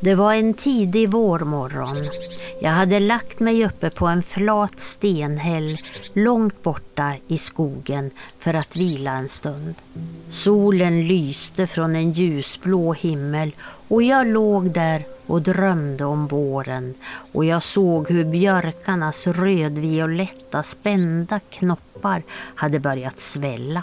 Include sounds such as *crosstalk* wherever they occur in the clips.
Det var en tidig vårmorgon. Jag hade lagt mig uppe på en flat stenhäll långt borta i skogen för att vila en stund. Solen lyste från en ljusblå himmel och jag låg där och drömde om våren och jag såg hur björkarnas rödvioletta spända knoppar hade börjat svälla.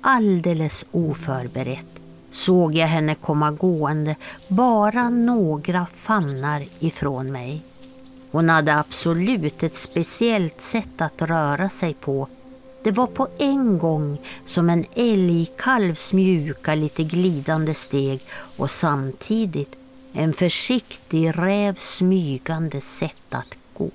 Alldeles oförberett såg jag henne komma gående bara några famnar ifrån mig. Hon hade absolut ett speciellt sätt att röra sig på. Det var på en gång som en älgkalvs mjuka, lite glidande steg och samtidigt en försiktig rävs smygande sätt att gå.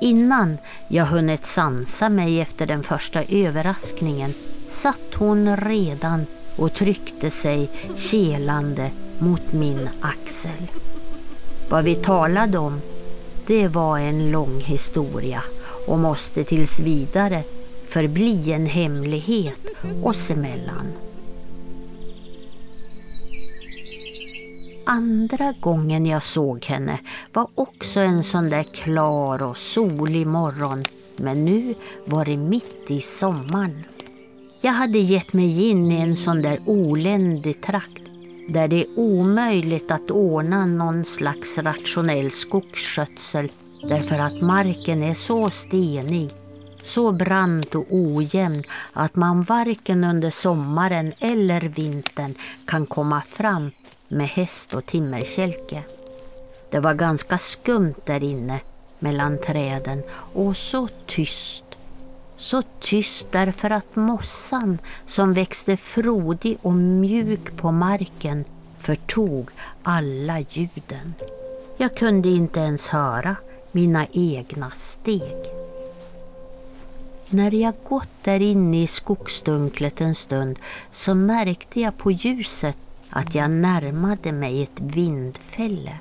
Innan jag hunnit sansa mig efter den första överraskningen satt hon redan och tryckte sig kelande mot min axel. Vad vi talade om, det var en lång historia och måste tills vidare förbli en hemlighet oss emellan. Andra gången jag såg henne var också en sån där klar och solig morgon men nu var det mitt i sommaren. Jag hade gett mig in i en sån där oländig trakt där det är omöjligt att ordna någon slags rationell skogsskötsel därför att marken är så stenig, så brant och ojämn att man varken under sommaren eller vintern kan komma fram med häst och timmerkälke. Det var ganska skumt där inne mellan träden och så tyst så tyst därför att mossan som växte frodig och mjuk på marken förtog alla ljuden. Jag kunde inte ens höra mina egna steg. När jag gått där inne i skogsdunklet en stund så märkte jag på ljuset att jag närmade mig ett vindfälle.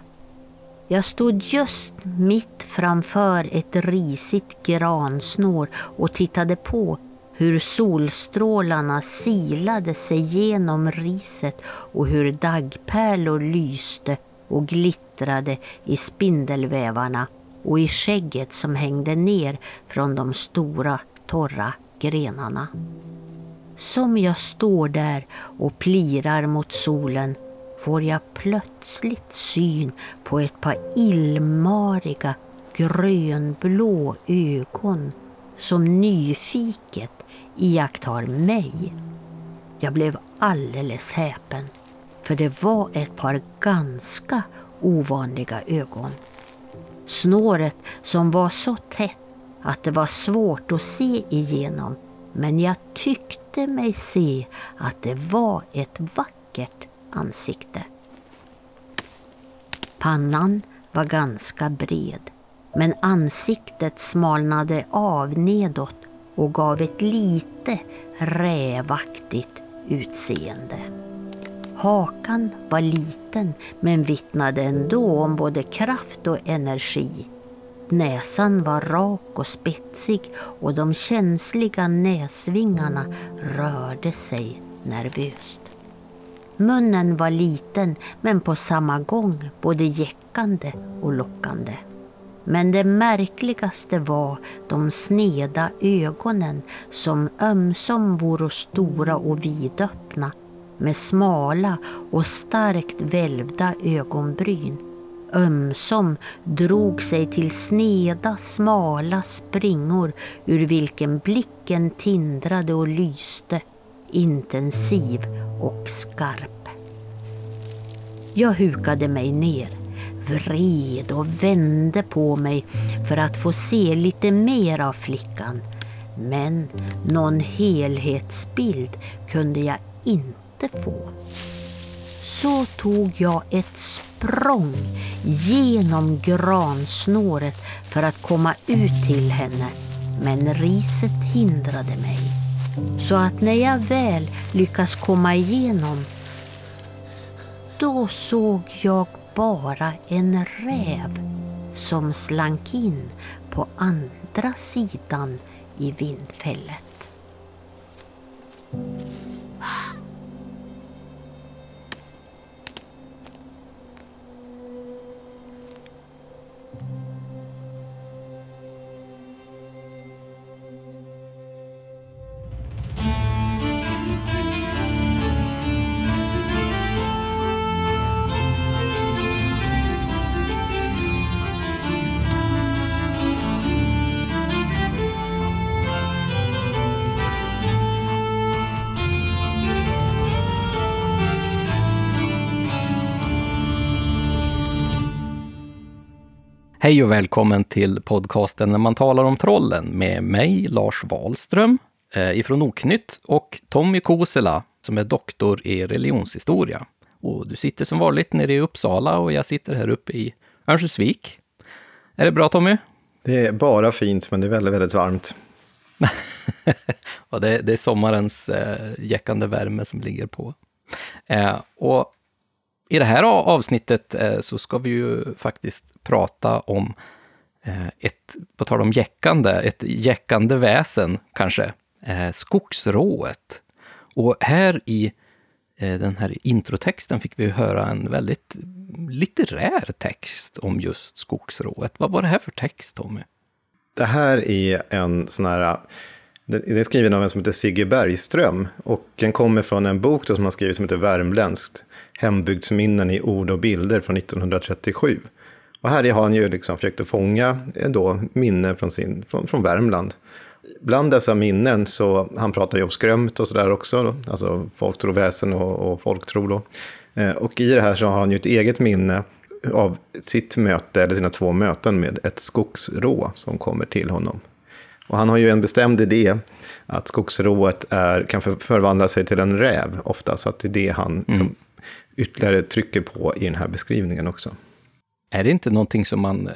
Jag stod just mitt framför ett risigt gransnår och tittade på hur solstrålarna silade sig genom riset och hur daggpärlor lyste och glittrade i spindelvävarna och i skägget som hängde ner från de stora torra grenarna. Som jag står där och plirar mot solen får jag plötsligt syn på ett par illmariga grönblå ögon som nyfiket iakttar mig. Jag blev alldeles häpen, för det var ett par ganska ovanliga ögon. Snåret som var så tätt att det var svårt att se igenom men jag tyckte mig se att det var ett vackert ansikte. Pannan var ganska bred men ansiktet smalnade av nedåt och gav ett lite rävaktigt utseende. Hakan var liten men vittnade ändå om både kraft och energi. Näsan var rak och spetsig och de känsliga näsvingarna rörde sig nervöst. Munnen var liten men på samma gång både jäckande och lockande. Men det märkligaste var de sneda ögonen som ömsom vore stora och vidöppna med smala och starkt välvda ögonbryn. Ömsom drog sig till sneda, smala springor ur vilken blicken tindrade och lyste intensiv och skarp. Jag hukade mig ner, vred och vände på mig för att få se lite mer av flickan. Men någon helhetsbild kunde jag inte få. Så tog jag ett språng genom gransnåret för att komma ut till henne. Men riset hindrade mig. Så att när jag väl lyckas komma igenom då såg jag bara en räv som slank in på andra sidan i vindfället. Hej och välkommen till podcasten När man talar om trollen med mig, Lars Wahlström eh, ifrån Oknytt och Tommy Kosela som är doktor i religionshistoria. Och du sitter som vanligt nere i Uppsala och jag sitter här uppe i Örnsköldsvik. Är det bra Tommy? Det är bara fint, men det är väldigt, väldigt varmt. *laughs* ja, det, det, är sommarens eh, jäckande värme som ligger på. Eh, och i det här avsnittet eh, så ska vi ju faktiskt prata om eh, ett, på tal om jäckande, ett jäckande väsen kanske, eh, skogsrået. Och här i den här introtexten fick vi höra en väldigt litterär text om just skogsrået. Vad var det här för text, Tommy? Det här är en sån här den är skriven av en som heter Sigge Bergström och den kommer från en bok som han skrivit som heter Värmländskt. Hembygdsminnen i ord och bilder från 1937. Och här har han ju liksom försökt att fånga eh, då minnen från, sin, från, från Värmland. Bland dessa minnen så, han pratar ju om skrömt och sådär också, då, alltså folktroväsen och, och folktro då. Eh, och i det här så har han ju ett eget minne av sitt möte, eller sina två möten med ett skogsrå som kommer till honom. Och han har ju en bestämd idé att skogsrået är, kan förvandla sig till en räv ofta, så att det är det han mm. liksom, ytterligare trycker på i den här beskrivningen också. Är det inte någonting som man eh,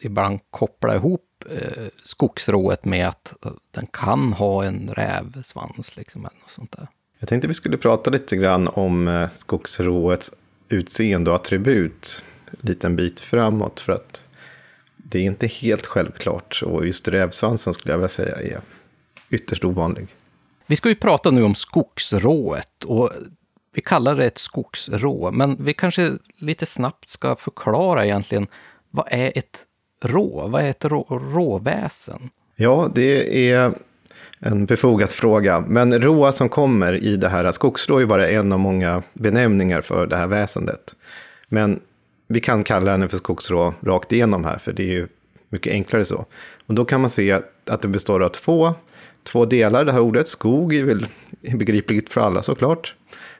ibland kopplar ihop eh, skogsrået med att den kan ha en rävsvans? Liksom, eller något sånt där? Jag tänkte vi skulle prata lite grann om eh, skogsråets utseende och attribut en liten bit framåt. För att det är inte helt självklart. Och just rävsvansen skulle jag vilja säga är ytterst ovanlig. Vi ska ju prata nu om skogsrået. Och vi kallar det ett skogsrå, men vi kanske lite snabbt ska förklara egentligen vad är ett rå? Vad är ett rå, råväsen? Ja, det är en befogad fråga. Men råa som kommer i det här, skogsrå är bara en av många benämningar för det här väsendet. Men vi kan kalla henne för skogsrå rakt igenom här, för det är ju mycket enklare så. Och då kan man se att det består av två, två delar, det här ordet. Skog är väl begripligt för alla såklart.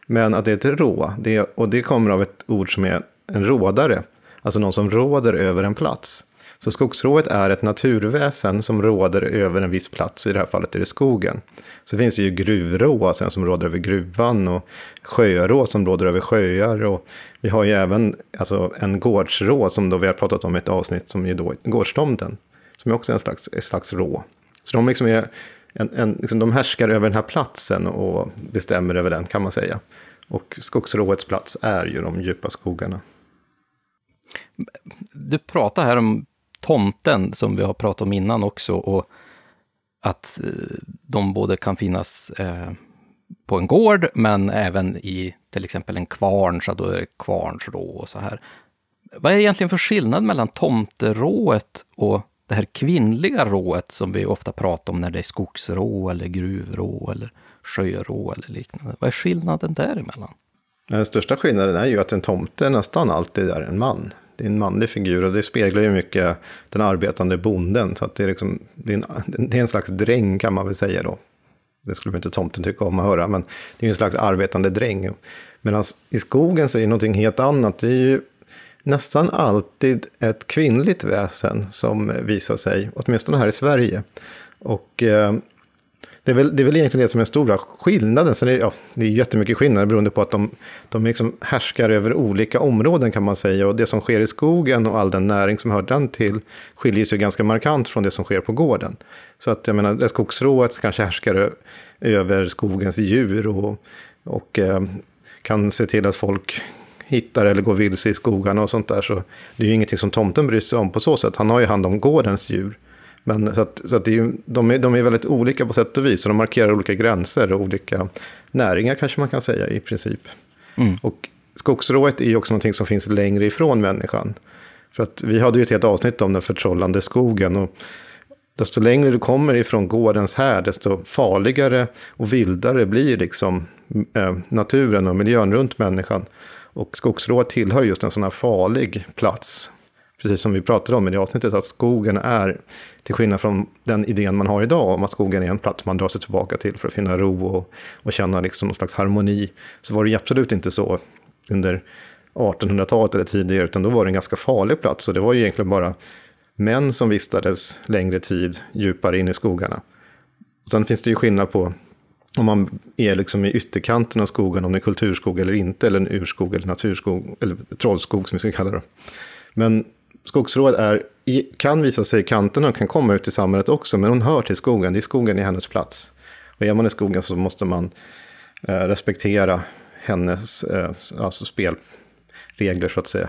Men att det är ett rå, det, och det kommer av ett ord som är en rådare. Alltså någon som råder över en plats. Så skogsrået är ett naturväsen som råder över en viss plats, i det här fallet är det skogen. Så finns det ju gruvrå sen som råder över gruvan och sjörå som råder över sjöar. Och vi har ju även alltså, en gårdsrå som då vi har pratat om i ett avsnitt som är då gårdstomten. Som är också en slags, en slags rå. Så de, liksom är en, en, liksom de härskar över den här platsen och bestämmer över den kan man säga. Och skogsråets plats är ju de djupa skogarna. Du pratar här om tomten som vi har pratat om innan också och att eh, de både kan finnas eh, på en gård men även i till exempel en kvarn, så då är det kvarnsrå och så här. Vad är egentligen för skillnad mellan tomterået och det här kvinnliga rået som vi ofta pratar om när det är skogsrå eller gruvrå eller sjörå eller liknande? Vad är skillnaden däremellan? Den största skillnaden är ju att en tomte nästan alltid är en man det är en manlig figur och det speglar ju mycket den arbetande bonden. Så att det, är liksom, det, är en, det är en slags dräng kan man väl säga då. Det skulle inte tomten tycka om att höra, men det är ju en slags arbetande dräng. Medan i skogen så är det någonting helt annat. Det är ju nästan alltid ett kvinnligt väsen som visar sig, åtminstone här i Sverige. Och eh, det är, väl, det är väl egentligen det som är den stora skillnaden. Sen är det, ja, det är jättemycket skillnader beroende på att de, de liksom härskar över olika områden kan man säga. Och det som sker i skogen och all den näring som hör den till skiljer sig ganska markant från det som sker på gården. Så att jag menar, det skogsrået kanske härskar över skogens djur och, och eh, kan se till att folk hittar eller går vilse i skogarna och sånt där. Så det är ju ingenting som tomten bryr sig om på så sätt. Han har ju hand om gårdens djur. Men så att, så att det är ju, de, är, de är väldigt olika på sätt och vis. Och de markerar olika gränser och olika näringar kanske man kan säga i princip. Mm. Och skogsrået är ju också någonting som finns längre ifrån människan. För att vi hade ju ett helt avsnitt om den förtrollande skogen. Och desto längre du kommer ifrån gårdens här, desto farligare och vildare blir liksom äh, naturen och miljön runt människan. Och skogsrået tillhör just en sån här farlig plats precis som vi pratade om i det avsnittet, att skogen är, till skillnad från den idén man har idag om att skogen är en plats man drar sig tillbaka till för att finna ro och, och känna liksom någon slags harmoni, så var det absolut inte så under 1800-talet eller tidigare, utan då var det en ganska farlig plats. Och det var ju egentligen bara män som vistades längre tid djupare in i skogarna. Och sen finns det ju skillnad på om man är liksom i ytterkanten av skogen, om det är kulturskog eller inte, eller en urskog eller naturskog, eller trollskog som vi ska kalla det. Men skogsråd är, kan visa sig i kanterna och kan komma ut i samhället också, men hon hör till skogen, det är skogen i hennes plats. Och är man i skogen så måste man eh, respektera hennes eh, alltså spelregler så att säga.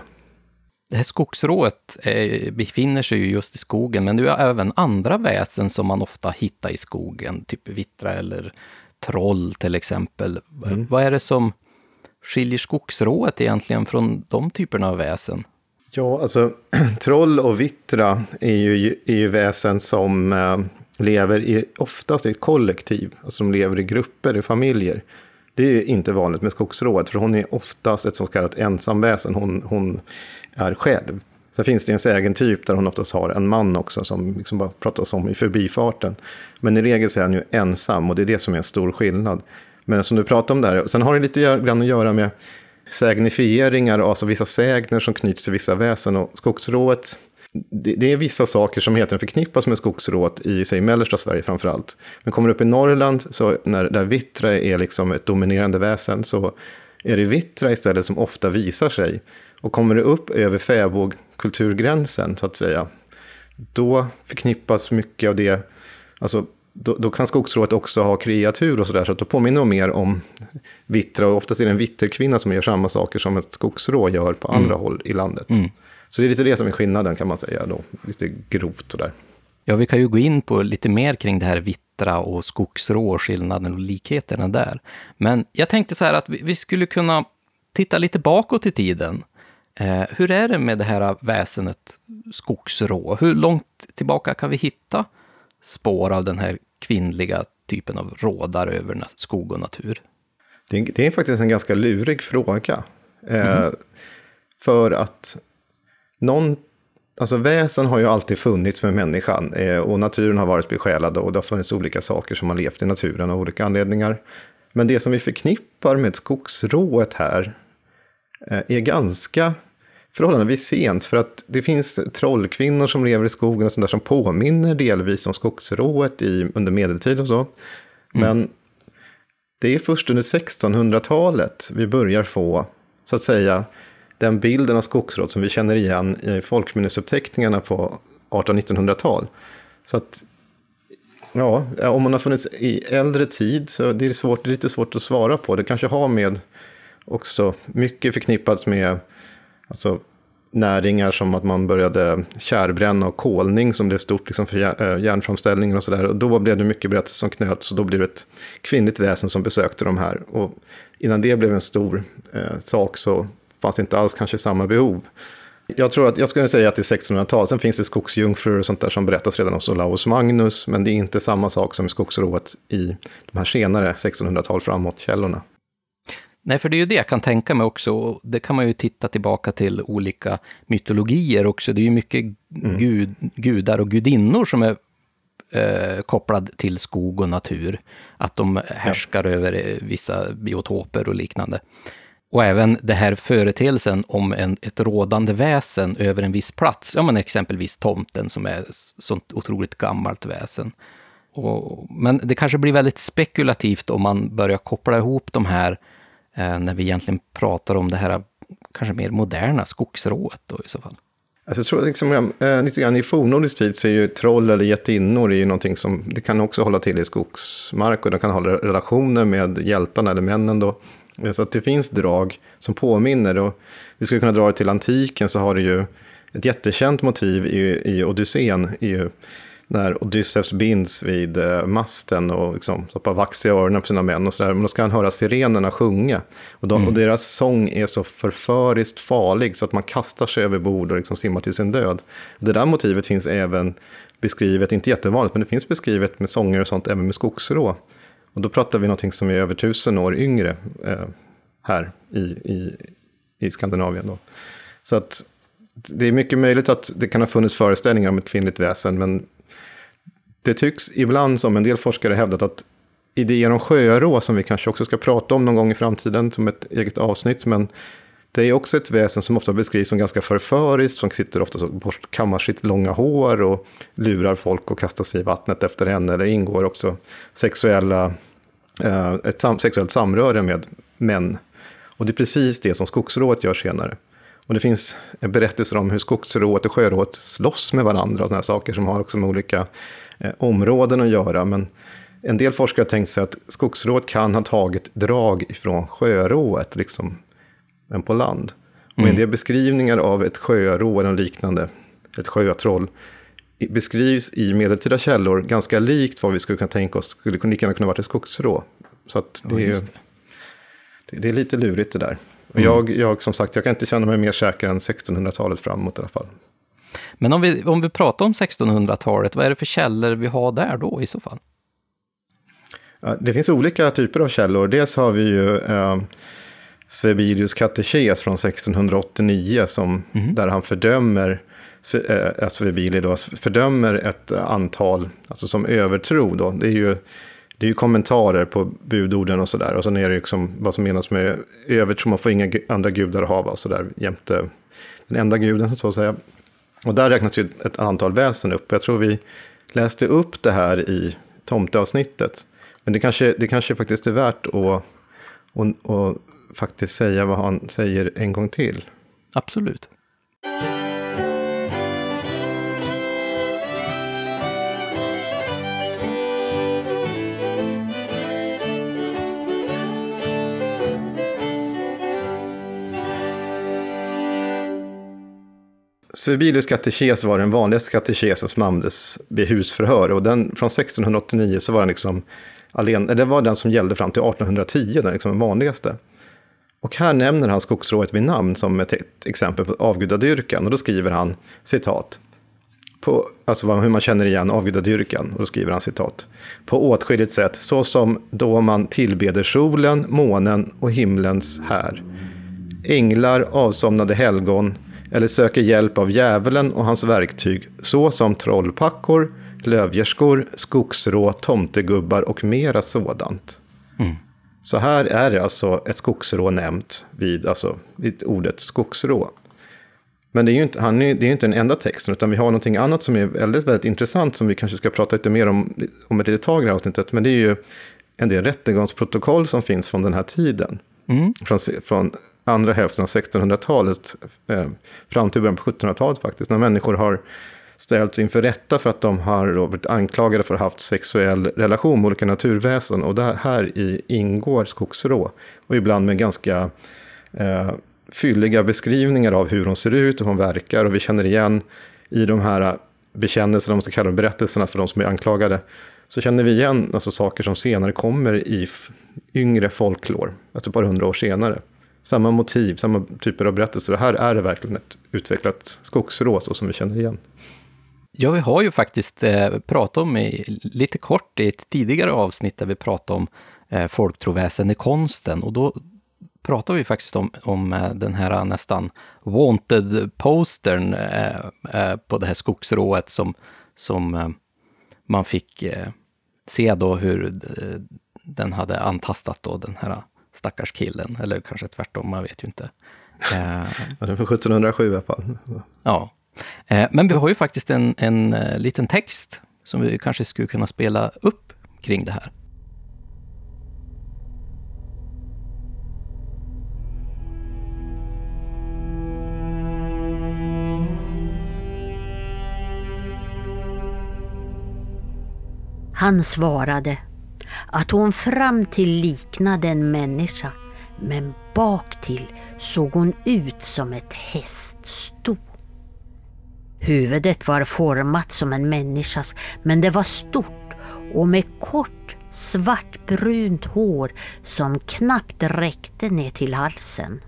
Det här skogsrået är, befinner sig ju just i skogen, men det är även andra väsen som man ofta hittar i skogen, typ vittra eller troll till exempel. Mm. Vad är det som skiljer skogsrået egentligen från de typerna av väsen? Ja, alltså *clears throat* troll och vittra är ju, är ju väsen som eh, lever i, oftast i ett kollektiv. Alltså de lever i grupper, i familjer. Det är inte vanligt med skogsrået, för hon är oftast ett så kallat ensamväsen. Hon, hon är själv. Sen finns det en sägentyp där hon oftast har en man också som liksom bara pratas om i förbifarten. Men i regel så är han ju ensam och det är det som är en stor skillnad. Men som du pratar om där, sen har det lite grann att göra med sägnifieringar, alltså vissa sägner som knyts till vissa väsen. Och skogsrået, det, det är vissa saker som heter förknippas med skogsrået i sig mellersta Sverige framför allt. Men kommer du upp i Norrland, så när, där vittra är liksom ett dominerande väsen, så är det vittra istället som ofta visar sig. Och kommer det upp över fäbodkulturgränsen, så att säga, då förknippas mycket av det, alltså då, då, kan skogsrået också ha kreatur och sådär, så att då påminner de mer om vittra. Och oftast är det en vitterkvinna som gör samma saker som ett skogsrå gör på mm. andra håll i landet. Mm. Så det är lite det som är skillnaden kan man säga då, lite grovt och där. Ja, vi kan ju gå in på lite mer kring det här vittra och skogsrå och skillnaden och likheterna där. Men jag tänkte så här att vi, vi skulle kunna titta lite bakåt i tiden. Eh, hur är det med det här väsenet skogsrå? Hur långt tillbaka kan vi hitta spår av den här kvinnliga typen av rådar över skog och natur? Det är, det är faktiskt en ganska lurig fråga. Eh, mm. För att någon, alltså väsen har ju alltid funnits med människan eh, och naturen har varit besjälad och det har funnits olika saker som har levt i naturen av olika anledningar. Men det som vi förknippar med skogsrået här eh, är ganska förhållandevis sent. För att det finns trollkvinnor som lever i skogen och sånt där som påminner delvis om skogsrået i, under medeltid och så. Mm. Men det är först under 1600-talet vi börjar få, så att säga, den bilden av skogsrået som vi känner igen i folkminnesuppteckningarna på 1800-1900-tal. Så att, ja, om man har funnits i äldre tid så det är svårt, det är lite svårt att svara på. Det kanske har med också mycket förknippat med Alltså näringar som att man började kärbränna och kolning som blev stort liksom för eh, järnframställningen och sådär. Och då blev det mycket berättelser som knöts och då blev det ett kvinnligt väsen som besökte de här. Och innan det blev en stor eh, sak så fanns det inte alls kanske samma behov. Jag tror att jag skulle säga att det är 1600-tal. Sen finns det skogsjungfrur och sånt där som berättas redan av Olaus Magnus. Men det är inte samma sak som i skogsrået i de här senare 1600-tal framåt-källorna. Nej, för det är ju det jag kan tänka mig också. Det kan man ju titta tillbaka till olika mytologier också. Det är ju mycket mm. gud, gudar och gudinnor som är eh, kopplad till skog och natur. Att de härskar ja. över eh, vissa biotoper och liknande. Och även det här företeelsen om en, ett rådande väsen över en viss plats. Ja, men exempelvis tomten som är sånt otroligt gammalt väsen. Och, men det kanske blir väldigt spekulativt om man börjar koppla ihop de här Eh, när vi egentligen pratar om det här kanske mer moderna skogsrået då i så fall. Alltså, jag tror liksom, äh, lite grann i fornnordisk tid så är ju troll eller jättinnor är ju någonting som det kan också hålla till i skogsmark och de kan ha relationer med hjältarna eller männen då. Eh, så att det finns drag som påminner och vi skulle kunna dra det till antiken så har det ju ett jättekänt motiv i, i Odysseen är ju när Odysseus binds vid eh, masten och liksom stoppar vax i öronen på sina män och sådär. Men då ska han höra sirenerna sjunga. Och, de, mm. och, deras sång är så förföriskt farlig så att man kastar sig över bord och liksom simmar till sin död. Det där motivet finns även beskrivet, inte jättevanligt, men det finns beskrivet med sånger och sånt även med skogsrå. Och då pratar vi någonting som är över tusen år yngre eh, här i, i, i Skandinavien. Då. Så att det är mycket möjligt att det kan ha funnits föreställningar om ett kvinnligt väsen, men det tycks ibland som en del forskare hävdat att idéer om sjörå, som vi kanske också ska prata om någon gång i framtiden som ett eget avsnitt, men det är också ett väsen som ofta beskrivs som ganska förföriskt, som sitter ofta så kammar sitt långa hår och lurar folk och kastar sig i vattnet efter henne. Eller ingår också sexuella, eh, ett sam sexuellt samröre med män. Och det är precis det som skogsrået gör senare. Och det finns berättelser om hur skogsrået och sjörået slåss med varandra och sådana saker som har också med olika områden att göra. Men en del forskare har tänkt sig att skogsrået kan ha tagit drag ifrån sjörået, liksom, än på land. Och en mm. del beskrivningar av ett sjörå eller liknande, ett sjötroll, beskrivs i medeltida källor ganska likt vad vi skulle kunna tänka oss skulle lika gärna kunna vara ett skogsrå. Så det, ja, är, det. det. är lite lurigt det där. Och mm. jag, jag, som sagt, jag kan inte känna mig mer säker än 1600-talet framåt i alla fall. Men om vi, om vi pratar om 1600-talet, vad är det för källor vi har där då i så fall? Det finns olika typer av källor. Dels har vi ju eh, Svebirius katekes från 1689, som, mm. där han fördömer eh, Svebili då, fördömer ett antal, alltså som övertro då. Det är ju, det är ju kommentarer på budorden och sådär. Och sen är det liksom vad som menas med övertro, man får inga andra gudar hava och sådär jämte den enda guden så att säga. Och där räknas ju ett antal väsen upp. Jag tror vi läste upp det här i tomteavsnittet. Men det kanske, det kanske faktiskt är värt att, att, att faktiskt säga vad han säger en gång till. Absolut. Svebilius katekes var den vanligaste katekesen som användes vid husförhör. Och den, från 1689 så var den liksom allen, det var den som gällde fram till 1810, den liksom vanligaste. Och här nämner han skogsrået vid namn som ett exempel på avgudadyrkan. Och då skriver han citat. På, alltså hur man känner igen avgudadyrkan. Och då skriver han citat. På åtskilligt sätt, så som då man tillbeder solen, månen och himlens här. Änglar, avsomnade helgon, eller söker hjälp av djävulen och hans verktyg, så som trollpackor, lövgärskor, skogsrå, tomtegubbar och mera sådant. Mm. Så här är det alltså ett skogsrå nämnt vid, alltså, vid ordet skogsrå. Men det är ju inte, han är, det är inte den enda texten, utan vi har någonting annat som är väldigt, väldigt intressant, som vi kanske ska prata lite mer om om ett litet tag i det här avsnittet. Men det är ju en del rättegångsprotokoll som finns från den här tiden. Mm. Från, från andra hälften av 1600-talet eh, fram till början på 1700-talet faktiskt. När människor har ställts inför rätta för att de har blivit anklagade för att ha haft sexuell relation med olika naturväsen. Och det här i ingår skogsrå. Och ibland med ganska eh, fylliga beskrivningar av hur hon ser ut och hur hon verkar. Och vi känner igen i de här bekännelserna, om man ska kalla dem berättelserna för de som är anklagade. Så känner vi igen alltså, saker som senare kommer i yngre folklor, alltså ett par hundra år senare samma motiv, samma typer av berättelser. Och här är det verkligen ett utvecklat skogsrå så som vi känner igen. Ja, vi har ju faktiskt eh, pratat om i, lite kort i ett tidigare avsnitt där vi pratade om eh, folktroväsen i konsten och då pratade vi faktiskt om, om eh, den här nästan wanted-postern eh, på det här skogsrået som, som man fick se då hur den hade antastat då den här stackars killen, eller kanske tvärtom, man vet ju inte. ja, den är från 1707 i alla fall. Ja, Eh, men vi har ju faktiskt en, en eh, liten text som vi kanske skulle kunna spela upp kring det här. Han svarade att hon fram till liknade en människa men bak till såg hon ut som ett häststo. Huvudet var format som en människas men det var stort och med kort svartbrunt hår som knappt räckte ner till halsen.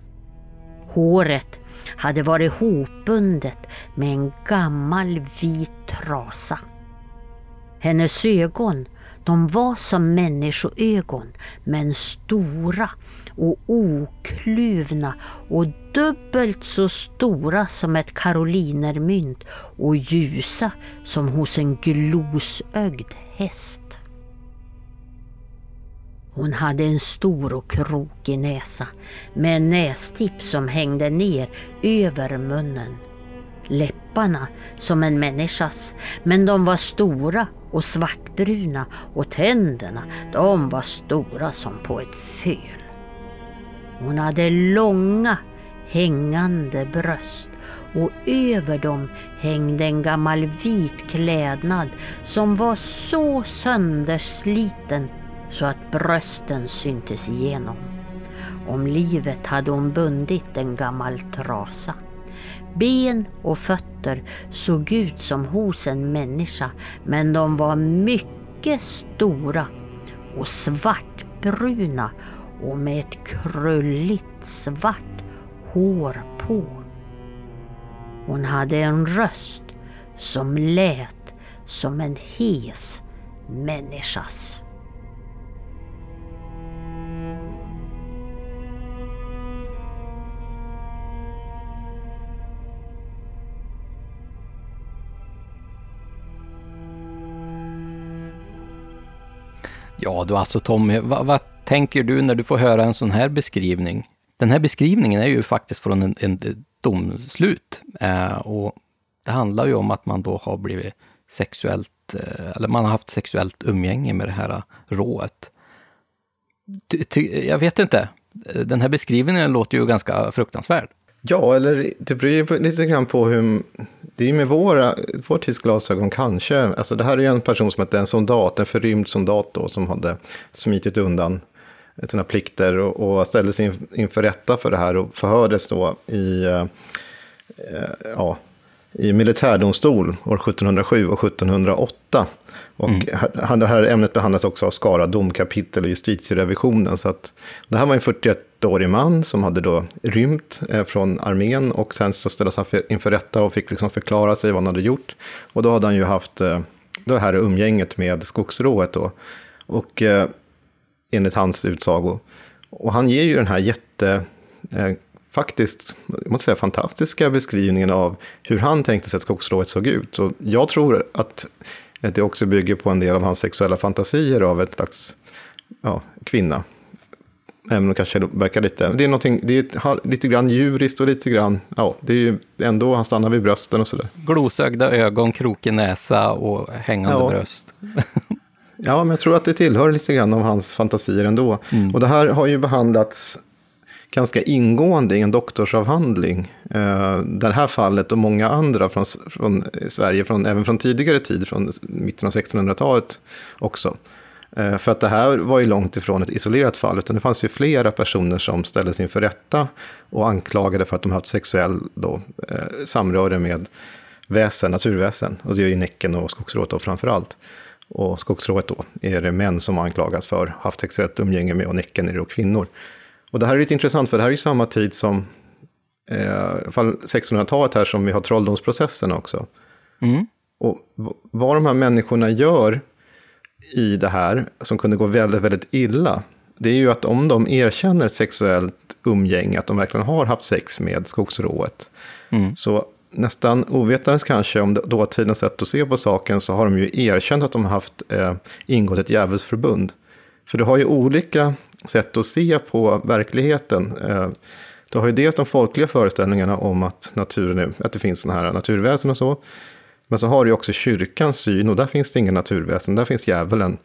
Håret hade varit hopbundet med en gammal vit trasa. Hennes ögon de var som människoögon men stora och okluvna och dubbelt så stora som ett karolinermynt och ljusa som hos en glosögd häst. Hon hade en stor och krokig näsa med en nästipp som hängde ner över munnen. Läpparna som en människas, men de var stora och svartbruna och tänderna, de var stora som på ett föl. Hon hade långa hängande bröst och över dem hängde en gammal vit klädnad som var så söndersliten så att brösten syntes igenom. Om livet hade hon bundit en gammal trasa. Ben och fötter såg ut som hos en människa men de var mycket stora och svartbruna och med ett krulligt svart hår på. Hon hade en röst som lät som en hes människas. Ja du alltså Tommy, vad, vad, tänker du när du får höra en sån här beskrivning? Den här beskrivningen är ju faktiskt från en, en domslut. Eh, och det handlar ju om att man då har blivit sexuellt, eh, eller man har haft sexuellt umgänge med det här rået. Ty, ty, jag vet inte, den här beskrivningen låter ju ganska fruktansvärd. Ja, eller det beror ju lite grann på hur... Det är ju med våra, vår tids glasögon kanske. Alltså det här är ju en person som hette en soldat, en förrymd soldat då, som hade smitit undan sina plikter och, och ställdes in, inför rätta för det här och förhördes då i, eh, eh ja, i militärdomstol år 1707 och 1708. Och mm. det här ämnet behandlas också av Skara domkapitel och justitierevisionen. Så att, det här var en 41-årig man som hade då rymt eh, från armén och sen så ställdes han inför rätta och fick liksom förklara sig vad han hade gjort. Och då hade han ju haft eh, det här umgänget med skogsrået då. Och eh, enligt hans utsago. Och han ger ju den här jätte, eh, faktiskt, jag måste säga fantastiska beskrivningen av hur han tänkte sig att skogsrået såg ut. Och jag tror att det också bygger på en del av hans sexuella fantasier av ett slags ja, kvinna. Även om det kanske verkar lite, det är, det är lite grann djuriskt och lite grann, ja, det är ju ändå, han stannar vid brösten och sådär. Glosögda ögon, krokig näsa och hängande ja. bröst. *laughs* Ja, men jag tror att det tillhör lite grann av hans fantasier ändå. Mm. Och det här har ju behandlats ganska ingående i en doktorsavhandling. Eh, det här fallet och många andra från, från Sverige, från, även från tidigare tid, från mitten av 1600-talet också. Eh, för att det här var ju långt ifrån ett isolerat fall, utan det fanns ju flera personer som ställdes inför rätta och anklagade för att de haft sexuell då, eh, samröre med väsen, naturväsen. Och det är ju Näcken och Skogsrået framför allt. Och skogsrået då är det män som anklagas för haft sexuellt umgänge med och Näcken är det då kvinnor. Och det här är lite intressant för det här är ju samma tid som, eh, i alla fall 1600-talet här som vi har trolldomsprocesserna också. Mm. Och vad de här människorna gör i det här, som kunde gå väldigt, väldigt illa, det är ju att om de erkänner sexuellt umgänge, att de verkligen har haft sex med skogsrået, mm. så nästan ovetandes kanske om dåtidens sätt att se på saken så har de ju erkänt att de har haft eh, ingått ett djävulsförbund. För du har ju olika sätt att se på verkligheten. Eh, du har ju dels de folkliga föreställningarna om att, naturen att det finns sådana här naturväsen och så. Men så har du ju också kyrkans syn och där finns det inga naturväsen, där finns djävulen.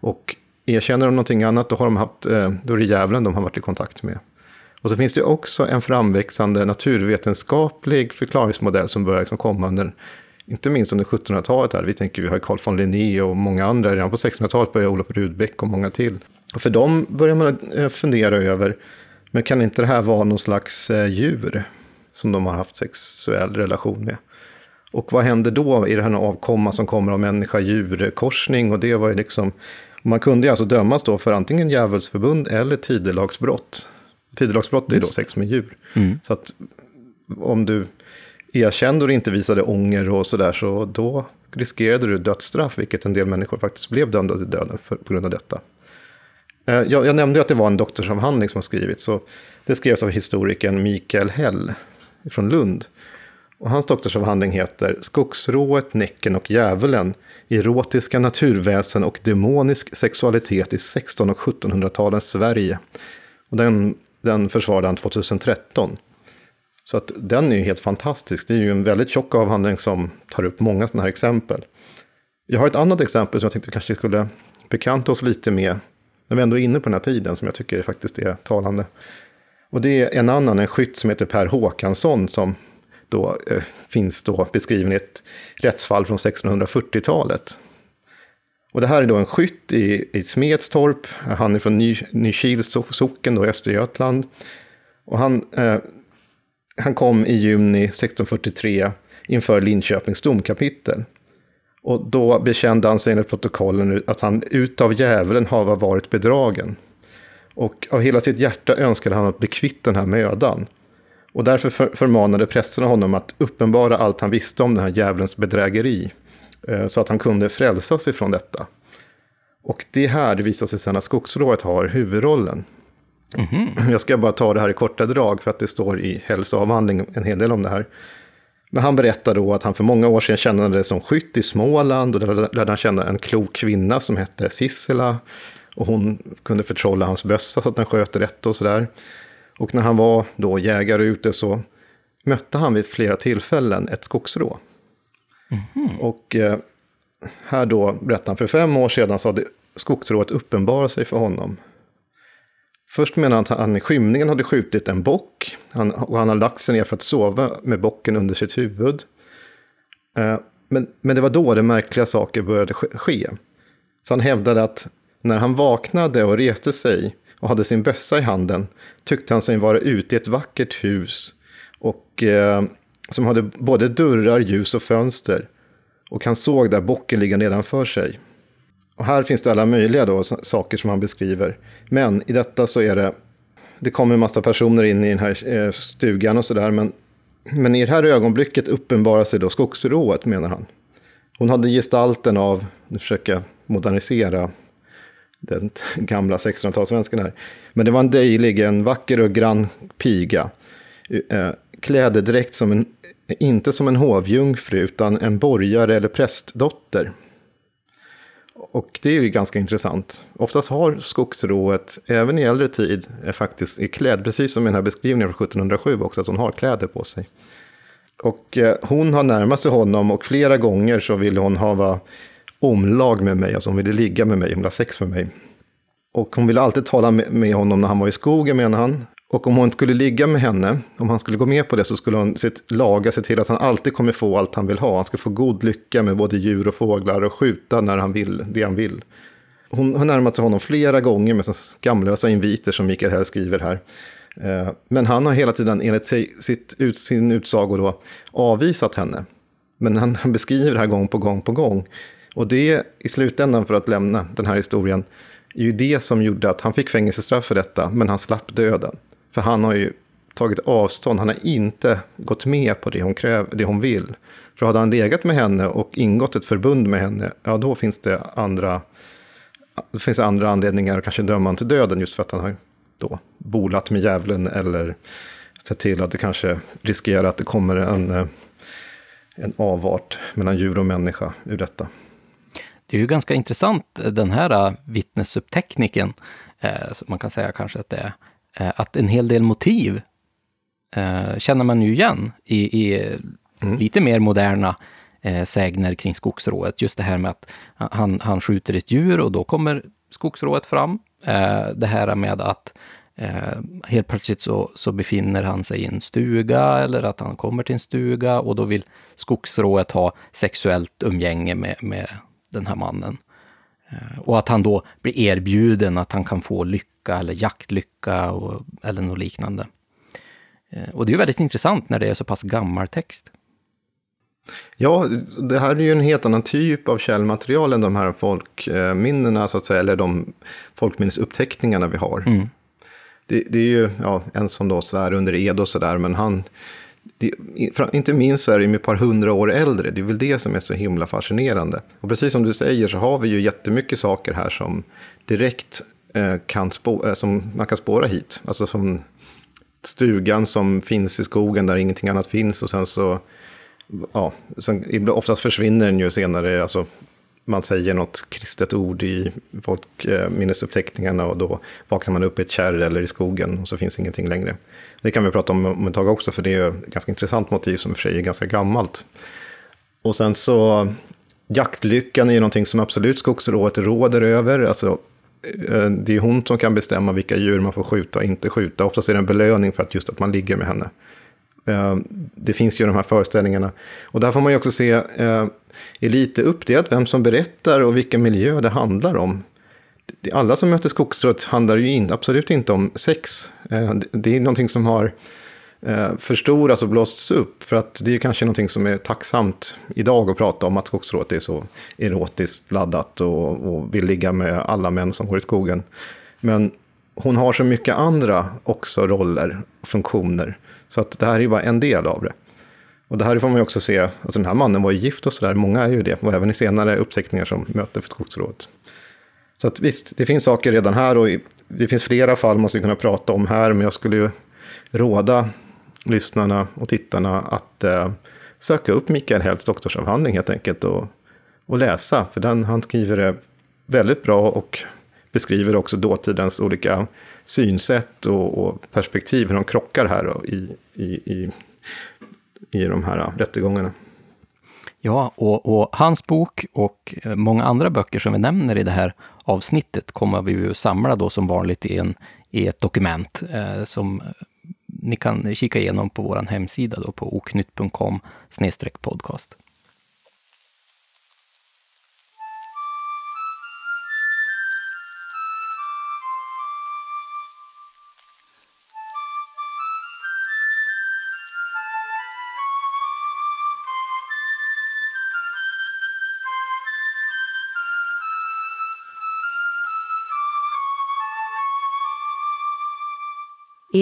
Och erkänner de någonting annat, då, har de haft, eh, då är det djävulen de har varit i kontakt med. Och så finns det också en framväxande naturvetenskaplig förklaringsmodell som börjar liksom komma under, inte minst under 1700-talet. Här. Vi tänker vi har Carl von Linné och många andra. Redan på 1600-talet börjar Olof Rudbeck och många till. Och för dem börjar man eh, fundera över, men kan inte det här vara någon slags eh, djur som de har haft sexuell relation med? Och vad händer då i den här avkomma som kommer av människa-djur-korsning? Och det var ju liksom, man kunde ju alltså dömas då för antingen djävulsförbund eller tidelagsbrott. Tidelagsbrott är då sex med djur. Mm. Så att om du erkände och inte visade ånger och sådär, så då riskerade du dödsstraff, vilket en del människor faktiskt blev dömda till döden för, på grund av detta. Eh, jag, jag nämnde att det var en doktorsavhandling som har skrivits, så det skrevs av historikern Mikael Hell från Lund. Och hans doktorsavhandling heter Skogsrået, Näcken och Djävulen, erotiska naturväsen och demonisk sexualitet i 1600 och 1700-talens Sverige. Och den, den försvarade han 2013. Så att den är ju helt fantastisk. Det är ju en väldigt tjock avhandling som tar upp många sådana här exempel. Jag har ett annat exempel som jag tänkte kanske skulle bekanta oss lite med. När vi ändå är inne på den här tiden som jag tycker faktiskt är talande. Och det är en annan, en skytt som heter Per Håkansson som då eh, finns då beskriven i ett rättsfall från 1640-talet. Och det här är då en skytt i, i Smedstorp. Han är från Ny, Nykils socken då i Östergötland. Och han, eh, han kom i juni 1643 inför Linköpings domkapitel. Och då bekände han sig enligt protokollen att han utav djävulen har varit bedragen. Och av hela sitt hjärta önskade han att bli kvitt den här mödan. Och därför för, förmanade prästerna honom att uppenbara allt han visste om den här djävulens bedrägeri. Eh, så att han kunde frälsas ifrån detta. Och det är här det visar sig sen att skogsrået har huvudrollen. Mm -hmm. Jag ska bara ta det här i korta drag för att det står i hälsoavhandling en hel del om det här. Men han berättar då att han för många år sedan kände det som skytt i Småland och där lärde han känna en klok kvinna som hette Sissela. Och hon kunde förtrolla hans bössa så att den sköt rätt och sådär. Och när han var då jägare ute så mötte han vid flera tillfällen ett skogsrå. Mm. Och eh, här då berättar han, för fem år sedan så hade skogsrået uppenbarat sig för honom. Först menade han att han i skymningen hade skjutit en bock. Han, och han hade lagt sig ner för att sova med bocken under sitt huvud. Eh, men, men det var då det märkliga saker började ske. Så han hävdade att när han vaknade och reste sig och hade sin bössa i handen tyckte han sig vara ute i ett vackert hus och, eh, som hade både dörrar, ljus och fönster. Och han såg där bocken ligga nedanför sig. Och här finns det alla möjliga då, saker som han beskriver. Men i detta så är det, det kommer en massa personer in i den här eh, stugan och sådär. Men, men i det här ögonblicket uppenbarar sig då skogsrået menar han. Hon hade gestalten av, nu försöker jag modernisera den *laughs* gamla 1600-talssvenskan här. Men det var en dejlig, en vacker och grann piga. Eh, klädedräkt som en, inte som en hovjungfru, utan en borgare eller prästdotter. Och det är ju ganska intressant. Oftast har skogsrået, även i äldre tid, är faktiskt i klädd, precis som i den här beskrivningen från 1707 också, att hon har kläder på sig. Och eh, hon har närmat sig honom och flera gånger så ville hon ha omlag med mig, alltså hon ville ligga med mig, hon ville ha sex med mig. Och hon ville alltid tala med honom när han var i skogen, menar han. Och om hon skulle ligga med henne, om han skulle gå med på det, så skulle hon sitt, laga se till att han alltid kommer få allt han vill ha. Han ska få god lycka med både djur och fåglar och skjuta när han vill, det han vill. Hon har närmat sig honom flera gånger med skamlösa inviter som Mikael Hell skriver här. Eh, men han har hela tiden enligt sitt, sin utsago då avvisat henne. Men han, han beskriver det här gång på gång på gång. Och det i slutändan, för att lämna den här historien, är ju det som gjorde att han fick fängelsestraff för detta, men han slapp döden. För han har ju tagit avstånd, han har inte gått med på det hon, kräv, det hon vill. För hade han legat med henne och ingått ett förbund med henne, ja då finns det andra, det finns andra anledningar att kanske döma honom till döden just för att han har då bolat med djävulen eller sett till att det kanske riskerar att det kommer en, en avart mellan djur och människa ur detta. Det är ju ganska intressant den här äh, vittnesuppteckningen. Äh, som man kan säga kanske att det är att en hel del motiv eh, känner man ju igen i, i mm. lite mer moderna eh, sägner kring skogsrået. Just det här med att han, han skjuter ett djur och då kommer skogsrået fram. Eh, det här med att eh, helt plötsligt så, så befinner han sig i en stuga eller att han kommer till en stuga och då vill skogsrået ha sexuellt umgänge med, med den här mannen. Eh, och att han då blir erbjuden att han kan få lycka eller jaktlycka och, eller något liknande. Eh, och det är ju väldigt intressant när det är så pass gammal text. Ja, det här är ju en helt annan typ av källmaterial än de här folkminnena, så att säga, eller de folkminnesuppteckningarna vi har. Mm. Det, det, är ju ja, en som då svär under ed och sådär, men han, det, inte minst så är de ett par hundra år äldre. Det är väl det som är så himla fascinerande. Och precis som du säger så har vi ju jättemycket saker här som direkt Eh, kan, spå, eh, som man kan spåra hit. Alltså som stugan som finns i skogen där ingenting annat finns och sen så ja, sen, oftast försvinner den ju senare, alltså man säger något kristet ord i folkminnesuppteckningarna och då vaknar man upp i ett kärr eller i skogen och så finns ingenting längre. Det kan vi prata om om ett tag också, för det är ett ganska intressant motiv som i och för sig är ganska gammalt. Och sen så, jaktlyckan är ju någonting som absolut skogsrået råder över. Alltså, Eh, det är hon som kan bestämma vilka djur man får skjuta och inte skjuta. Oftast är det en belöning för att just att man ligger med henne. Eh, det finns ju de här föreställningarna. Och där får man ju också se, eh, är lite uppdelat vem som berättar och vilken miljö det handlar om. Alla som möter skogsrået handlar ju in, absolut inte om sex. Det är någonting som har Eh, förstoras alltså och blåsts upp. För att det är kanske någonting som är tacksamt idag att prata om, att skogsrået är så erotiskt laddat och, och vill ligga med alla män som går i skogen. Men hon har så mycket andra också roller och funktioner så att det här är ju bara en del av det. Och det här får man ju också se, alltså den här mannen var ju gift och sådär, många är ju det, och även i senare uppteckningar som möter för skogsrådet. Så att visst, det finns saker redan här och det finns flera fall man skulle kunna prata om här, men jag skulle ju råda lyssnarna och tittarna att eh, söka upp Mikael Hells doktorsavhandling helt enkelt och, och läsa, för den, han skriver det väldigt bra och beskriver också dåtidens olika synsätt och, och perspektiv, hur de krockar här i, i, i, i de här rättegångarna. Ja, och, och, hans bok och eh, många andra böcker som vi nämner i det här avsnittet kommer vi ju samla då som vanligt i, en, i ett dokument eh, som ni kan kika igenom på vår hemsida då på oknytt.com podcast.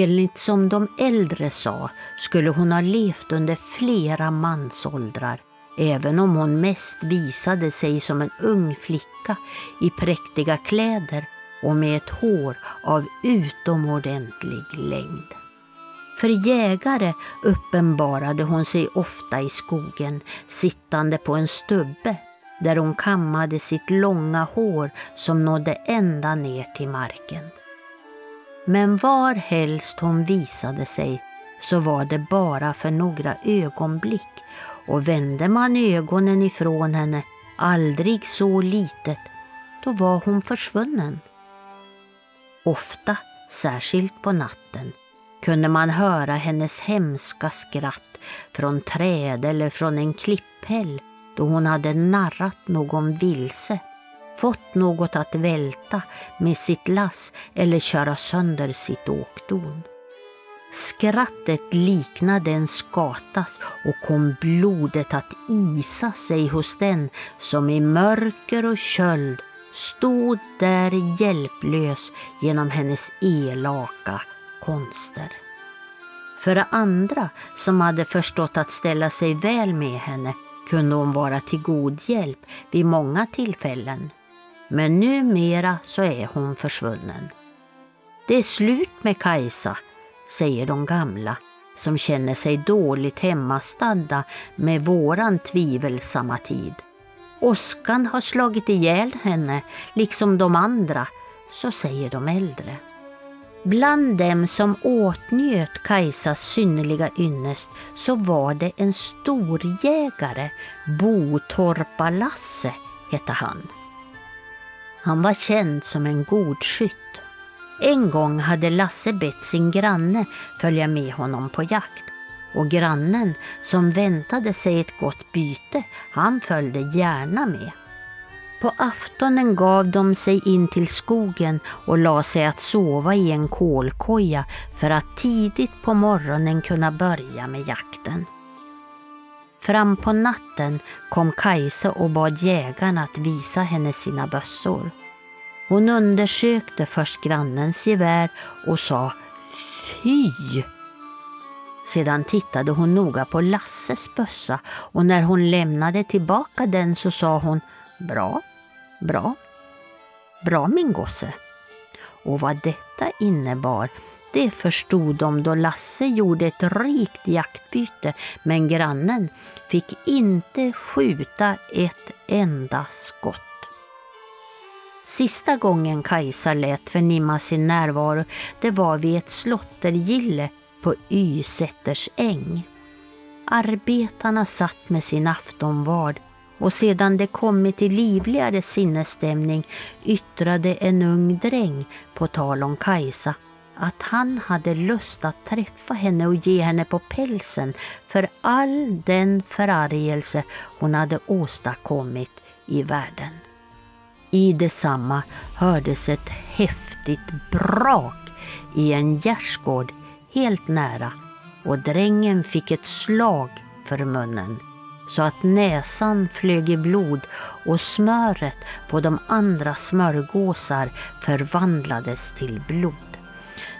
Enligt som de äldre sa skulle hon ha levt under flera mansåldrar, även om hon mest visade sig som en ung flicka i präktiga kläder och med ett hår av utomordentlig längd. För jägare uppenbarade hon sig ofta i skogen sittande på en stubbe där hon kammade sitt långa hår som nådde ända ner till marken. Men var helst hon visade sig så var det bara för några ögonblick och vände man ögonen ifrån henne aldrig så litet, då var hon försvunnen. Ofta, särskilt på natten, kunde man höra hennes hemska skratt från träd eller från en klipphäll då hon hade narrat någon vilse fått något att välta med sitt lass eller köra sönder sitt åkdon. Skrattet liknade en skatas och kom blodet att isa sig hos den som i mörker och köld stod där hjälplös genom hennes elaka konster. För andra som hade förstått att ställa sig väl med henne kunde hon vara till god hjälp vid många tillfällen. Men numera så är hon försvunnen. Det är slut med Kajsa, säger de gamla som känner sig dåligt hemmastadda med våran tvivelsamma tid. Åskan har slagit ihjäl henne, liksom de andra, så säger de äldre. Bland dem som åtnjöt Kajsas synnerliga ynnest så var det en storjägare, Botorpa-Lasse hette han. Han var känd som en god skytt. En gång hade Lasse bett sin granne följa med honom på jakt och grannen som väntade sig ett gott byte, han följde gärna med. På aftonen gav de sig in till skogen och la sig att sova i en kolkoja för att tidigt på morgonen kunna börja med jakten. Fram på natten kom Kajsa och bad jägarna att visa henne sina bössor. Hon undersökte först grannens gevär och sa Fy! Sedan tittade hon noga på Lasses bössa och när hon lämnade tillbaka den så sa hon Bra, bra, bra min gosse. Och vad detta innebar, det förstod de då Lasse gjorde ett rikt jaktbyte men grannen fick inte skjuta ett enda skott. Sista gången Kajsa lät förnimma sin närvaro det var vid ett slottergille på Ysätters äng. Arbetarna satt med sin aftonvard och sedan det kommit till livligare sinnesstämning yttrade en ung dräng på tal om Kajsa att han hade lust att träffa henne och ge henne på pälsen för all den förargelse hon hade åstadkommit i världen. I detsamma hördes ett häftigt brak i en gärdsgård helt nära och drängen fick ett slag för munnen så att näsan flög i blod och smöret på de andra smörgåsar förvandlades till blod.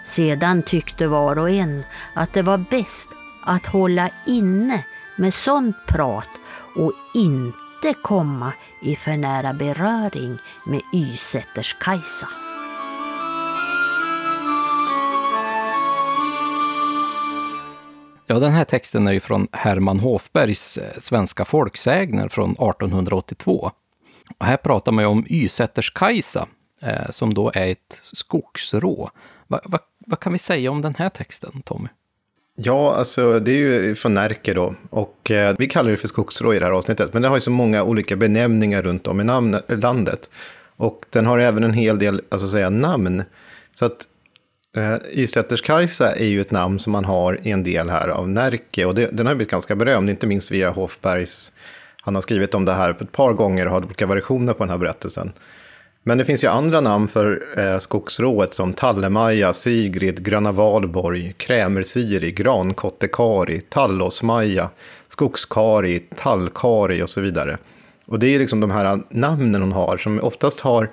Sedan tyckte var och en att det var bäst att hålla inne med sånt prat och inte komma i för nära beröring med Ysätters-Kajsa. Ja, den här texten är ju från Herman Hofbergs eh, Svenska folksägner från 1882. Och här pratar man ju om Ysätters-Kajsa, eh, som då är ett skogsrå. Va, va, vad kan vi säga om den här texten, Tommy? Ja, alltså det är ju från Närke då. Och eh, vi kallar det för skogsrå i det här avsnittet. Men det har ju så många olika benämningar runt om i namn, eh, landet. Och den har även en hel del, alltså säga namn. Så att eh, Ysätters-Kajsa är ju ett namn som man har i en del här av Närke. Och det, den har blivit ganska berömd, inte minst via Hofbergs. Han har skrivit om det här ett par gånger och har olika versioner på den här berättelsen. Men det finns ju andra namn för eh, skogsrået som Tallemaja, Sigrid, Gröna Valborg, Krämersiri, Grankottekari, Tallåsmaja, Skogskari, Tallkari och så vidare. Och det är liksom de här namnen hon har som oftast har,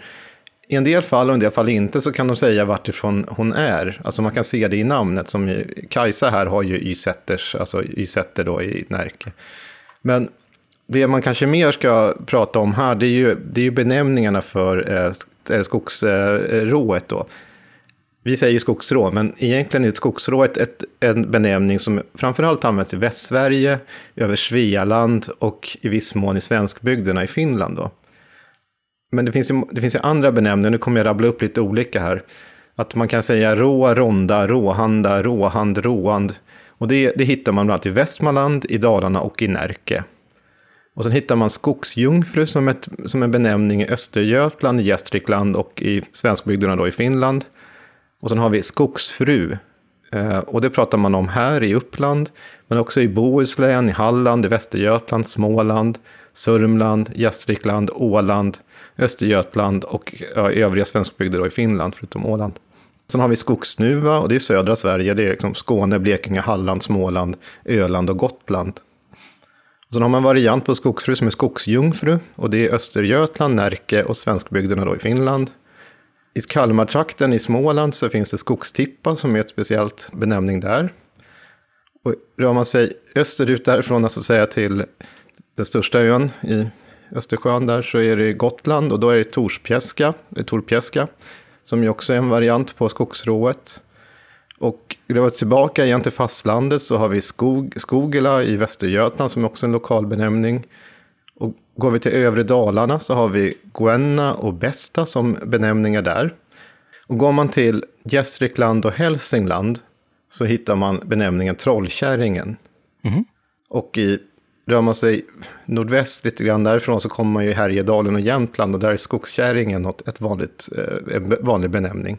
i en del fall och i en del fall inte, så kan de säga vartifrån hon är. Alltså man kan se det i namnet, som Kajsa här har ju Ysätters, alltså Ysätter då i Närke. Men det man kanske mer ska prata om här, det är ju, det är ju benämningarna för eh, eh skogsrået eh, då. Vi säger ju skogsrå, men egentligen är ett skogsrå ett, ett, en benämning som framförallt används i Västsverige, över Svealand och i viss mån i svenskbygderna i Finland. Då. Men det finns, ju, det finns ju andra benämningar, nu kommer jag rabbla upp lite olika här. Att man kan säga rå, ronda, råhanda, råhand, råand. Och det, det hittar man bland annat i Västmanland, i Dalarna och i Närke. Och sen hittar man skogsjungfru som, ett, som en benämning i Östergötland, Gästrikland och i svenskbygderna då i Finland. Och sen har vi skogsfru. Eh, och det pratar man om här i Uppland, men också i Bohuslän, i Halland, i Västergötland, Småland, Sörmland, Gästrikland, Åland, Östergötland och ja, övriga svenskbygder då i Finland, förutom Åland. Sen har vi skogssnuva och det är södra Sverige, det är liksom Skåne, Blekinge, Halland, Småland, Öland och Gotland. Sen har man variant på skogsfru som är skogsjungfru. Och det är Östergötland, Närke och svenskbygderna då i Finland. I Kalmartrakten i Småland så finns det skogstippa som är ett speciellt benämning där. Och rör man sig österut därifrån, alltså säga till den största ön i Östersjön där, så är det Gotland och då är det Torspjäska, Torpjäska, som ju också är en variant på skogsrået. Och var tillbaka igen till fastlandet så har vi Skog, Skogela i Västergötland som är också en lokal benämning. Och går vi till övre Dalarna så har vi Guenna och Besta som benämningar där. Och går man till Gästrikland och Hälsingland så hittar man benämningen Trollkärringen. Mm. Och i, rör man sig nordväst lite grann därifrån så kommer man ju Härjedalen och Jämtland och där är Skogskärringen ett vanligt, eh, en vanlig benämning.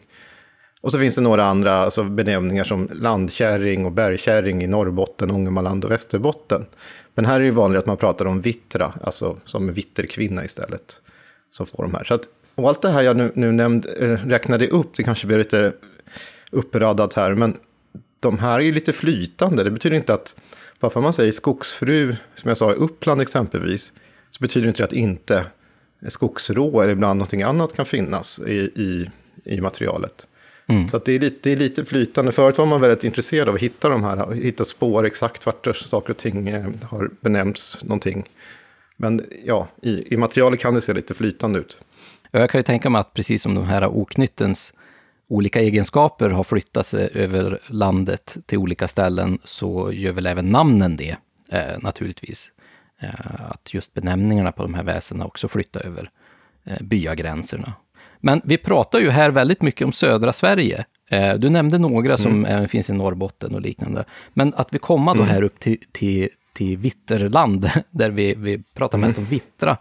Och så finns det några andra alltså benämningar som landkärring och bergkärring i Norrbotten, Ångermanland och Västerbotten. Men här är det vanligt att man pratar om vittra, alltså som vitterkvinna istället. Som får de här. Så att, och allt det här jag nu, nu nämnd, eh, räknade upp, det kanske blir lite uppradat här, men de här är ju lite flytande. Det betyder inte att, bara för att man säger skogsfru, som jag sa i Uppland exempelvis, så betyder inte det att inte skogsrå eller ibland någonting annat kan finnas i, i, i materialet. Mm. Så det, är lite, det är lite flytande. Förut var man väldigt intresserad av att hitta de här, hitta spår exakt vart saker och ting eh, har benämnts någonting. Men ja, i, i materialet kan det se lite flytande ut. Jag kan ju tänka mig att precis som de här oknyttens olika egenskaper har flyttat sig över landet till olika ställen, så gör väl även namnen det, eh, naturligtvis. Eh, att just benämningarna på de här väsena också flyttar över eh, byagränserna. Men vi pratar ju här väldigt mycket om södra Sverige. Eh, du nämnde några som mm. även finns i Norrbotten och liknande. Men att vi kommer då mm. här upp till, till, till Vitterland, *laughs* där vi, vi pratar mest mm. om Vittra.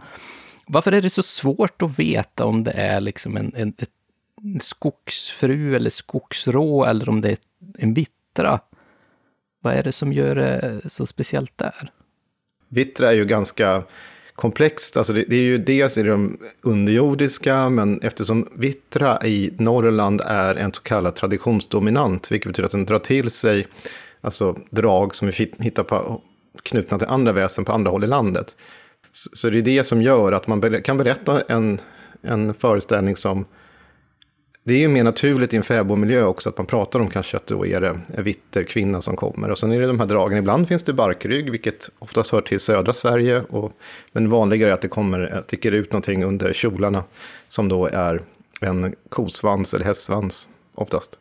Varför är det så svårt att veta om det är liksom en, en, en skogsfru eller skogsrå eller om det är en vittra? Vad är det som gör det så speciellt där? Vittra är ju ganska komplext. Alltså det, det, är ju dels i de underjordiska, men eftersom Vittra i Norrland är en så kallad traditionsdominant, vilket betyder att den drar till sig alltså drag som vi hittar på, knutna till andra väsen på andra håll i landet. Så, så det är det som gör att man kan berätta en, en föreställning som det är ju mer naturligt i en fäbodmiljö också att man pratar om kanske att då är det en eh, vitter kvinna som kommer. Och sen är det de här dragen, ibland finns det barkrygg, vilket oftast hör till södra Sverige. Och, men vanligare är att det kommer, eh, ticker ut någonting under kjolarna som då är en kosvans eller hästsvans oftast.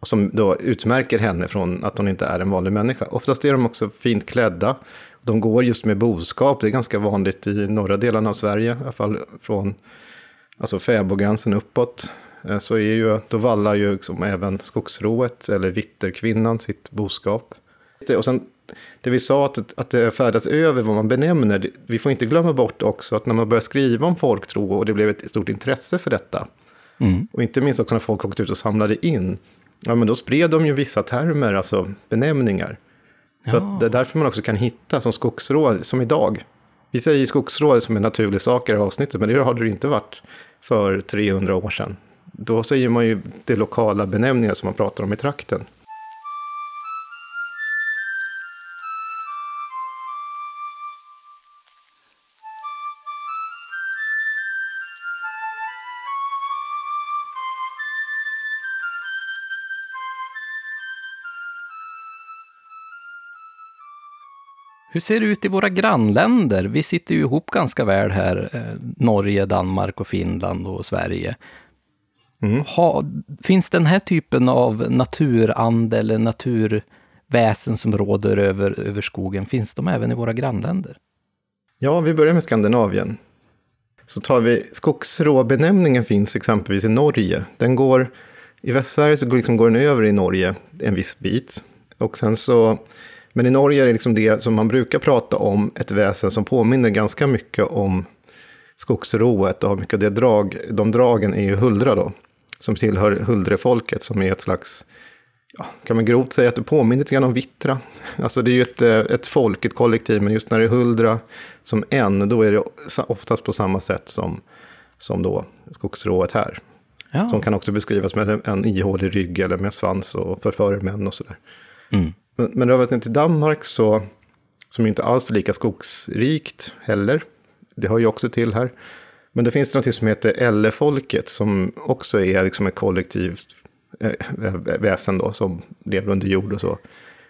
Och som då utmärker henne från att hon inte är en vanlig människa. Oftast är de också fint klädda. De går just med boskap, det är ganska vanligt i norra delarna av Sverige, i alla fall från alltså fäbodgränsen uppåt. Eh, så är ju, då vallar ju liksom även skogsrået eller vitterkvinnan sitt boskap. Och sen det vi sa att, att det färdas över vad man benämner, vi får inte glömma bort också att när man börjar skriva om folktro och det blev ett stort intresse för detta, mm. och inte minst också när folk åkte ut och samlade in, ja men då spred de ju vissa termer, alltså benämningar. Så ja. det är därför man också kan hitta som skogsrå, som idag. Vi säger skogsrå som en naturlig sak i det här avsnittet, men det har det inte varit för 300 år sedan då säger man ju de lokala benämningar som man pratar om i trakten. Hur ser det ut i våra grannländer? Vi sitter ju ihop ganska väl här, eh, Norge, Danmark och Finland och Sverige. Mm. Ha, finns den här typen av naturande eller naturväsen som råder över, över skogen, finns de även i våra grannländer? Ja, vi börjar med Skandinavien. Så tar vi skogsråbenämningen finns exempelvis i Norge. Den går, i Västsverige så går, liksom, går den över i Norge en viss bit. Och sen så, men i Norge är det liksom det som man brukar prata om, ett väsen som påminner ganska mycket om skogsrået och mycket av det drag, de dragen är ju huldra då som tillhör huldrefolket som är ett slags, ja, kan man grovt säga att det påminner lite grann om vittra. Alltså det är ju ett, eh, ett folk, ett kollektiv, men just när det är huldra som en, då är det oftast på samma sätt som, som då skogsrået här. Ja. Som kan också beskrivas med en ihålig rygg eller med svans och förförer män och sådär. Mm. Men, men rör vi ner till Danmark så, som inte alls är lika skogsrikt heller, det hör ju också till här, men det finns något som heter Ellefolket som också är liksom ett kollektivt eh, väsen då, som lever under jord och så.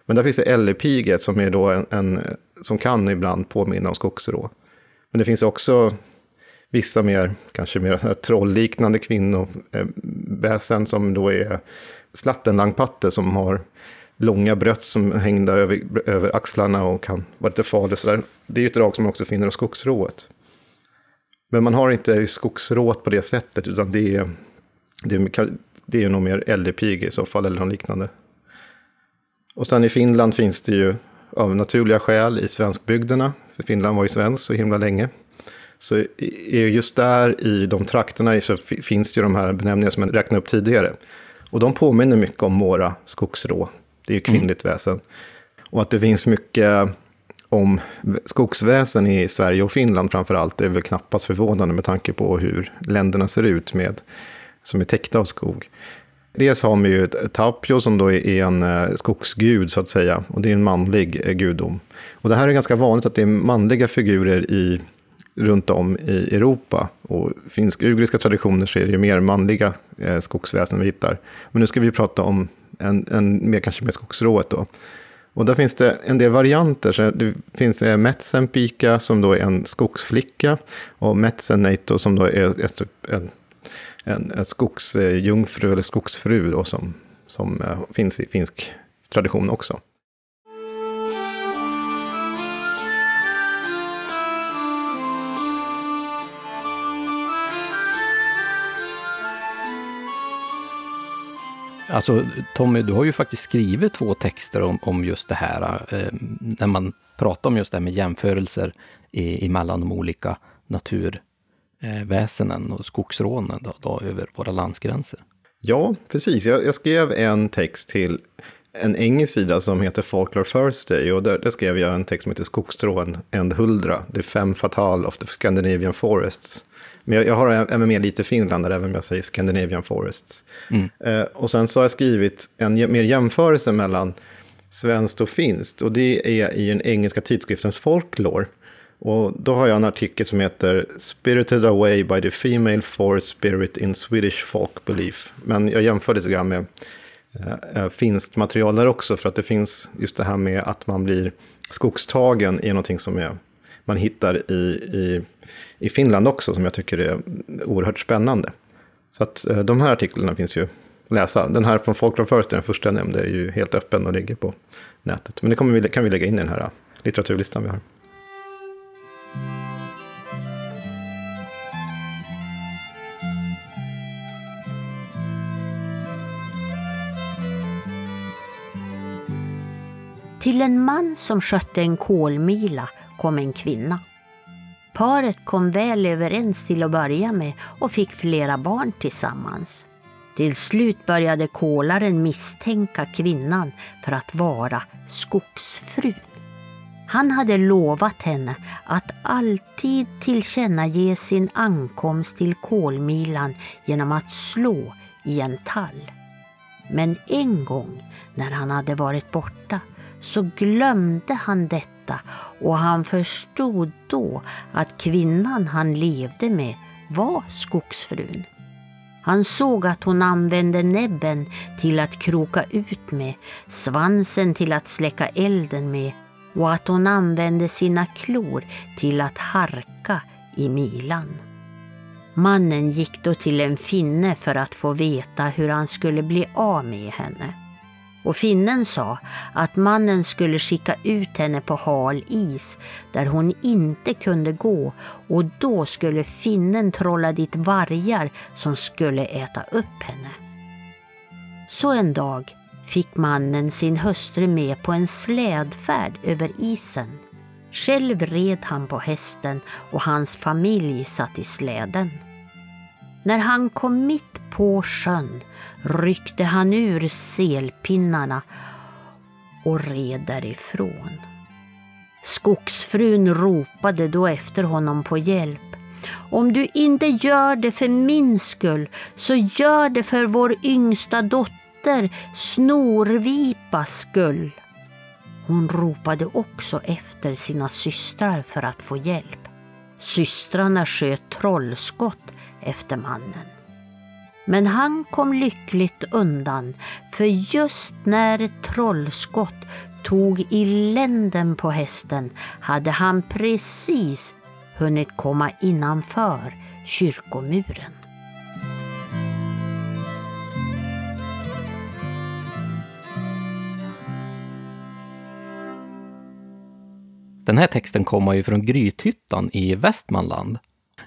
Men där finns det Ellepiget som är då en, en, som kan ibland påminna om skogsrå. Men det finns också vissa mer, kanske mer trollliknande kvinnoväsen eh, som då är Slattenlangpatte som har långa bröst som hängda över, över axlarna och kan vara lite farlig. Det är ju ett drag som man också finner hos skogsrået. Men man har inte skogsråt på det sättet, utan det är, det är, det är nog mer äldrepig i så fall, eller något liknande. Och sen i Finland finns det ju av naturliga skäl i svenskbygderna, för Finland var ju svenskt så himla länge. Så just där i de trakterna så finns det ju de här benämningarna som jag räknade upp tidigare. Och de påminner mycket om våra skogsrå. Det är ju kvinnligt mm. väsen. Och att det finns mycket om skogsväsen i Sverige och Finland framför allt är väl knappast förvånande med tanke på hur länderna ser ut med, som är täckta av skog. Dels har vi ju Tapio som då är en eh, skogsgud så att säga, och det är en manlig eh, gudom. Och det här är ganska vanligt att det är manliga figurer i, runt om i Europa. Och finsk-ugriska traditioner så är det ju mer manliga eh, skogsväsen vi hittar. Men nu ska vi prata om en, en mer, kanske mer skogsrået då. Och där finns det en del varianter. Så det finns eh, Metsenpika som då är en skogsflicka. Och Metsenneito som då är ett, en en, en skogsjungfru eh, eller skogsfru då, som, som eh, finns i finsk tradition också. Alltså Tommy, du har ju faktiskt skrivit två texter om, om just det här, eh, när man pratar om just det här med jämförelser i, mellan de olika naturväsenen och skogsrånen då, då, över våra landsgränser. Ja, precis. Jag, jag, skrev en text till en engelsk sida som heter Folklore Thursday och där, där skrev jag en text som heter Skogsstrån and Huldra, the fem fatal of the Scandinavian forests. Men jag, jag har även med lite Finland där, även om jag säger Scandinavian Forests. Mm. Eh, och sen så har jag skrivit en mer jämförelse mellan svenskt och finskt. Och det är i den engelska tidskriftens Folklore. Och då har jag en artikel som heter Spirited away by the female forest spirit in Swedish folk belief. Men jag jämför lite grann med äh, äh, finskt material där också. För att det finns just det här med att man blir skogstagen i någonting som är man hittar i, i, i Finland också, som jag tycker är oerhört spännande. Så att eh, de här artiklarna finns ju att läsa. Den här från Folklore First, den första jag nämnde, är ju helt öppen och ligger på nätet. Men det kommer vi, kan vi lägga in i den här eh, litteraturlistan vi har. Till en man som skötte en kolmila kom en kvinna. Paret kom väl överens till att börja med och fick flera barn tillsammans. Till slut började kolaren misstänka kvinnan för att vara skogsfrun. Han hade lovat henne att alltid tillkännage sin ankomst till kolmilan genom att slå i en tall. Men en gång när han hade varit borta så glömde han detta detta och han förstod då att kvinnan han levde med var skogsfrun. Han såg att hon använde näbben till att kroka ut med, svansen till att släcka elden med och att hon använde sina klor till att harka i milan. Mannen gick då till en finne för att få veta hur han skulle bli av med henne och finnen sa att mannen skulle skicka ut henne på hal is där hon inte kunde gå och då skulle finnen trolla dit vargar som skulle äta upp henne. Så en dag fick mannen sin hustru med på en slädfärd över isen. Själv red han på hästen och hans familj satt i släden. När han kom mitt på sjön ryckte han ur selpinnarna och red därifrån. Skogsfrun ropade då efter honom på hjälp. Om du inte gör det för min skull, så gör det för vår yngsta dotter Snorvipas skull. Hon ropade också efter sina systrar för att få hjälp. Systrarna sköt trollskott efter mannen. Men han kom lyckligt undan, för just när ett trollskott tog i länden på hästen hade han precis hunnit komma innanför kyrkomuren. Den här texten kommer ju från Grythyttan i Västmanland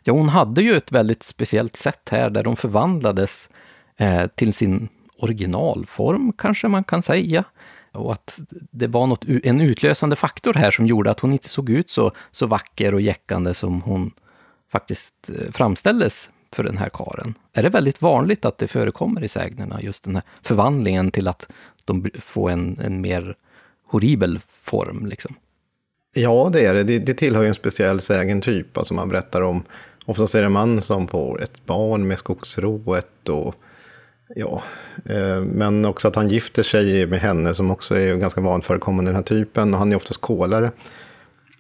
Ja, hon hade ju ett väldigt speciellt sätt här där de förvandlades eh, till sin originalform, kanske man kan säga. Och att det var något, en utlösande faktor här som gjorde att hon inte såg ut så, så vacker och jäckande som hon faktiskt eh, framställdes för den här karen. Är det väldigt vanligt att det förekommer i sägnerna, just den här förvandlingen till att de får en, en mer horribel form? Liksom? Ja, det är det. det. Det tillhör ju en speciell sägentyp. Alltså man berättar om Oftast är det en man som får ett barn med skogsrået och ja, eh, men också att han gifter sig med henne som också är ganska vanförekommande den här typen. Och han är oftast kolare.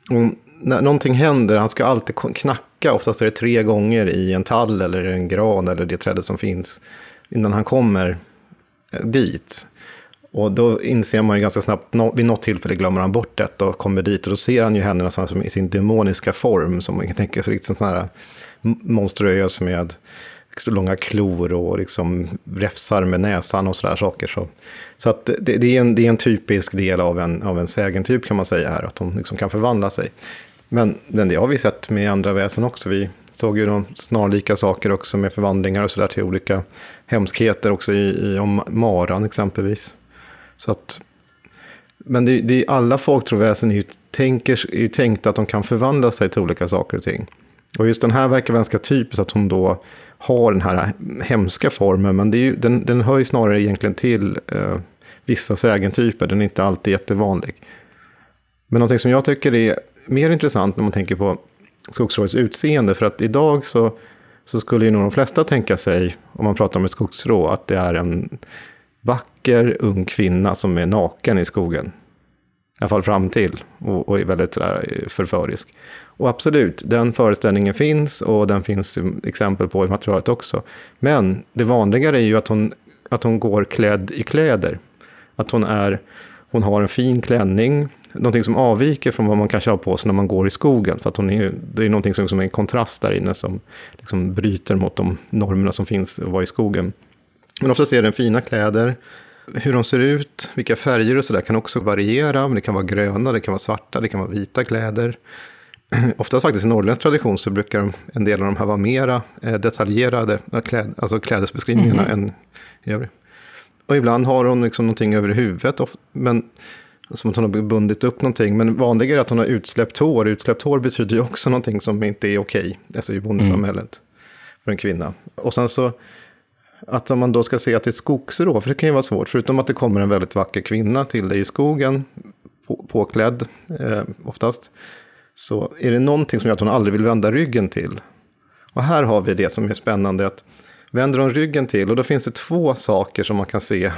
Och när någonting händer, han ska alltid knacka, oftast är det tre gånger i en tall eller en gran eller det trädet som finns, innan han kommer eh, dit. Och då inser man ju ganska snabbt, vid något tillfälle glömmer han bort detta och kommer dit och då ser han ju henne nästan som i sin demoniska form, som man kan tänka sig riktigt sån här monstruös med långa klor och liksom räfsar med näsan och sådär saker. Så, så att det, det, är en, det är en typisk del av en, av en sägentyp kan man säga här, att de liksom kan förvandla sig. Men, men det har vi sett med andra väsen också. Vi såg ju de snarlika saker också med förvandlingar och sådär till olika hemskheter också i, i om maran exempelvis. Så att, men det, det, alla folktroväsen är ju, tänker, är ju tänkta att de kan förvandla sig till olika saker och ting. Och just den här verkar ganska typiskt att hon då har den här hemska formen, men det är ju, den, den hör ju snarare egentligen till eh, vissa sägentyper, den är inte alltid jättevanlig. Men någonting som jag tycker är mer intressant när man tänker på skogsrådets utseende, för att idag så, så skulle ju nog de flesta tänka sig, om man pratar om ett skogsrå, att det är en vacker ung kvinna som är naken i skogen. I alla fall fram till, och, och är väldigt sådär eh, förförisk. Och absolut, den föreställningen finns och den finns exempel på i materialet också. Men det vanligare är ju att hon, att hon går klädd i kläder. Att hon, är, hon har en fin klänning, någonting som avviker från vad man kanske har på sig när man går i skogen. För att hon är, det är någonting som, som är en kontrast där inne som liksom bryter mot de normerna som finns att vara i skogen. Men oftast är det fina kläder. Hur de ser ut, vilka färger och sådär kan också variera. Det kan vara gröna, det kan vara svarta, det kan vara vita kläder. *clears throat* Oftast faktiskt i norrländsk tradition så brukar en del av de här vara mera eh, detaljerade, kläd, alltså klädesbeskrivningarna mm än i övrigt. Och ibland har hon liksom någonting över huvudet, men som att hon har bundit upp någonting. Men vanligare är att hon har utsläppt hår. Utsläppt hår betyder ju också någonting som inte är okej, alltså i bondesamhället, mm. för en kvinna. Och sen så, att om man då ska se att det är ett skogsrå, för det kan ju vara svårt, förutom att det kommer en väldigt vacker kvinna till dig i skogen, på, påklädd eh, oftast, så är det någonting som gör att hon aldrig vill vända ryggen till. Och här har vi det som är spännande, att vänder hon ryggen till, och då finns det två saker som man kan se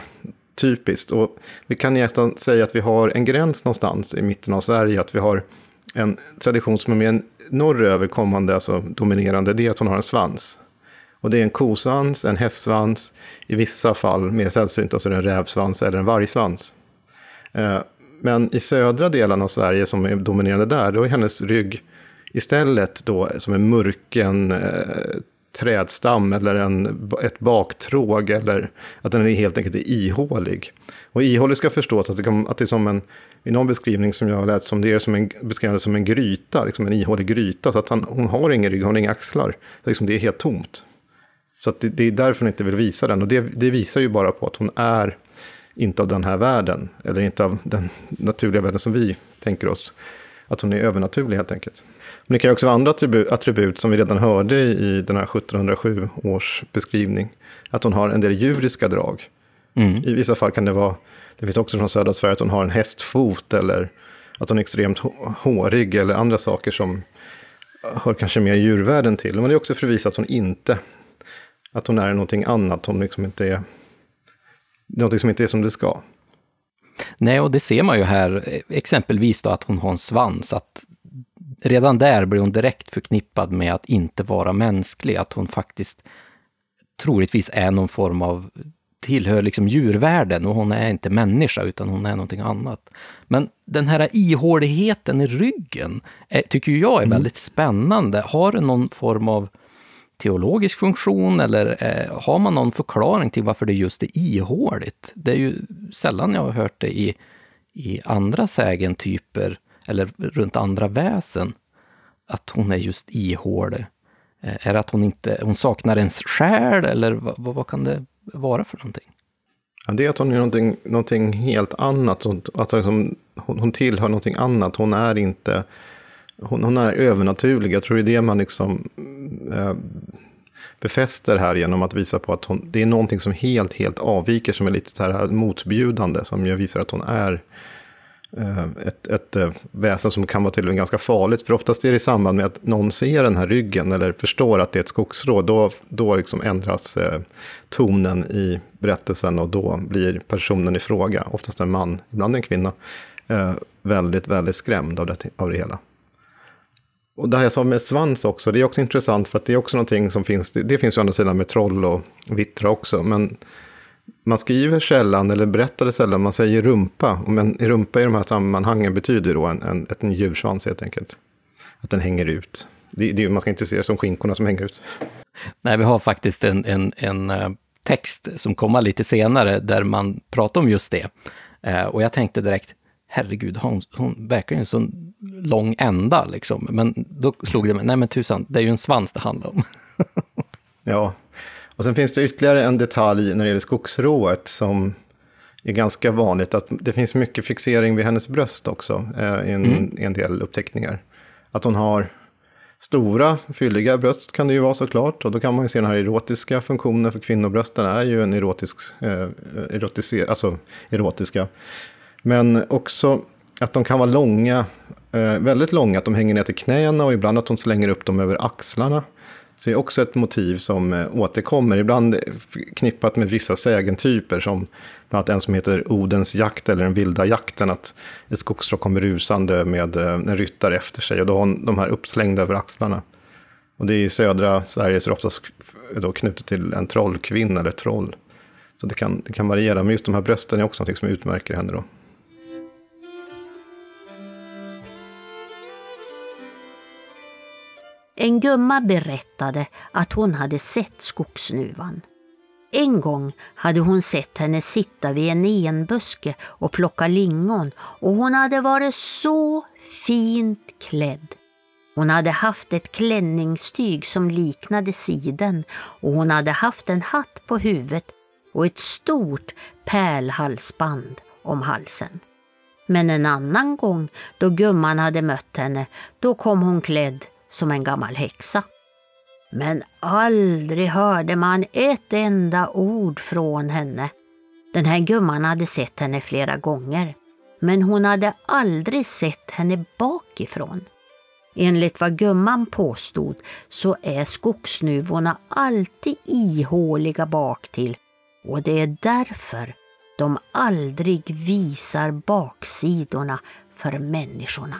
typiskt. Och vi kan nästan säga att vi har en gräns någonstans i mitten av Sverige, att vi har en tradition som är mer norröver kommande, alltså dominerande, det är att hon har en svans. Och det är en kosvans, en hästsvans, i vissa fall mer sällsynt, alltså en rävsvans eller en vargsvans. Eh, men i södra delen av Sverige som är dominerande där, då är hennes rygg istället då som en mörken eh, trädstam eller en, ett baktråg eller att den är helt enkelt är ihålig. Och ihålig ska förstås att det, kan, att det är som en, i någon beskrivning som jag har läst, som det är som en, beskrivande som en gryta, liksom en ihålig gryta, så att han, hon har ingen rygg, hon har inga axlar. Så liksom, det är helt tomt. Så det, det, är därför hon inte vill visa den, och det, det visar ju bara på att hon är inte av den här världen, eller inte av den naturliga världen som vi tänker oss. Att hon är övernaturlig helt enkelt. Men det kan ju också vara andra attribut, attribut som vi redan hörde i den här 1707 års beskrivning. Att hon har en del djuriska drag. Mm. I vissa fall kan det vara, det finns också från södra Sverige, att hon har en hästfot eller att hon är extremt hårig eller andra saker som hör kanske mer djurvärlden till. Men det är också för att visa att hon inte, att hon är någonting annat, hon liksom inte är, någonting som inte är som det ska. Nej, och det ser man ju här, exempelvis då att hon har en svans, att redan där blir hon direkt förknippad med att inte vara mänsklig, att hon faktiskt troligtvis är någon form av tillhör liksom djurvärlden och hon är inte människa utan hon är någonting annat. Men den här ihåligheten i ryggen är, tycker jag är mm. väldigt spännande. Har den någon form av teologisk funktion eller eh, har man någon förklaring till varför det just är ihåligt? Det är ju sällan jag har hört det i, i andra sägentyper eller runt andra väsen, att hon är just ihålig. Eh, är det att hon inte, hon saknar ens själ eller vad, vad kan det vara för någonting? Ja, det är att hon är någonting, någonting helt annat, att hon, hon tillhör någonting annat, hon är inte, hon, hon är övernaturlig. Jag tror det är det man liksom eh, befäster här genom att visa på att hon, det är någonting som helt, helt avviker, som är lite så här motbjudande, som jag visar att hon är Eh, ett, ett eh, väsen som kan vara till och med ganska farligt. För oftast är det i samband med att någon ser den här ryggen eller förstår att det är ett skogsrå. Då, då liksom ändras eh, tonen i berättelsen och då blir personen i fråga, oftast en man, ibland en kvinna, eh, väldigt, väldigt skrämd av det, av det hela. Och det här jag sa med svans också, det är också intressant för att det är också någonting som finns, det, det finns ju å andra sidan med troll och vittra också, men man skriver sällan eller berättar det sällan, man säger rumpa. Men rumpa i de här sammanhangen betyder då en, en, en djursvans helt enkelt. Att den hänger ut. Det, det, man ska inte se det som skinkorna som hänger ut. Nej, vi har faktiskt en, en, en eh, text som kommer lite senare där man pratar om just det. Eh, och jag tänkte direkt, herregud, hon, hon verkar ju en sån lång ända liksom. Men då slog det mig, nej men tusan, det är ju en svans det handlar om. *laughs* ja, och sen finns det ytterligare en detalj när det gäller skogsrået som är ganska vanligt. att Det finns mycket fixering vid hennes bröst också eh, i en, mm. en del uppteckningar. Att hon har stora, fylliga bröst kan det ju vara såklart. Och då kan man ju se den här erotiska funktionen för kvinnobrösten är ju en erotisk, eh, erotiser, alltså erotiska. Men också att de kan vara långa, Eh, väldigt långa, att de hänger ner till knäna och ibland att hon slänger upp dem över axlarna. Så det är också ett motiv som eh, återkommer, ibland knippat med vissa sägentyper, som bland annat en som heter Odens jakt eller den vilda jakten, att ett skogsstrå kommer rusande med eh, en ryttare efter sig och då har hon de här uppslängda över axlarna. Och det är i södra Sverige så är det oftast då knutet till en trollkvinna eller troll. Så det kan, det kan variera, men just de här brösten är också något som utmärker henne då. En gumma berättade att hon hade sett skogsnuvan. En gång hade hon sett henne sitta vid en enbuske och plocka lingon och hon hade varit så fint klädd. Hon hade haft ett klänningstyg som liknade siden och hon hade haft en hatt på huvudet och ett stort pärlhalsband om halsen. Men en annan gång då gumman hade mött henne, då kom hon klädd som en gammal häxa. Men aldrig hörde man ett enda ord från henne. Den här gumman hade sett henne flera gånger, men hon hade aldrig sett henne bakifrån. Enligt vad gumman påstod så är skogsnuvorna alltid ihåliga baktill och det är därför de aldrig visar baksidorna för människorna.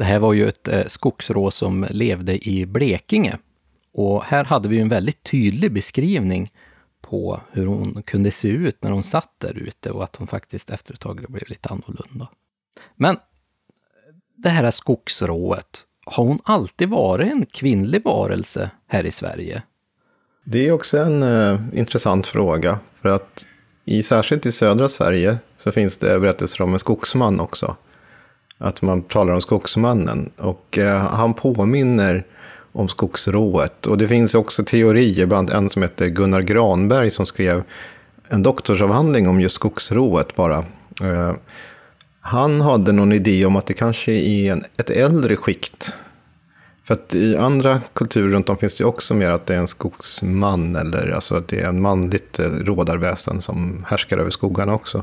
Det här var ju ett eh, skogsrå som levde i Blekinge. Och här hade vi en väldigt tydlig beskrivning på hur hon kunde se ut när hon satt där ute och att hon faktiskt efter ett tag blev lite annorlunda. Men det här skogsrået, har hon alltid varit en kvinnlig varelse här i Sverige? Det är också en uh, intressant fråga. För att i, särskilt i södra Sverige så finns det berättelser om en skogsman också att man talar om skogsmannen. Och eh, han påminner om skogsrået. Och det finns också teorier, bland en som heter Gunnar Granberg som skrev en doktorsavhandling om just skogsrået bara. Eh, han hade någon idé om att det kanske är en, ett äldre skikt. För att i andra kulturer runt om finns det också mer att det är en skogsman, eller alltså att det är en manligt eh, rådarväsen som härskar över skogarna också.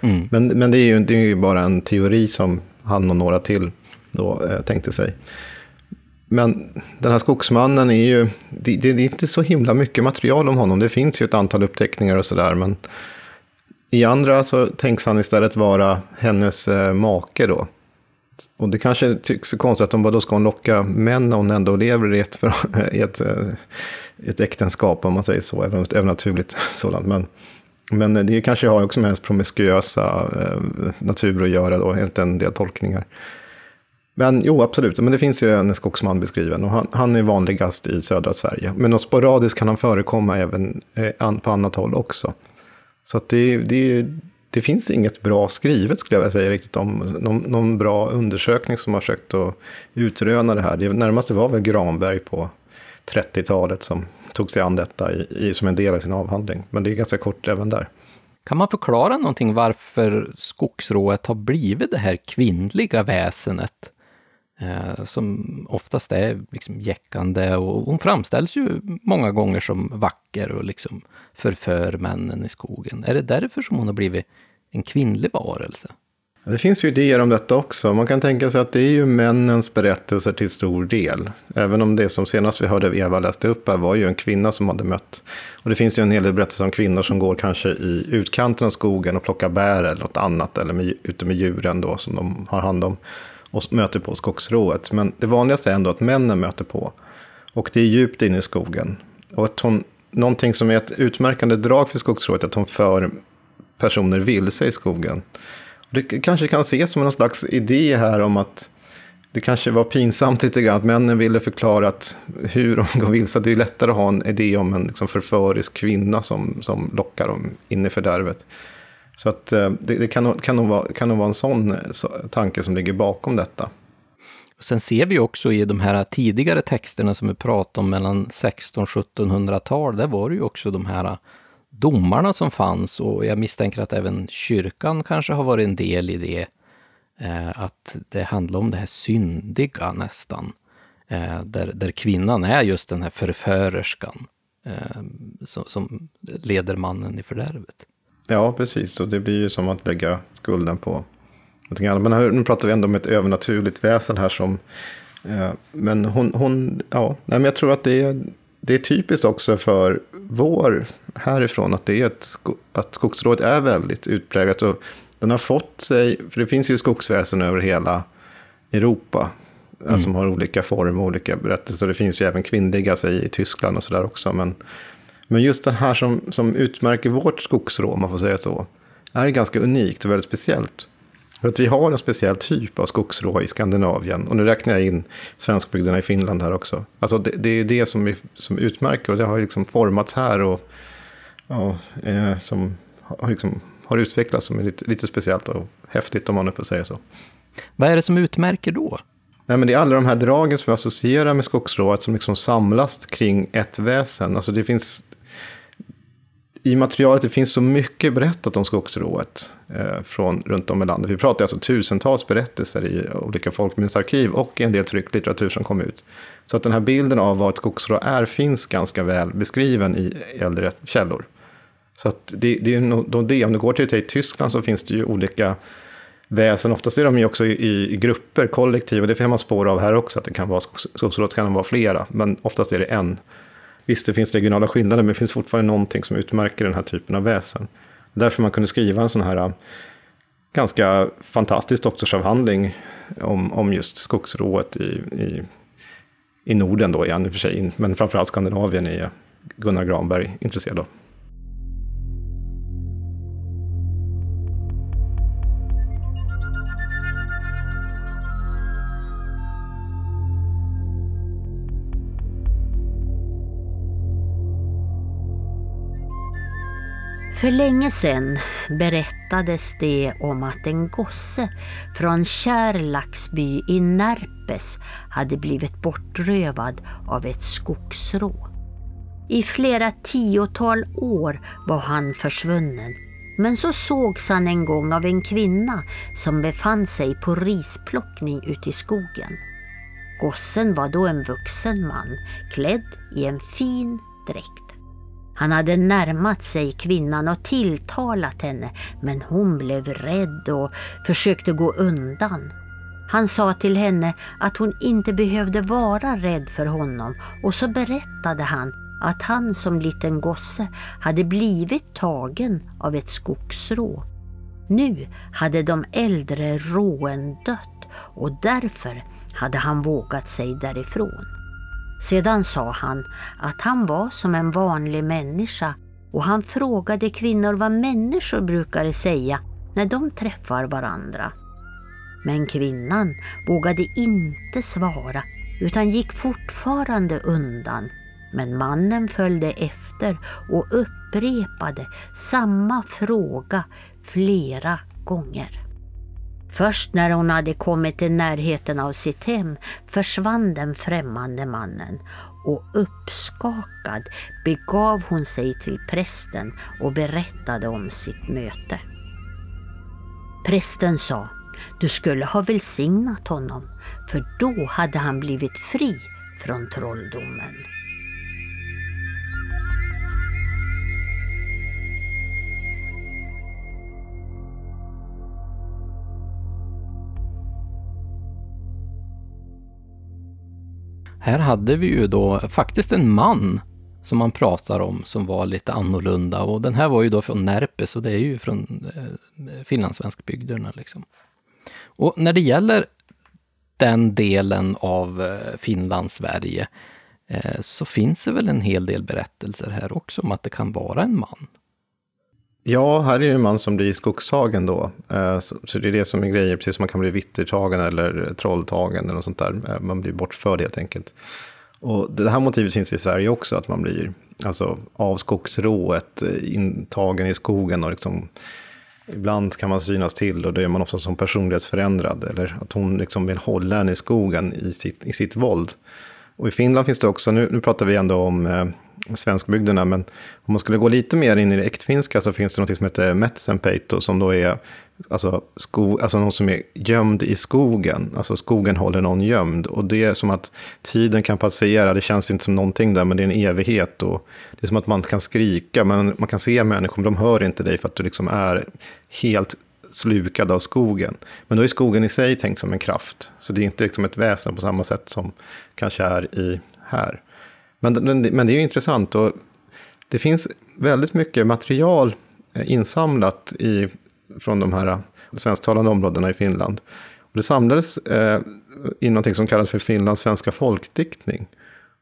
Mm. Men, men det är ju det är ju bara en teori som han och några till då eh, tänkte sig. Men den här skogsmannen är ju, det, det, är inte så himla mycket material om honom. Det finns ju ett antal uppteckningar och sådär. Men i andra så tänks han istället vara hennes eh, make då. Och det kanske tycks så konstigt att de bara då ska hon locka män när hon ändå lever i ett, *laughs* i ett, eh, ett äktenskap, om man säger så, även ett övernaturligt *laughs* sådant. Men men det kanske har också med ens promiskuösa eh, natur att göra då, enligt en del tolkningar. Men jo, absolut. Men det finns ju en skogsman beskriven och han, han är vanligast i södra Sverige. Men sporadiskt kan han förekomma även eh, på annat håll också. Så att det, det, det finns inget bra skrivet skulle jag vilja säga riktigt om någon, någon bra undersökning som har försökt att utröna det här. Det närmaste var väl Granberg på 30-talet som tog sig an detta i, i, som en del av sin avhandling. Men det är ganska kort även där. Kan man förklara någonting varför skogsrået har blivit det här kvinnliga väsenet? Eh, som oftast är liksom jäckande och hon framställs ju många gånger som vacker och liksom förför männen i skogen. Är det därför som hon har blivit en kvinnlig varelse? Det finns ju idéer om detta också. Man kan tänka sig att det är ju männens berättelser till stor del. Även om det som senast vi hörde Eva läste upp här var ju en kvinna som hade mött. Och det finns ju en hel del berättelser om kvinnor som går kanske i utkanten av skogen och plockar bär eller något annat. Eller med, ute med djuren då som de har hand om. Och möter på skogsrået. Men det vanligaste är ändå att männen möter på. Och det är djupt inne i skogen. Och att hon, någonting som är ett utmärkande drag för skogsrået är att hon för personer vilse i skogen. Det kanske kan ses som en slags idé här om att det kanske var pinsamt lite grann att männen ville förklara att hur de går vilse. Det är lättare att ha en idé om en liksom förförisk kvinna som, som lockar dem in i fördärvet. Så att eh, det, det kan, kan, nog vara, kan nog vara en sån eh, tanke som ligger bakom detta. Sen ser vi också i de här tidigare texterna som vi pratade om mellan 1600-1700-tal, där var det ju också de här domarna som fanns och jag misstänker att även kyrkan kanske har varit en del i det. Eh, att det handlar om det här syndiga nästan. Eh, där, där kvinnan är just den här förförerskan eh, som, som, leder mannen i fördärvet. Ja, precis. Och det blir ju som att lägga skulden på någonting annat. Men här, nu pratar vi ändå om ett övernaturligt väsen här som... Eh, men hon, hon ja, nej, men jag tror att det är, det är typiskt också för vår härifrån att, det är ett, att skogsrådet är väldigt utpräglat. Och den har fått sig, för det finns ju skogsväsen över hela Europa. Mm. Som har olika former och olika berättelser. Det finns ju även kvinnliga sig i Tyskland och sådär också. Men, men just den här som, som utmärker vårt skogsrå, om man får säga så, är ganska unikt och väldigt speciellt. För att vi har en speciell typ av skogsrå i Skandinavien. Och nu räknar jag in svenskbygderna i Finland här också. Alltså det, det är det som, är, som utmärker och det har liksom formats här och ja, eh, som har, liksom, har utvecklats som är lite, lite speciellt och häftigt om man nu får säga så. Vad är det som utmärker då? Nej, men det är alla de här dragen som vi associerar med skogsrået som liksom samlas kring ett väsen. Alltså det finns i materialet det finns så mycket berättat om skogsrået eh, från runt om i landet. Vi pratar alltså tusentals berättelser i olika folkminnesarkiv och en del tryckt litteratur som kom ut. Så att den här bilden av vad ett skogsrå är finns ganska väl beskriven i äldre källor. Så att det, det är nog det. Om du går till, till Tyskland så finns det ju olika väsen. Oftast är de ju också i, i grupper, kollektiv. Och det får man spår av här också. Att det kan vara skogsrået kan vara flera. Men oftast är det en. Visst, det finns regionala skillnader, men det finns fortfarande någonting som utmärker den här typen av väsen. Därför man kunde skriva en sån här äh, ganska fantastisk doktorsavhandling om, om just skogsrået i, i, i Norden då, igen i och för sig, men framförallt Skandinavien är Gunnar Granberg intresserad av. För länge sedan berättades det om att en gosse från Kärlaxby i Närpes hade blivit bortrövad av ett skogsrå. I flera tiotal år var han försvunnen men så sågs han en gång av en kvinna som befann sig på risplockning ute i skogen. Gossen var då en vuxen man klädd i en fin dräkt. Han hade närmat sig kvinnan och tilltalat henne men hon blev rädd och försökte gå undan. Han sa till henne att hon inte behövde vara rädd för honom och så berättade han att han som liten gosse hade blivit tagen av ett skogsrå. Nu hade de äldre råen dött och därför hade han vågat sig därifrån. Sedan sa han att han var som en vanlig människa och han frågade kvinnor vad människor brukade säga när de träffar varandra. Men kvinnan vågade inte svara utan gick fortfarande undan. Men mannen följde efter och upprepade samma fråga flera gånger. Först när hon hade kommit i närheten av sitt hem försvann den främmande mannen och uppskakad begav hon sig till prästen och berättade om sitt möte. Prästen sa, du skulle ha välsignat honom, för då hade han blivit fri från trolldomen. Här hade vi ju då faktiskt en man som man pratar om som var lite annorlunda och den här var ju då från Närpes så det är ju från eh, finlandssvenskbygderna liksom. Och när det gäller den delen av eh, Finland, Sverige, eh, så finns det väl en hel del berättelser här också om att det kan vara en man. Ja, här är det en man som blir skogstagen då. Eh, så det är det som är grejen, precis som man kan bli vittertagen eller trolltagen eller något sånt där. Eh, man blir bortförd helt enkelt. Och det här motivet finns i Sverige också, att man blir alltså, av skogsrået eh, intagen i skogen och liksom Ibland kan man synas till och då är man ofta som personlighetsförändrad. Eller att hon liksom vill hålla en i skogen i sitt, i sitt våld. Och i Finland finns det också, nu, nu pratar vi ändå om eh, svenskbygderna, men om man skulle gå lite mer in i det äktfinska så finns det något som heter Metsenpeito, som då är alltså, sko, alltså någon som är gömd i skogen. Alltså skogen håller någon gömd. Och det är som att tiden kan passera, det känns inte som någonting där, men det är en evighet. Och det är som att man kan skrika, men man kan se människor, men de hör inte dig för att du liksom är helt slukad av skogen. Men då är skogen i sig tänkt som en kraft. Så det är inte liksom ett väsen på samma sätt som kanske är i här. Men, men, men det är ju intressant och det finns väldigt mycket material eh, insamlat i, från de här eh, svensktalande områdena i Finland. Och det samlades eh, i något som kallas för Finlands svenska folkdiktning.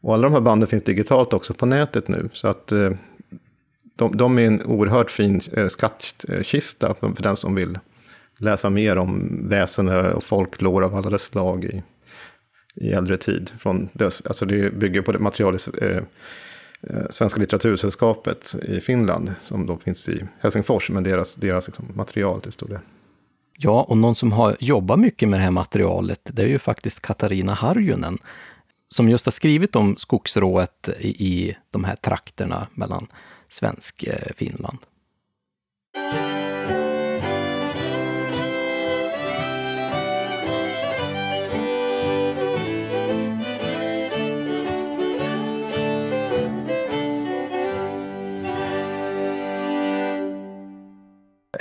Och alla de här banden finns digitalt också på nätet nu. Så att eh, de, de är en oerhört fin eh, skattkista för den som vill läsa mer om väsen eh, och folklor av alla dess slag i, i äldre tid. Från alltså det bygger på det material i eh, eh, Svenska litteratursällskapet i Finland, som då finns i Helsingfors, men deras, deras liksom, material till stor del. Ja, och någon som har jobbat mycket med det här materialet, det är ju faktiskt Katarina Harjunen, som just har skrivit om skogsrået i, i de här trakterna mellan svensk eh, Finland.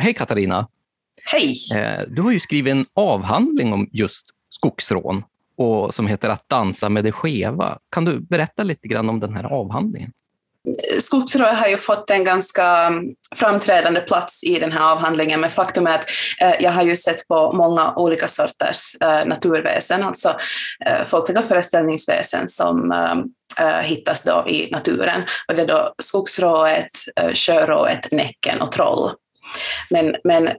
Hej Katarina! Hej! Eh, du har ju skrivit en avhandling om just skogsrån och som heter Att dansa med det skeva. Kan du berätta lite grann om den här avhandlingen? Skogsrå har ju fått en ganska mm, framträdande plats i den här avhandlingen, men faktum är att eh, jag har ju sett på många olika sorters eh, naturväsen, alltså folkliga föreställningsväsen som hittas då i naturen. Och det är då skogsrået, sjörået, näcken och troll. Men, men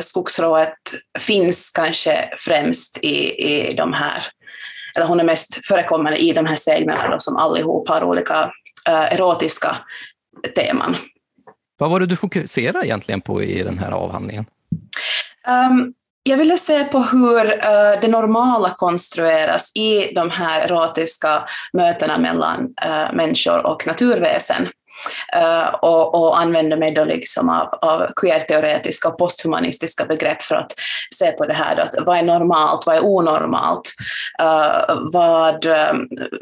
skogsrået finns kanske främst i, i de här eller hon är mest förekommande i de här sägnerna som allihop har olika Eh, erotiska teman. Vad var det du fokuserade egentligen på i den här avhandlingen? Um, jag ville se på hur uh, det normala konstrueras i de här erotiska mötena mellan uh, människor och naturväsen. Uh, och, och använder mig då liksom av, av queer-teoretiska och posthumanistiska begrepp för att se på det här. Då, att vad är normalt, vad är onormalt? Uh, vad, eh,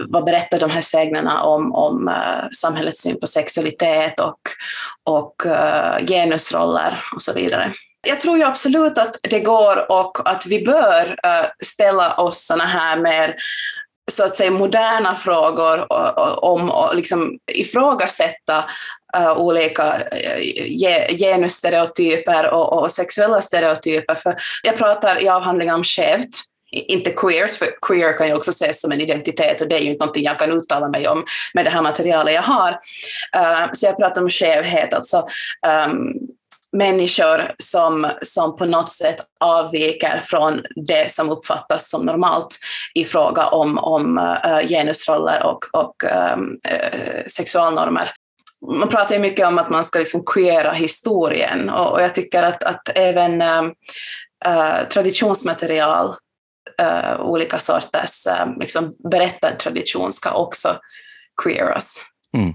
vad berättar de här sägnerna om, om uh, samhällets syn på sexualitet och, och genusroller och så vidare? Jag tror ju absolut att det går och att vi bör ställa oss sådana här mer så att säga moderna frågor om att liksom ifrågasätta uh, olika uh, genusstereotyper och, och, sexuella stereotyper. För jag pratar i avhandlingen om skevt, inte queer, för queer kan ju också ses som en identitet och det är ju inte någonting jag kan uttala mig om med det här materialet jag har. Uh, så jag pratar om skevhet, alltså um, människor som, som på något sätt avviker från det som uppfattas som normalt i fråga om, om uh, genusroller och, och um, uh, sexualnormer. Man pratar ju mycket om att man ska liksom queera historien och, och jag tycker att, att även uh, traditionsmaterial, olika sorters liksom berättad tradition ska också queeras. Mm.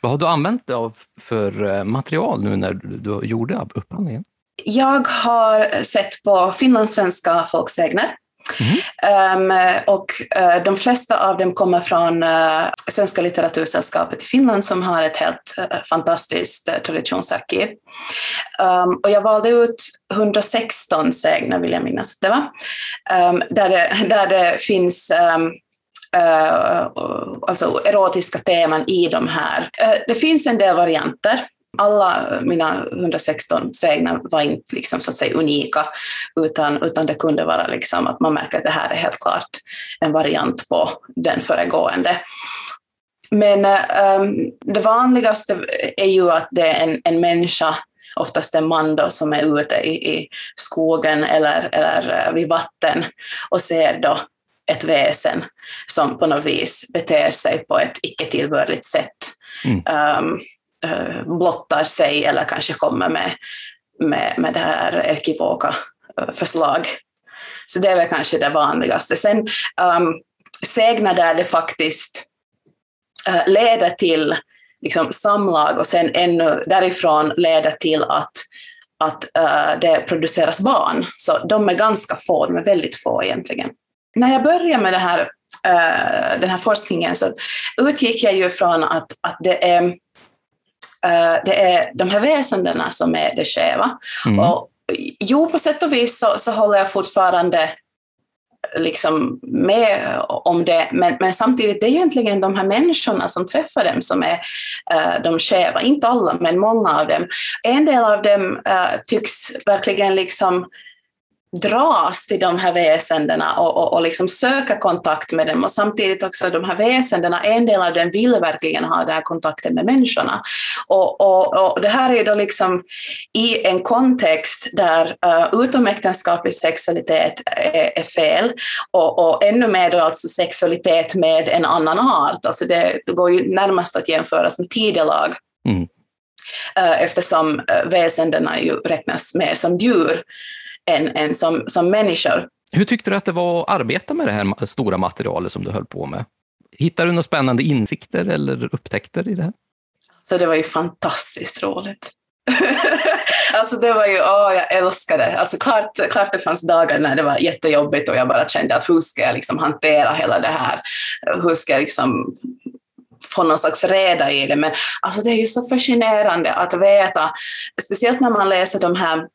Vad har du använt dig av för eh, material nu när du gjorde upphandlingen? Jag har sett på finlandssvenska folksägner Mm. Um, och uh, de flesta av dem kommer från uh, Svenska litteratursällskapet i Finland som har ett helt uh, fantastiskt traditionsarkiv. Um, och jag valde ut 116 sägner, vill jag minnas att det var, um, där, det, där det finns uh, Eh, alltså erotiska teman i de här. Eh, det finns en del varianter. Alla mina 116 sägner var inte liksom, så att säga, unika, utan, utan det kunde vara liksom att man märker att det här är helt klart en variant på den föregående. men um, det vanligaste är ju att det är en, en människa, oftast en man då, som är ute i, i skogen eller, eller eh, vid vatten och ser då ett väsen som på något vis beter sig på ett icke tillbörligt sätt. Mm. Um, uh, blottar sig eller kanske kommer med, med, med det här ekivoka förslag. Så det är väl kanske det vanligaste. Sen um, sägner där det faktiskt uh, leder till liksom, samlag och sen ännu därifrån leder till att, att uh, det produceras barn. Så de är ganska få, de är väldigt få egentligen. När jag började med det här, uh, den här forskningen så utgick jag ju från att, att det är det är de här väsendena som är det skeva. Mm. Och jo, på sätt och vis så, så håller jag fortfarande liksom med om det, men, men samtidigt det är egentligen de här människorna som träffar dem som är uh, de skeva, inte alla men många av dem. En del av dem uh, tycks verkligen liksom dras till de här väsendena och, och, och liksom söka kontakt med dem och samtidigt också de här väsendena, en del av dem vill verkligen ha den här kontakten med människorna. Och, och, och det här är då liksom i en kontext där uh, utomäktenskaplig sexualitet är, är fel och, ännu mer då alltså sexualitet med en annan art, alltså det, går ju närmast att jämföras med tidelag. Mm. Uh, eftersom väsendena ju räknas mer som djur än, än som, som människor. Hur tyckte du att det var att arbeta med det här stora materialet som du höll på med? Hittade du några spännande insikter eller upptäckter i det här? Så det var ju fantastiskt roligt. *laughs* alltså det var ju, åh, jag älskade. Alltså klart, klart det fanns dagar när det var jättejobbigt och jag bara kände att hur ska jag liksom hantera hela det här? Hur ska jag liksom få någon slags reda i det? Men alltså det är ju så fascinerande att veta, speciellt när man läser de här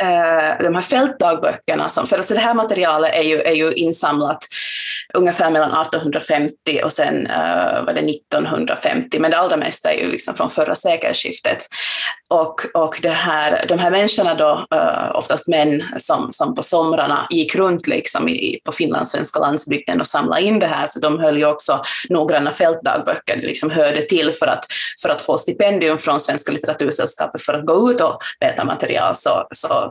Eh, de här fältdagböckerna, som, för alltså det här materialet är ju, är ju insamlat ungefär mellan 1850 och sen uh, var det 1950, men det allra mesta är ju liksom från förra sekelskiftet. Och, och det här, de här människorna då, uh, oftast män som, som på somrarna gick runt liksom i, på finlandssvenska landsbygden och samlade in det här, så de höll ju också noggranna fältdagböcker, det liksom hörde till för att, för att få stipendium från Svenska litteratursällskapet för att gå ut och leta material, så, så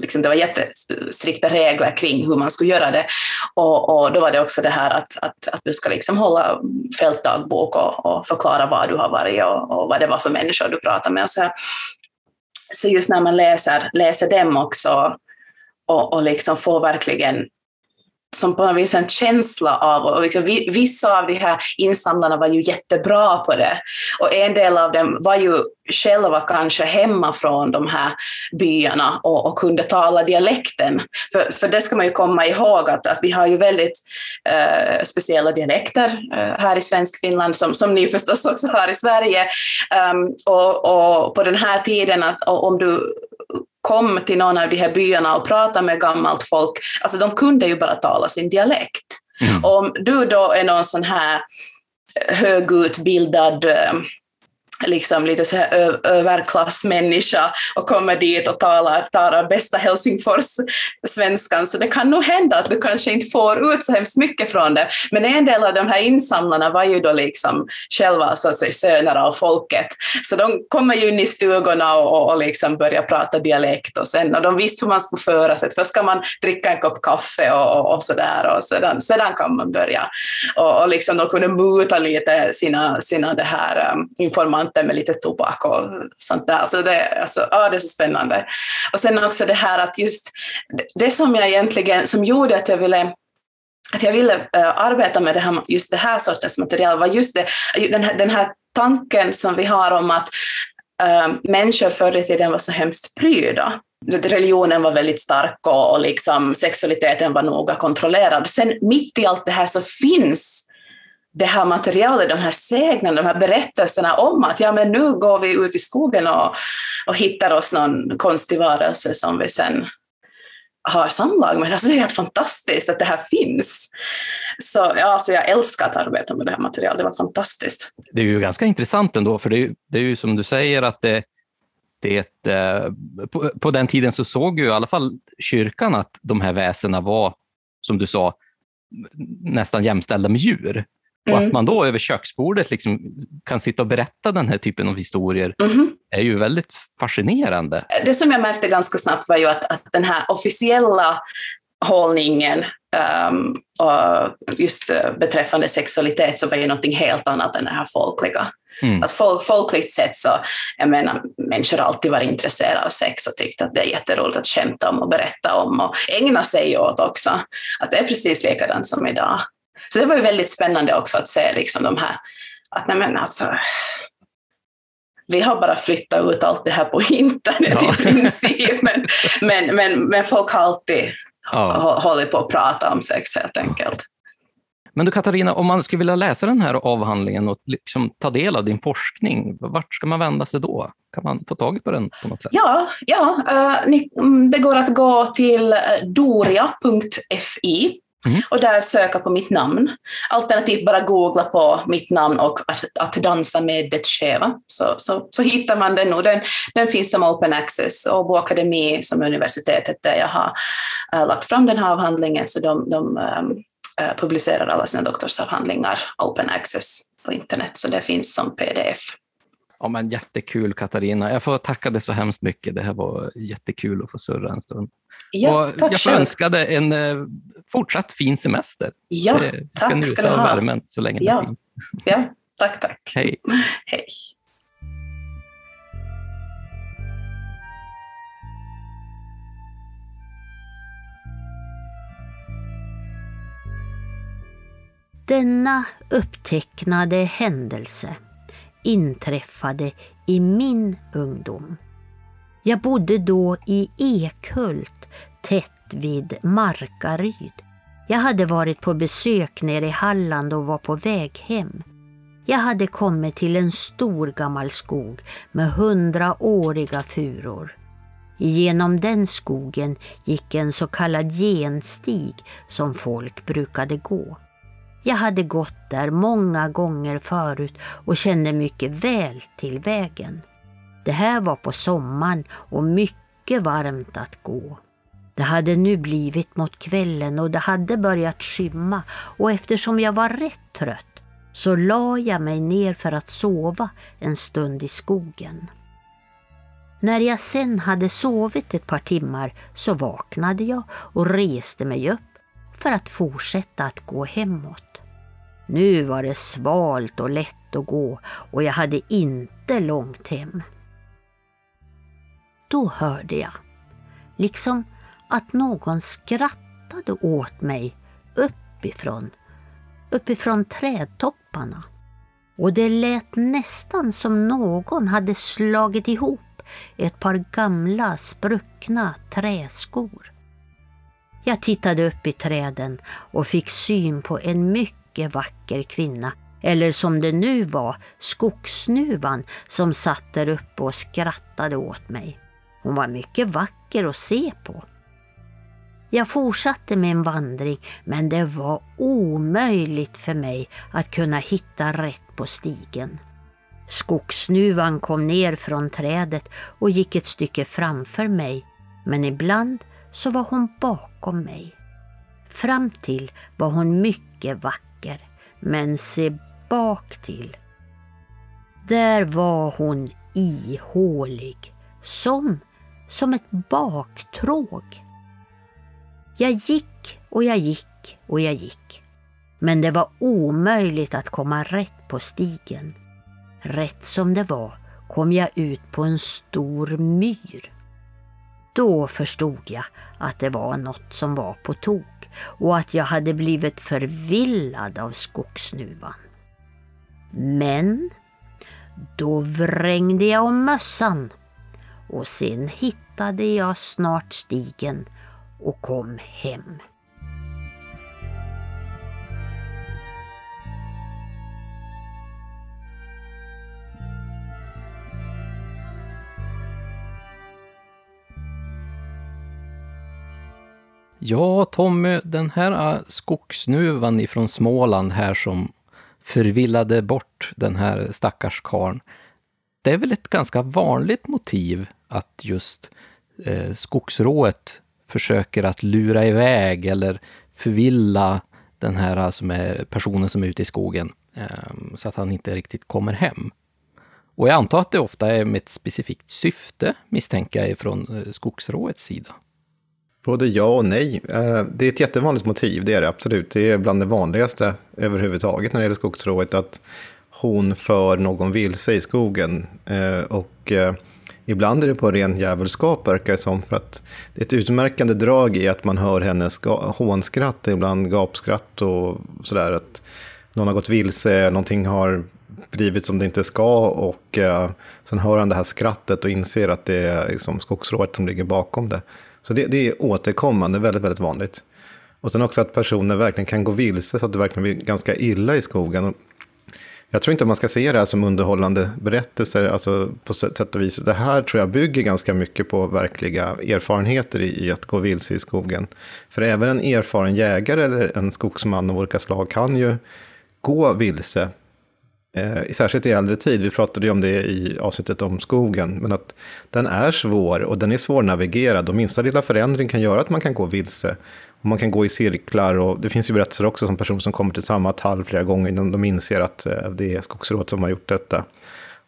liksom det var jättestrikta regler kring hur man skulle göra det. Och, och då var det också det här att, att, att du ska liksom hålla fältdagbok och, och förklara var du har varit och, och vad det var för människor du pratade med. Och så, så just när man läser, läser dem också och, och liksom får verkligen som på något vis en känsla av, och liksom, vissa av de här insamlarna var ju jättebra på det, och en del av dem var ju själva kanske hemma från de här byarna och, och kunde tala dialekten. För, för det ska man ju komma ihåg att, att vi har ju väldigt eh, speciella dialekter eh, här i svensk Finland, som, som ni förstås också har i Sverige. Um, och, och på den här tiden, att, om du kom till någon av de här byarna och pratade med gammalt folk, alltså de kunde ju bara tala sin dialekt. Mm. Om du då är någon sån här högutbildad eh, liksom lite så här överklassmänniska och kommer dit och talar, talar bästa Helsingfors-svenskan, så det kan nog hända att du kanske inte får ut så hemskt mycket från det. Men en del av de här insamlarna var ju då liksom själva så att säga, söner av folket, så de kommer ju in i stugorna och, och liksom börjar prata dialekt och sen, och de visste hur man skulle föra sig. Först ska man dricka en kopp kaffe och, och, och sådär och sedan, sedan kan man börja. Och, och liksom de kunde muta lite sina, sina det här eh, um, informanter plantor med lite tobak och sånt där. Alltså det, alltså, ja, det är så spännande. Och sen också det här att just det som jag egentligen, som gjorde att jag ville att jag ville uh, arbeta med det här, just det här sortens material var just det, den, här, den här tanken som vi har om att uh, människor förr i tiden var så hemskt pryda. Religionen var väldigt stark och, och liksom sexualiteten var noga kontrollerad. Sen mitt i allt det här så finns det här materialet, de här sägnerna, de här berättelserna om att ja, men nu går vi ut i skogen och, och hittar oss någon konstig varelse som vi sen har samlag med. Alltså det är helt fantastiskt att det här finns. Så ja, alltså jag älskar att arbeta med det här materialet, det var fantastiskt. Det är ju ganska intressant ändå, för det är, det är ju som du säger att det, det eh, på, på, den tiden så såg ju i alla fall kyrkan att de här väsena var, som du sa, nästan jämställda med djur. Och att man då över köksbordet liksom kan sitta och berätta den här typen av historier Mhm. är ju väldigt fascinerande. Det som jag märkte ganska snabbt var ju att, att den här officiella hållningen um, och just eh, beträffande sexualitet så var ju någonting helt annat än det här folkliga. Mm. Att folk, folkligt sett så, jag menar, människor har alltid varit intresserade av sex och tyckt att det är jätteroligt att skämta om och berätta om och ägna sig åt också. Att det är precis likadant som idag. Så det var ju väldigt spännande också att se liksom de här, att nej men alltså, vi har bara flyttat ut allt det här på *laughs* internet Ja. i princip, men, men, men, men folk har alltid Ja. hå- hållit på att prata om sex helt enkelt. Men du Katarina, om man skulle vilja läsa den här avhandlingen och liksom ta del av din forskning, vart ska man vända sig då? Kan man få tag på den på något sätt? Ja, ja eh, mm, det går att gå till eh, doria.fi Mm. och där söka på mitt namn. Alternativt bara googla på mitt namn och att, att dansa med det skeva, så, så, så hittar man den. Och den, den finns som open access och Åbo Akademi som universitetet där jag har eh, lagt fram den här avhandlingen, så de, de eh, publicerar alla sina doktorsavhandlingar open access på internet, så det finns som pdf. Ja, men jättekul Katarina. Jag får tacka dig så hemskt mycket. Det här var jättekul att få surra en stund. Ja, och tack jag får själv. önska dig en eh, fortsatt fin semester. Ja, Eh, ska tack ska du ha. värmen så länge Ja. den finns. Ja, tack, tack. Hej. *laughs* Hej. Denna upptecknade händelse inträffade i min ungdom. Jag bodde då i Ekhult, tätt vid Markaryd. Jag hade varit på besök nere i Halland och var på väg hem. Jag hade kommit till en stor gammal skog med hundraåriga furor. Genom den skogen gick en så kallad genstig som folk brukade gå. Jag hade gått där många gånger förut och kände mycket väl till vägen. Det här var på sommaren och mycket varmt att gå. Det hade nu blivit mot kvällen och det hade börjat skymma och eftersom jag var rätt trött så la jag mig ner för att sova en stund i skogen. När jag sen hade sovit ett par timmar så vaknade jag och reste mig upp för att fortsätta att gå hemåt. Nu var det svalt och lätt att gå och jag hade inte långt hem. Då hörde jag, liksom att någon skrattade åt mig uppifrån, uppifrån trädtopparna. Och det lät nästan som någon hade slagit ihop ett par gamla spruckna träskor. Jag tittade upp i träden och fick syn på en mycket vacker kvinna, eller som det nu var, skogssnuvan som satt där uppe och skrattade åt mig. Hon var mycket vacker att se på. Jag fortsatte min vandring men det var omöjligt för mig att kunna hitta rätt på stigen. Skogssnuvan kom ner från trädet och gick ett stycke framför mig men ibland så var hon bakom mig. Fram till var hon mycket vacker men se bak till. Där var hon ihålig som, som ett baktråg. Jag gick och jag gick och jag gick. Men det var omöjligt att komma rätt på stigen. Rätt som det var kom jag ut på en stor myr. Då förstod jag att det var något som var på tok och att jag hade blivit förvillad av skogssnuvan. Men då vrängde jag om mössan och sen hittade jag snart stigen och kom hem. Ja, Tommy, den här äh, skogsnuvan skogssnuvan ifrån Småland här som förvillade bort den här stackars karln. Det är väl ett ganska vanligt motiv att just eh, skogsrået försöker att lura iväg eller förvilla den här eh, alltså med personen som är ute i skogen, eh, så att han inte riktigt kommer hem. Och jag antar att det ofta är med ett specifikt syfte, misstänker jag, från eh, skogsråets sida. Både ja och nej. Eh, det är ett jättevanligt motiv, det är det absolut. Det är bland det vanligaste överhuvudtaget när det gäller skogsrået, att hon för någon vilse i skogen. Och ibland är det på ren djävulskap, verkar det som. För att det är ett utmärkande drag i att man hör hennes hånskratt, ibland gapskratt och sådär. Att någon har gått vilse, någonting har blivit som det inte ska och eh, sen hör han det här skrattet och inser att det är liksom skogsrået som ligger bakom det. Så det, det, är återkommande, väldigt, väldigt vanligt. Och sen också att personer verkligen kan gå vilse så att det verkligen blir ganska illa i skogen. Jag tror inte man ska se det här som underhållande berättelser, alltså på sätt och vis. Det här tror jag bygger ganska mycket på verkliga erfarenheter i, i att gå vilse i skogen. För även en erfaren jägare eller en skogsman av olika slag kan ju gå vilse Eh, särskilt i äldre tid, vi pratade ju om det i avsnittet om skogen, men att den är svår och den är svårnavigerad och minsta lilla förändring kan göra att man kan gå vilse. Och man kan gå i cirklar och det finns ju berättelser också som personer som kommer till samma tall flera gånger innan de inser att eh, det är skogsråd som har gjort detta.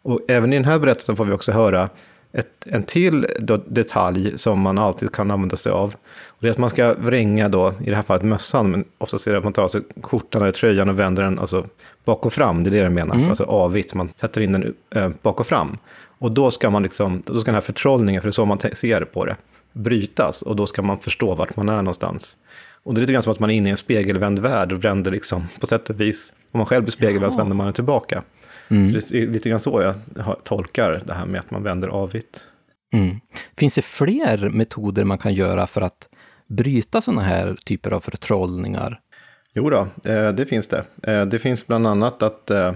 Och även i den här berättelsen får vi också höra ett, en till detalj som man alltid kan använda sig av. Och det är att man ska vränga då, i det här fallet mössan, men oftast är det att man tar sig skjortan eller tröjan och vänder den alltså, bak och fram, det är det det menas, mm. alltså avigt, man sätter in den äh, bak och fram. Och då ska man liksom, då ska den här förtrollningen, för det är så man ser på det, brytas och då ska man förstå vart man är någonstans. Och det är lite grann som att man är inne i en spegelvänd värld och vänder liksom, på sätt och vis, om man själv blir spegelvänd så vänder man tillbaka. Mm. Så det är lite grann så jag tolkar det här med att man vänder avigt. Mm. Finns det fler metoder man kan göra för att bryta sådana här typer av förtrollningar? Jo då, eh, det finns det. Eh, det finns bland annat att, eh,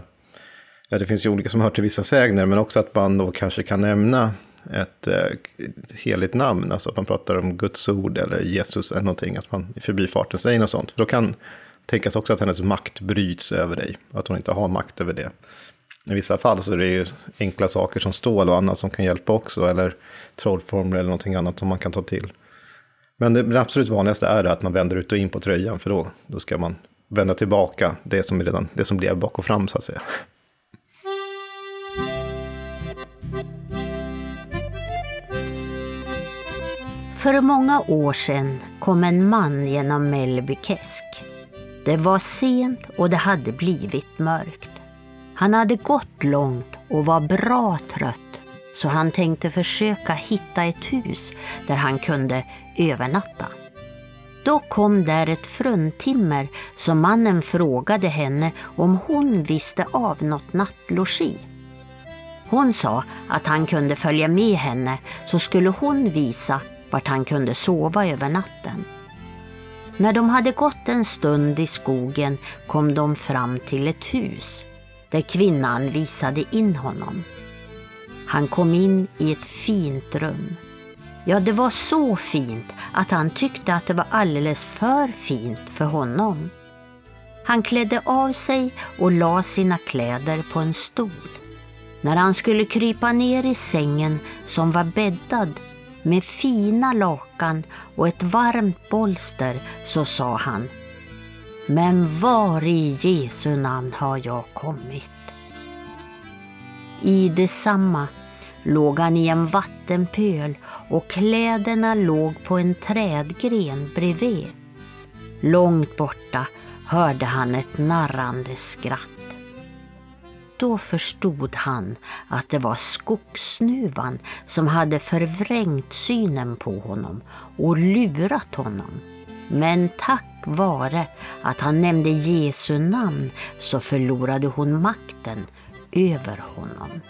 ja, det finns ju olika som hör till vissa sägner, men också att man då kanske kan nämna ett, ett heligt namn, alltså att man pratar om Guds ord eller Jesus eller någonting, att man i förbifarten säger något sånt. För då kan tänkas också att hennes makt bryts över dig, att hon inte har makt över det. I vissa fall så är det ju enkla saker som stål och annat som kan hjälpa också, eller trollformler eller någonting annat som man kan ta till. Men det, det absolut vanligaste är att man vänder ut och in på tröjan, för då, då ska man vända tillbaka det som, är redan, det som blev bak och fram så att säga. För många år sedan kom en man genom Mellbykäsk. Det var sent och det hade blivit mörkt. Han hade gått långt och var bra trött så han tänkte försöka hitta ett hus där han kunde övernatta. Då kom där ett fruntimmer som mannen frågade henne om hon visste av något nattlogi. Hon sa att han kunde följa med henne så skulle hon visa vart han kunde sova över natten. När de hade gått en stund i skogen kom de fram till ett hus där kvinnan visade in honom. Han kom in i ett fint rum. Ja, det var så fint att han tyckte att det var alldeles för fint för honom. Han klädde av sig och la sina kläder på en stol. När han skulle krypa ner i sängen som var bäddad med fina lakan och ett varmt bolster så sa han Men var i Jesu namn har jag kommit? I detsamma låg han i en vattenpöl och kläderna låg på en trädgren bredvid. Långt borta hörde han ett narrande skratt. Då förstod han att det var skogssnuvan som hade förvrängt synen på honom och lurat honom. Men tack vare att han nämnde Jesu namn så förlorade hon makten över honom.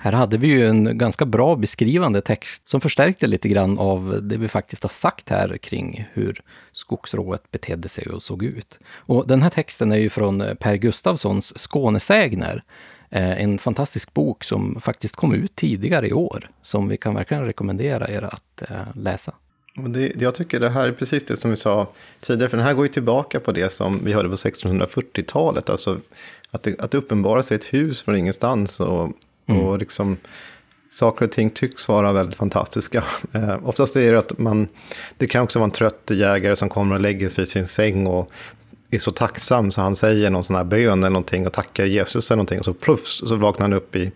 Här hade vi ju en ganska bra beskrivande text som förstärkte lite grann av det vi faktiskt har sagt här kring hur skogsrået betedde sig och såg ut. Och den här texten är ju från Per Gustavssons Skånesägner. Eh, en fantastisk bok som faktiskt kom ut tidigare i år, som vi kan verkligen rekommendera er att eh, läsa. Det, jag tycker det här är precis det som vi sa tidigare, för den här går ju tillbaka på det som vi hörde på 1640-talet, alltså att det, att det uppenbarar sig ett hus från ingenstans och, mm. och liksom saker och ting tycks vara väldigt fantastiska. *laughs* Eh, oftast är det att man, det kan också vara en trött jägare som kommer och lägger sig i sin säng och är så tacksam så han säger någon sån här bön eller någonting och tackar Jesus eller någonting och så pluffs så vaknar han upp i,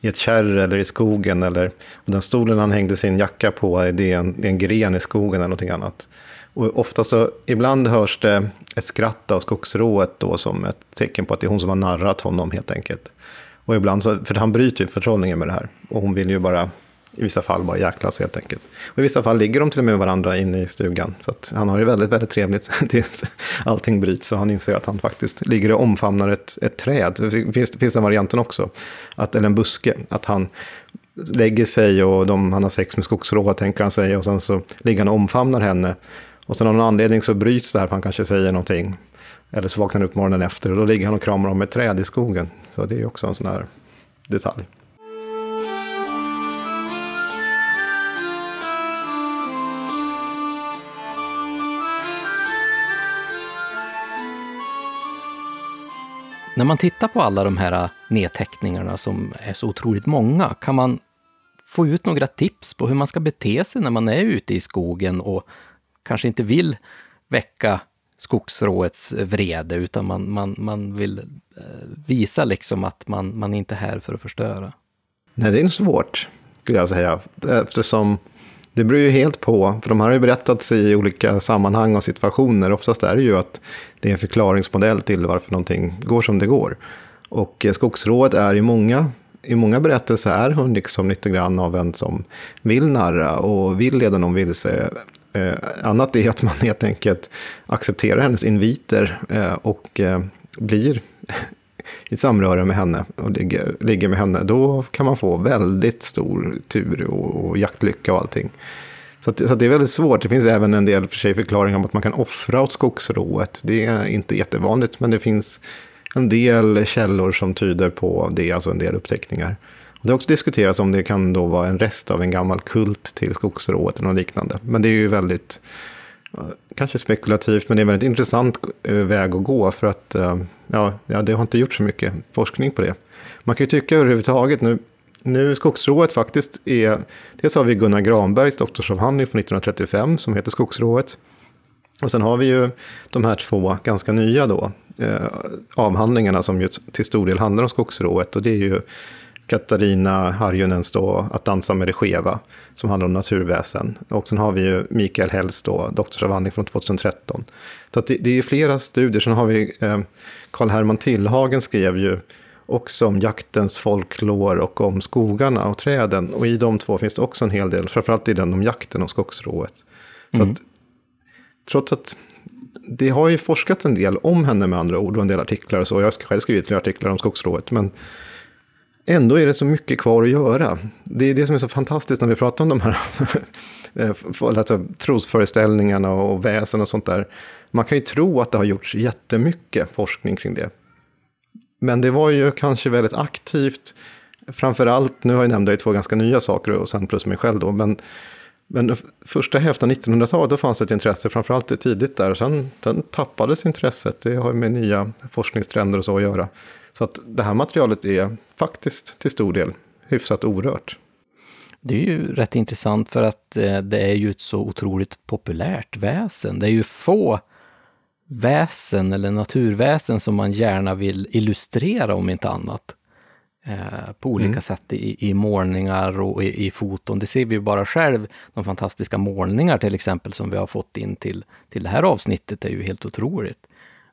i ett kärr eller i skogen eller och den stolen han hängde sin jacka på det är en, det är en gren i skogen eller någonting annat. Och oftast så, ibland hörs det ett skratt av skogsrået då som ett tecken på att det är hon som har narrat honom helt enkelt. Och ibland så, för han bryter ju typ förtrollningen med det här. Och hon vill ju bara, i vissa fall, bara jäklas helt enkelt. Och i vissa fall ligger de till och med varandra inne i stugan. Så att han har det väldigt, väldigt trevligt *laughs* tills allting bryts och han inser att han faktiskt ligger och omfamnar ett, ett träd. Det finns, finns den varianten också, att, eller en buske, att han lägger sig och de, han har sex med skogsråa, tänker han sig. och sen så ligger han och omfamnar henne. Och sen av någon anledning så bryts det här, för han kanske säger någonting. Eller så vaknar han upp morgonen efter och då ligger han och kramar om ett träd i skogen. Så det är också en sån här detalj. När man tittar på alla de här äh, nedteckningarna som är så otroligt många, kan man få ut några tips på hur man ska bete sig när man är ute i skogen och kanske inte vill väcka skogsråets vrede, utan man, man, man vill eh, visa liksom att man, man inte är här för att förstöra. Nej, det är svårt, skulle jag säga, eftersom det beror ju helt på, för de här har ju berättats i olika sammanhang och situationer. Oftast är det ju att det är en förklaringsmodell till varför någonting går som det går. Och eh, skogsrået är i många, i många berättelser är hon liksom lite grann av en som vill narra och vill leda någon vilse Eh, annat är att man helt enkelt accepterar hennes inviter eh, och eh, blir *laughs* i samröre med henne och ligger, ligger med henne. Då kan man få väldigt stor tur och, och jaktlycka och allting. Så, att, så att det är väldigt svårt. Det finns även en del för sig förklaringar om att man kan offra åt skogsrået. Det är inte jättevanligt, men det finns en del källor som tyder på det, alltså en del uppteckningar. Det har också diskuterats om det kan då vara en rest av en gammal kult till skogsrået eller något liknande. Men det är ju väldigt, eh, kanske spekulativt, men det är en väldigt intressant eh, väg att gå för att eh, ja, det har inte gjort så mycket forskning på det. Man kan ju tycka överhuvudtaget nu, nu skogsrået faktiskt är, dels har vi Gunnar Granbergs doktorsavhandling från 1935 som heter Skogsrået. Och sen har vi ju de här två ganska nya då, eh, avhandlingarna som ju till stor del handlar om skogsrået. Och det är ju Katarina Harjunens då Att dansa med det skeva, som handlar om naturväsen. Och sen har vi ju Mikael Hells då, doktorsavhandling från 2013. Så det, det, är flera studier. Sen har vi eh, Karl Herman Tillhagen skrev ju också om jaktens folklor och om skogarna och träden. Och i de två finns det också en hel del, framförallt i den om jakten och skogsrået. Så mm. att, trots att det har ju forskats en del om henne med andra ord och en del artiklar och så. Jag har själv skrivit flera artiklar om skogsrået. Men Ändå är det så mycket kvar att göra. Det är det som är så fantastiskt när vi pratar om de här *laughs* eh, alltså, trosföreställningarna och väsen och sånt där. Man kan ju tro att det har gjorts jättemycket forskning kring det. Men det var ju kanske väldigt aktivt. Framförallt, nu har jag nämnt två ganska nya saker och sen plus mig själv då. Men, men första hälften av 1900-talet då fanns ett intresse, framförallt tidigt där. Och sen, sen tappades intresset. Det har ju med nya forskningstrender och så att göra. Så att det här materialet är faktiskt till stor del hyfsat orört. Det är ju rätt intressant för att eh, det är ju ett så otroligt populärt väsen. Det är ju få väsen eller naturväsen som man gärna vill illustrera om inte annat. Eh, på olika mm. sätt i, i målningar och i, i, foton. Det ser vi ju bara själv. De fantastiska målningar till exempel som vi har fått in till, till det här avsnittet är ju helt otroligt.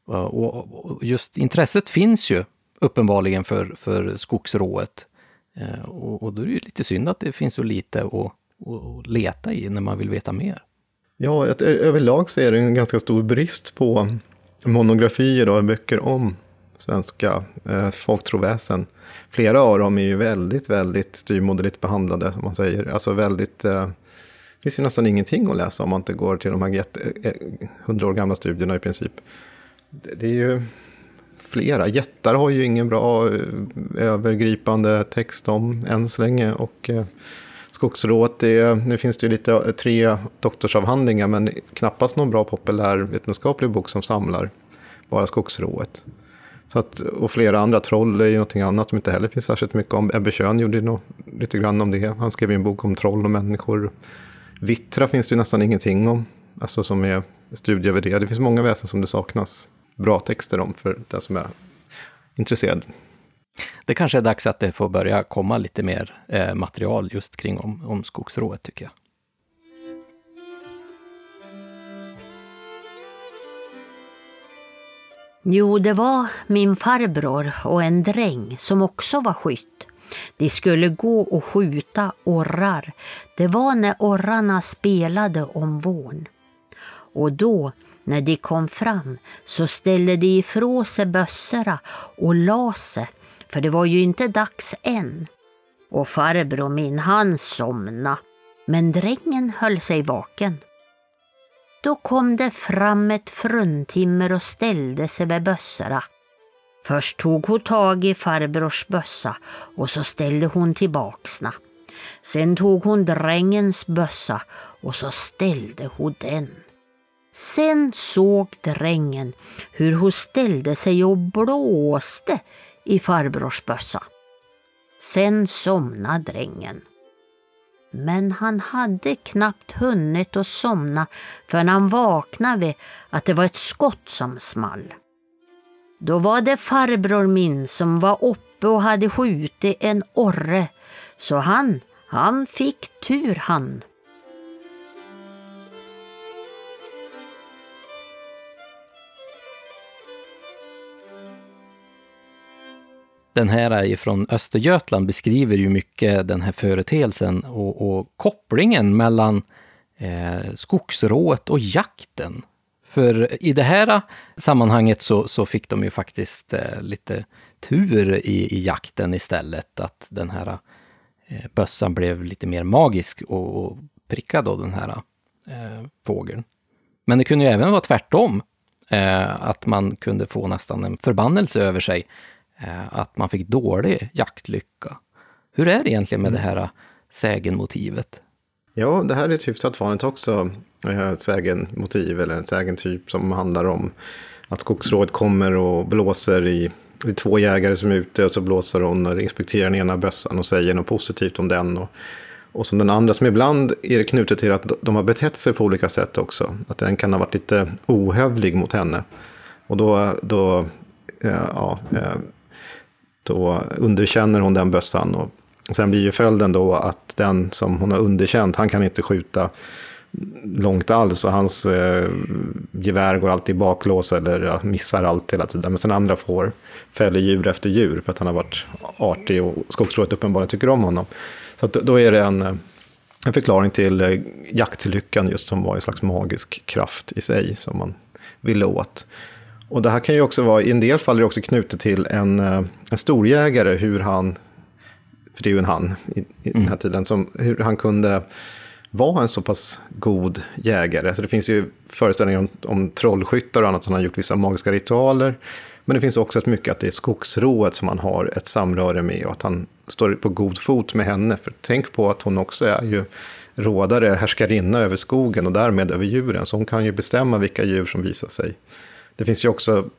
Och, och just intresset finns ju uppenbarligen för, för skogsrået. Eh, och, och, då är det ju lite synd att det finns så lite att, att leta i när man vill veta mer. Ja, överlag så är det en ganska stor brist på monografier och böcker om svenska eh, folktroväsen. Flera av dem är ju väldigt, väldigt styrmoderligt behandlade, som man säger. Alltså väldigt... Eh, det finns ju nästan ingenting att läsa om man inte går till de här eh, hundra år gamla studierna i princip. Det, det är ju flera. Jättar har ju ingen bra eh, övergripande text om än så länge. Och eh, skogsrået, är, nu finns det ju lite, eh, tre doktorsavhandlingar men knappast någon bra populärvetenskaplig bok som samlar bara skogsrået. Så att, och flera andra troll är ju någonting annat som inte heller finns särskilt mycket om. Ebbe Schön gjorde nog lite grann om det. Han skrev ju en bok om troll och människor. Vittra finns det ju nästan ingenting om. Alltså som är studie över det. Det finns många väsen som det saknas bra texter om för den som är intresserad. Det kanske är dags att det får börja komma lite mer eh, material just kring om, om skogsrået tycker jag. Jo, det var min farbror och en dräng som också var skytt. De skulle gå och skjuta orrar. Det var när orrarna spelade om våren. Och då, när de kom fram, så ställde de ifrån sig bössorna och la sig, för det var ju inte dags än. Och farbror min, han somna, men drängen höll sig vaken. Då kom det fram ett fruntimmer och ställde sig vid bössorna. Först tog hon tag i farbrors bössa och så ställde hon tillbaksna. Sen tog hon drängens bössa och så ställde hon den. Sen såg drängen hur hon ställde sig och blåste i farbrors bössa. Sen somnade drängen. Men han hade knappt hunnit att somna förrän han vaknade vid att det var ett skott som small. Då var det farbror min som var uppe och hade skjutit en orre, så han, han fick tur han. Den här är ifrån Östergötland beskriver ju mycket den här företeelsen och, och kopplingen mellan eh, skogsrået och jakten. För i det här sammanhanget så, så fick de ju faktiskt eh, lite tur i, i, jakten istället. Att den här eh, bössan blev lite mer magisk och, och prickade då den här eh, fågeln. Men det kunde ju även vara tvärtom. Eh, att man kunde få nästan en förbannelse över sig att man fick dålig jaktlycka. Hur är det egentligen med mm. det här sägenmotivet? Ja, det här är ett hyfsat vanligt också, eh, ett sägenmotiv eller en sägentyp som handlar om att skogsrådet kommer och blåser i det är två jägare som är ute och så blåser hon och inspekterar den ena bössan och säger något positivt om den. Och, och som den andra som ibland är det knutet till att de har betett sig på olika sätt också. Att den kan ha varit lite ohövlig mot henne. Och då, då ja, då underkänner hon den bössan. Och sen blir ju följden då att den som hon har underkänt, han kan inte skjuta långt alls och hans eh, gevär går alltid i baklås eller ja, missar allt hela tiden. Men sen andra får fäller djur efter djur för att han har varit artig och skogsrået uppenbarligen tycker om honom. Så att, då är det en, eh, en förklaring till eh, jaktlyckan just som var en slags magisk kraft i sig som man ville åt. Och det här kan ju också vara, i en del fall är det också knutet till en, eh, en storjägare, hur han, för det är ju en han i, i den här mm. tiden, som, hur han kunde vara en så pass god jägare. Så det finns ju föreställningar om, om trollskyttar och annat, som han har gjort vissa magiska ritualer. Men det finns också ett mycket att det är skogsrået som han har ett samröre med och att han står på god fot med henne. För tänk på att hon också är ju rådare, härskarinna över skogen och därmed över djuren. Så hon kan ju bestämma vilka djur som visar sig det finns ju också,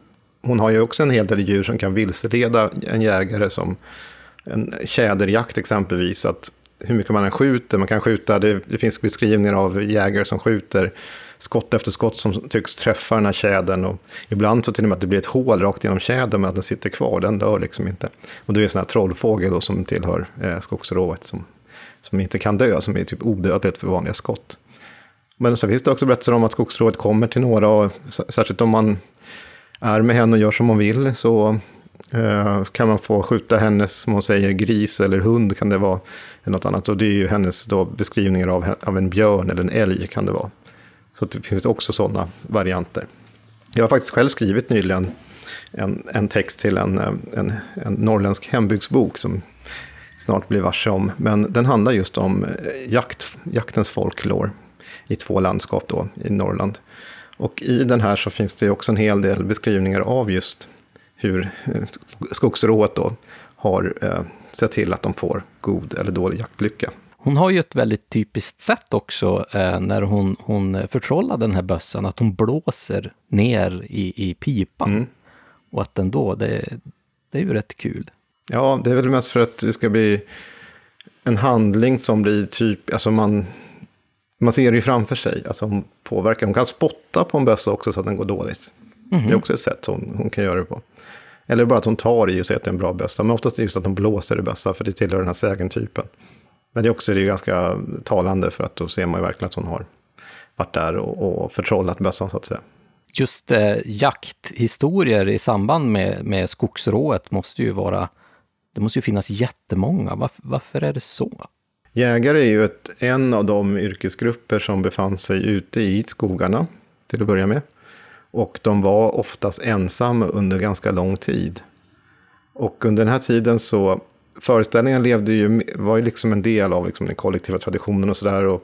hon har ju också en hel del djur som kan vilseleda en jägare som en tjäderjakt exempelvis. Att hur mycket man än skjuter, man kan skjuta, det, det finns beskrivningar av jägare som skjuter skott efter skott som tycks träffa den här tjädern. Och ibland så till och med att det blir ett hål rakt genom tjädern men att den sitter kvar, den dör liksom inte. Och det är en sån här trollfågel då som tillhör eh, skogsrået som, som inte kan dö, som är typ odödligt för vanliga skott. Men så finns det också berättelser om att skogsrået kommer till några, och särskilt om man är med henne och gör som hon vill, så eh, kan man få skjuta hennes, som hon säger, gris eller hund kan det vara. Eller något annat. Och det är ju hennes då beskrivningar av, av en björn eller en älg kan det vara. Så det finns också sådana varianter. Jag har faktiskt själv skrivit nyligen en, en text till en, en, en norrländsk hembygdsbok som snart blir varse om. Men den handlar just om eh, jakt, jaktens folklore i två landskap då i Norrland. Och i den här så finns det också en hel del beskrivningar av just hur eh, skogsrået då har eh, sett till att de får god eller dålig jaktlycka. Hon har ju ett väldigt typiskt sätt också eh, när hon, hon förtrollar den här bössan, att hon blåser ner i, i pipan. Mm. Och att ändå, det, det är ju rätt kul. Ja, det är väl mest för att det ska bli en handling som blir typ, alltså man, man ser det ju framför sig, alltså hon påverkar, hon kan spotta på en bössa också så att den går dåligt. Mhm. Det är också ett sätt hon, hon kan göra det på. Eller bara att hon tar i och säger att det är en bra bössa, men oftast är det just att hon blåser i bössa, för det tillhör den här sägentypen. Men det är också det är ganska talande, för att då ser man ju verkligen att hon har varit där och, och förtrollat bössan så att säga. Just eh, jakthistorier i samband med, med skogsrået måste ju vara, det måste ju finnas jättemånga. Varför, varför är det så? Jägare är ju ett, en av de yrkesgrupper som befann sig ute i skogarna, till att börja med. Och de var oftast ensamma under ganska lång tid. Och under den här tiden så, föreställningen levde ju, var ju liksom en del av liksom den kollektiva traditionen och sådär.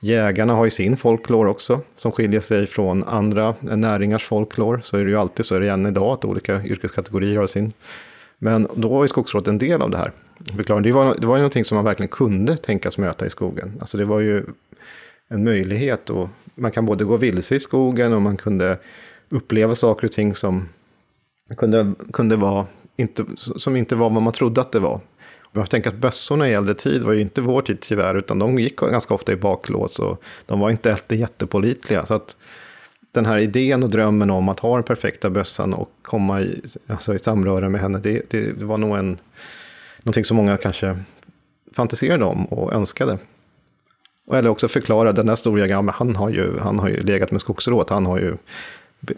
Jägarna har ju sin folklore också, som skiljer sig från andra näringars folklore. Så är det ju alltid så, är det än idag, att olika yrkeskategorier har sin. Men då var ju skogsrådet en del av det här. Förklaring. Det var, det var ju någonting som man verkligen kunde tänkas möta i skogen. Alltså det var ju en möjlighet. Och man kan både gå vilse i skogen och man kunde uppleva saker och ting som kunde, kunde vara inte, som inte var vad man trodde att det var. Jag tänker att bössorna i äldre tid var ju inte vår tid tyvärr, utan de gick ganska ofta i baklås och de var inte alltid jättepolitliga. Så att den här idén och drömmen om att ha den perfekta bössan och komma i, alltså i samröre med henne, det, det, det var nog en, någonting som många kanske fantiserade om och önskade. Eller också förklara, den där storjägaren, han har ju, han har ju legat med skogsrået, han har ju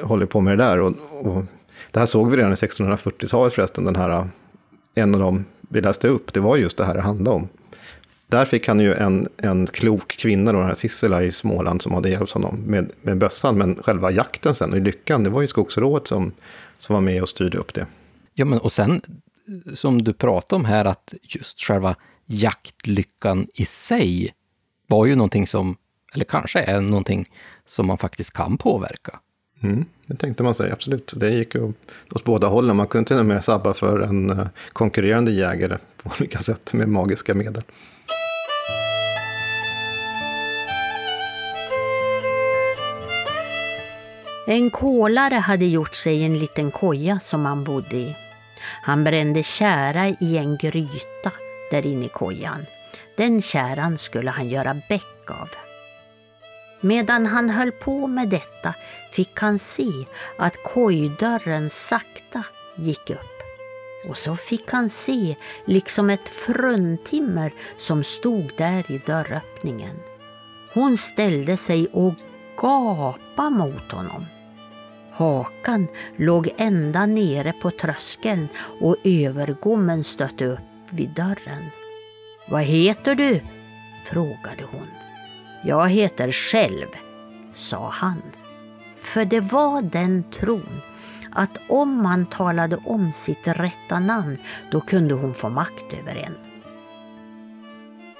hållit på med det där. Och, och det här såg vi redan i 1640-talet förresten, den här, en av dem vi läste upp, det var just det här det handlade om. Där fick han ju en, en klok kvinna, då, den här Sissela i Småland, som hade hjälpt honom med, med bössan. Men själva jakten sen och lyckan, det var ju skogsrået som, som var med och styrde upp det. Ja, men och sen som du pratade om här, att just själva jaktlyckan i sig var ju någonting som, eller kanske är någonting som man faktiskt kan påverka. Mm, det tänkte man sig, absolut. Det gick ju åt båda hållen. Man kunde till och med sabba för en eh, konkurrerande jägare på *laughs* olika sätt med magiska medel. En kolare hade gjort sig en liten koja som han bodde i. Han brände kära i en gryta där inne i kojan. Den käran skulle han göra bäck av. Medan han höll på med detta fick han se att kojdörren sakta gick upp. Och så fick han se liksom ett fruntimmer som stod där i dörröppningen. Hon ställde sig och gapade mot honom. Hakan låg ända nere på tröskeln och övergommen stötte upp vid dörren. Vad heter du? frågade hon. Jag heter själv, sa han. För det var den tron att om man talade om sitt rätta namn då kunde hon få makt över en.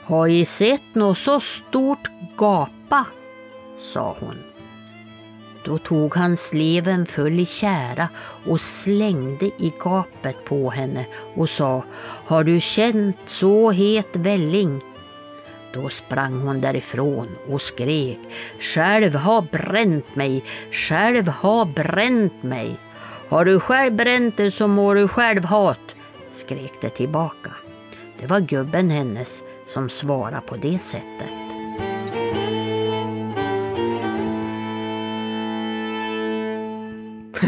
Har I sett något så stort gapa? sa hon. Då tog han sleven full i kära och slängde i gapet på henne och sa Har du känt så het välling? Då sprang hon därifrån och skrek Själv har bränt mig, själv har bränt mig. Har du själv bränt dig så må du själv hat, skrek det tillbaka. Det var gubben hennes som svarade på det sättet.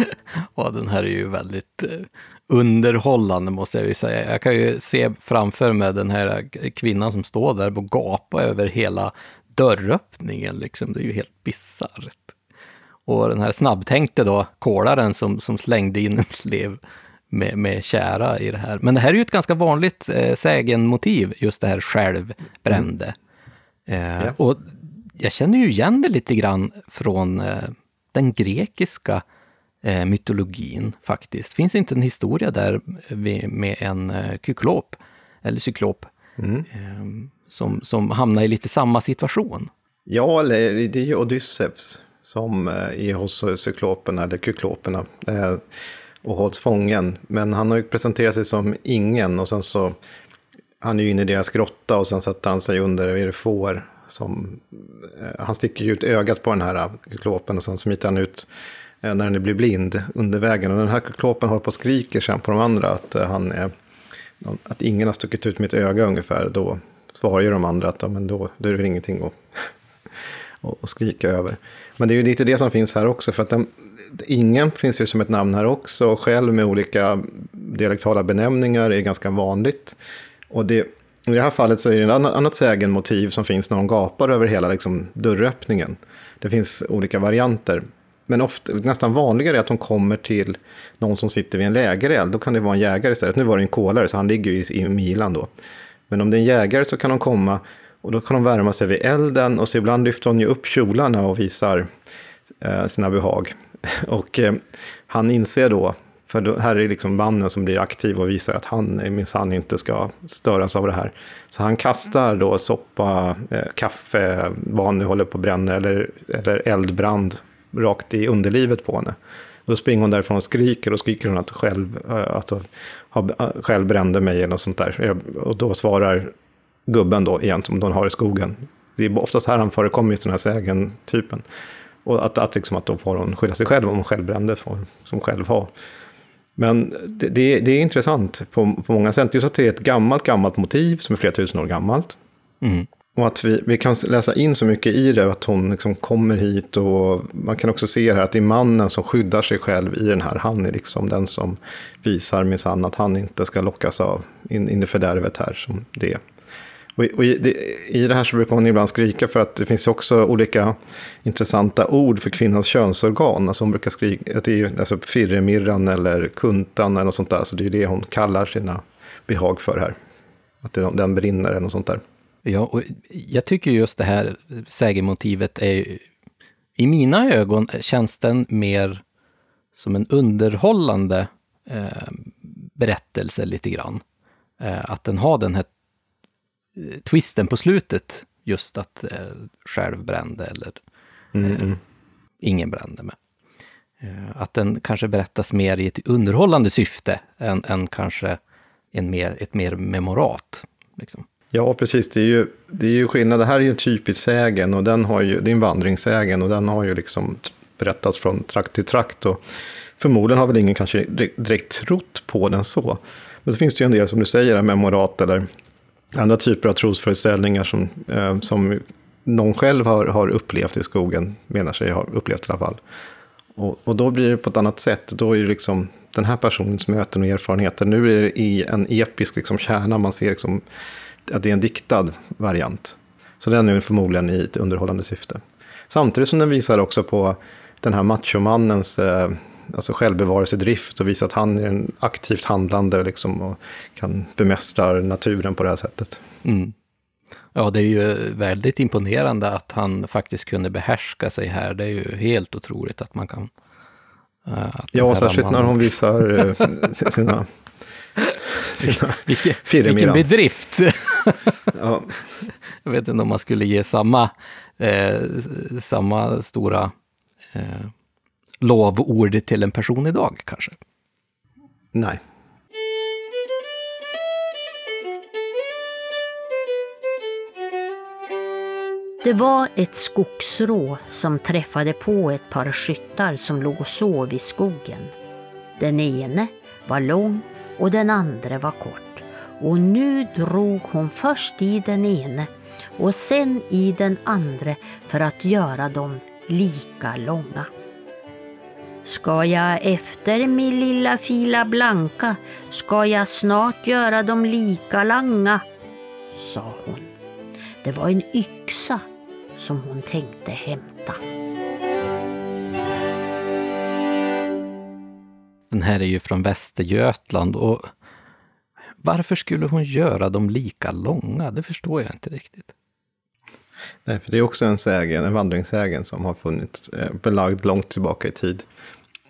*laughs* Och den här är ju väldigt eh, underhållande måste jag ju säga. Jag kan ju se framför mig den här kvinnan som står där och gapar över hela dörröppningen. Liksom. Det är ju helt bisarrt. Och den här snabbtänkte då, kolaren som, som slängde in en slev med, med kära i det här. Men det här är ju ett ganska vanligt eh, sägenmotiv, just det här självbrände. Eh, Ja. Och jag känner ju igen det lite grann från eh, den grekiska eh, mytologin faktiskt. Finns inte en historia där vi- med en eh, kyklop, eller cyklop, Mm. eh, som, som hamnar i lite samma situation? Ja, eller det är ju Odysseus som eh, är hos cykloperna, eller kykloperna, eh, och hålls fången. Men han har ju presenterat sig som ingen och sen så, han är ju inne i deras grotta och sen sätter han sig under, är det får, som, eh, han sticker ju ut ögat på den här kyklopen och sen smiter han ut eh, Eh, när den blir blind under vägen. Och den här kyklopen håller på och skriker sen på de andra att eh, han är, att ingen har stuckit ut mitt öga ungefär. Då svarar ju de andra att ja, men då, då är det ingenting att, *laughs* och, skrika över. Men det är ju lite det som finns här också, för att den, ingen finns ju som ett namn här också. Själv med olika dialektala benämningar är ganska vanligt. Och det, i det här fallet så är det ett annat sägenmotiv som finns när de gapar över hela liksom, dörröppningen. Det finns olika varianter. Men ofta, nästan vanligare är att de kommer till någon som sitter vid en lägereld. Då kan det vara en jägare istället. Nu var det en kolare, så han ligger ju i, i milan då. Men om det är en jägare så kan de komma och då kan de värma sig vid elden. Och så ibland lyfter hon ju upp kjolarna och visar eh, sina behag. *laughs* Och eh, han inser då, för då, här är liksom mannen som blir aktiv och visar att han minsann inte ska störas av det här. Så han kastar då soppa, eh, kaffe, vad han nu håller på att bränna, eller, eller eldbrand rakt i underlivet på henne. Och då springer hon därifrån och skriker och skriker hon att själv, eh, alltså, själv brände mig eller något sånt där. Och då svarar gubben då igen, som de har i skogen. Det är oftast här han förekommer just den här sägen-typen. Och att, att, liksom att då får hon skylla sig själv om hon själv brände, får, som själv har. Men det, det, det, är intressant på, på många sätt. Just att det är ett gammalt, gammalt motiv som är flera tusen år gammalt. Mm. Och att vi, vi kan läsa in så mycket i det, att hon liksom kommer hit och man kan också se här att det är mannen som skyddar sig själv i den här. Han är liksom den som visar minsann att han inte ska lockas av in, in i fördärvet här som det. Och, och i, det, i det här så brukar hon ibland skrika för att det finns också olika intressanta ord för kvinnans könsorgan. Alltså hon brukar skrika, att det är alltså firremirran eller kuntan eller något sånt där. Så det är det hon kallar sina behag för här. Att det, den brinner eller något sånt där. Ja, och jag tycker just det här sägermotivet är i mina ögon känns den mer som en underhållande eh, berättelse lite grann. Eh, att den har den här eh, twisten på slutet, just att eh, själv brände eller mm, eh, mm. ingen brände med. Eh, att den kanske berättas mer i ett underhållande syfte än, än kanske en mer, ett mer memorat. Liksom. Ja, precis. Det är ju, det är ju skillnad. Det här är ju en typisk sägen och den har ju, det är en vandringssägen och den har ju liksom berättats från trakt till trakt. Och förmodligen har väl ingen kanske direkt trott på den så. Men så finns det ju en del, som du säger, memorat eller andra typer av trosföreställningar som, eh, som någon själv har, har upplevt i skogen, menar sig ha upplevt i alla fall. Och, och då blir det på ett annat sätt. Då är det liksom den här personens möten och erfarenheter. Nu är det i en episk liksom kärna. Man ser liksom att det är en diktad variant. Så den är förmodligen i ett underhållande syfte. Samtidigt som den visar också på den här machomannens eh, alltså självbevarelsedrift och visar att han är en aktivt handlande liksom, och kan bemästra naturen på det här sättet. Mm. Ja, det är ju väldigt imponerande att han faktiskt kunde behärska sig här. Det är ju helt otroligt att man kan... Uh, ja, särskilt när hon visar uh, sina *laughs* sina vilken, vilken bedrift! *laughs* ja. Jag vet inte om man skulle ge samma, eh, samma stora eh, lovord till en person idag kanske. Nej. Det var ett skogsrå som träffade på ett par skyttar som låg och sov i skogen. Den ene var lång och den andra var kort. Och nu drog hon först i den ene och sen i den andra för att göra dem lika långa. Ska jag efter min lilla fila blanka, ska jag snart göra dem lika långa, sa hon. Det var en yxa som hon tänkte hämta. Den här är ju från Västergötland och varför skulle hon göra dem lika långa? Det förstår jag inte riktigt. Nej, för det är också en sägen, en vandringssägen som har funnits eh, belagd långt tillbaka i tid.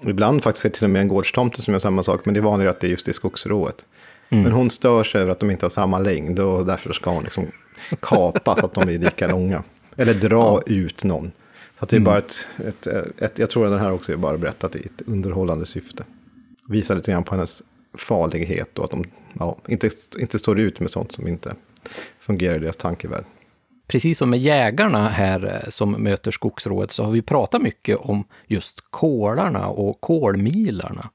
Ibland faktiskt är det till och med en gårdstomte som gör samma sak, men det är vanligare att det är just i skogsrået. Mm. Men hon stör sig över att de inte har samma längd och därför ska hon liksom kapa så att de blir lika långa. Eller dra ja. ut någon. Så att det är mm. bara ett, ett, ett, ett, jag tror att den här också är bara berättat i ett underhållande syfte visar lite grann på hennes farlighet och att de ja, inte, inte står ut med sånt som inte fungerar i deras tankevärld. precis som med jägarna här eh, som möter skogsrået så har vi pratat mycket om just kolarna och kolmilarna.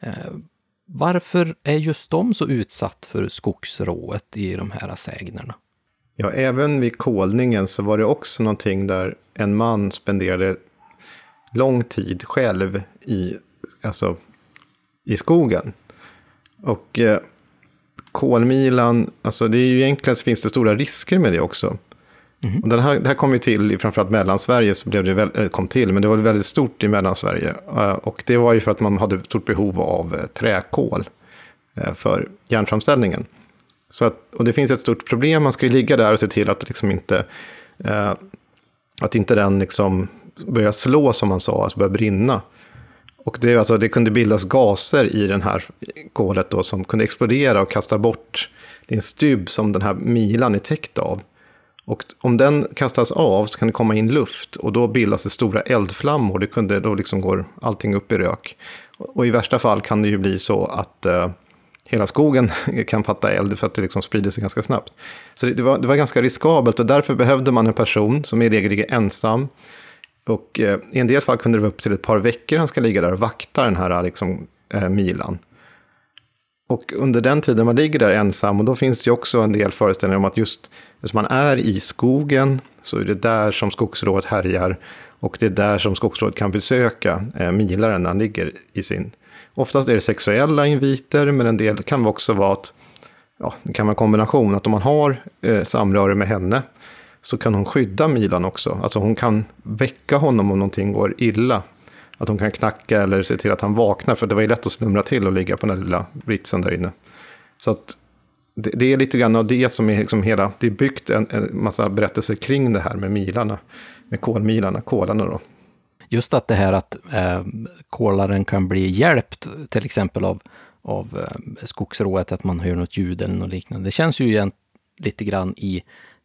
Eh, varför är just de så utsatt för skogsrået i de här sägnerna? Ja, även vid kolningen så var det också någonting där en man spenderade lång tid själv i, alltså, i skogen. Och eh, kolmilan, alltså det är ju egentligen så finns det stora risker med det också. Mm. Och den här, det här kom ju till i framförallt Mellansverige, så blev det väl, kom till, men det var väldigt stort i Mellansverige. Uh, och det var ju för att man hade ett stort behov av uh, träkol för järnframställningen. Så att, och det finns ett stort problem, man ska ju ligga där och se till att liksom inte, att inte den liksom börjar slå som man sa, alltså börjar brinna. Och det, alltså, det kunde bildas gaser i den här kolet då, som kunde explodera och kasta bort, det är en stubb som den här milan är täckt av. Och om den kastas av så kan det komma in luft och då bildas det stora eldflammor. Det kunde, då liksom går allting upp i rök. Och i värsta fall kan det ju bli så att eh, hela skogen *laughs* kan fatta eld för att det liksom sprider sig ganska snabbt. Så det, det, var, det var ganska riskabelt och därför behövde man en person som i regel ligger ensam. Och eh, i en del fall kunde det vara upp till ett par veckor han ska ligga där och vakta den här eh, liksom, eh, milan. Och under den tiden man ligger där ensam, och då finns det ju också en del föreställningar om att just eftersom man är i skogen, så är det där som skogsrået härjar. Och det är där som skogsrået kan besöka eh, milaren när han ligger i sin... Oftast är det sexuella inviter, men en del kan också vara att... Ja, det kan vara en kombination, att om man har eh, samröre med henne så kan hon skydda Milan också. Alltså hon kan väcka honom om någonting går illa att hon kan knacka eller se till att han vaknar. För det var ju lätt att slumra till och ligga på den där lilla britsen där inne. Så att det, det är lite grann av det som är liksom hela, det är byggt en, en massa berättelser kring det här med milarna. Med kolmilarna, kolarna då. Just att det här att eh, kolaren kan bli hjälpt till exempel av, av eh, skogsrået, att man hör något ljud eller något liknande. Det känns ju igen lite grann i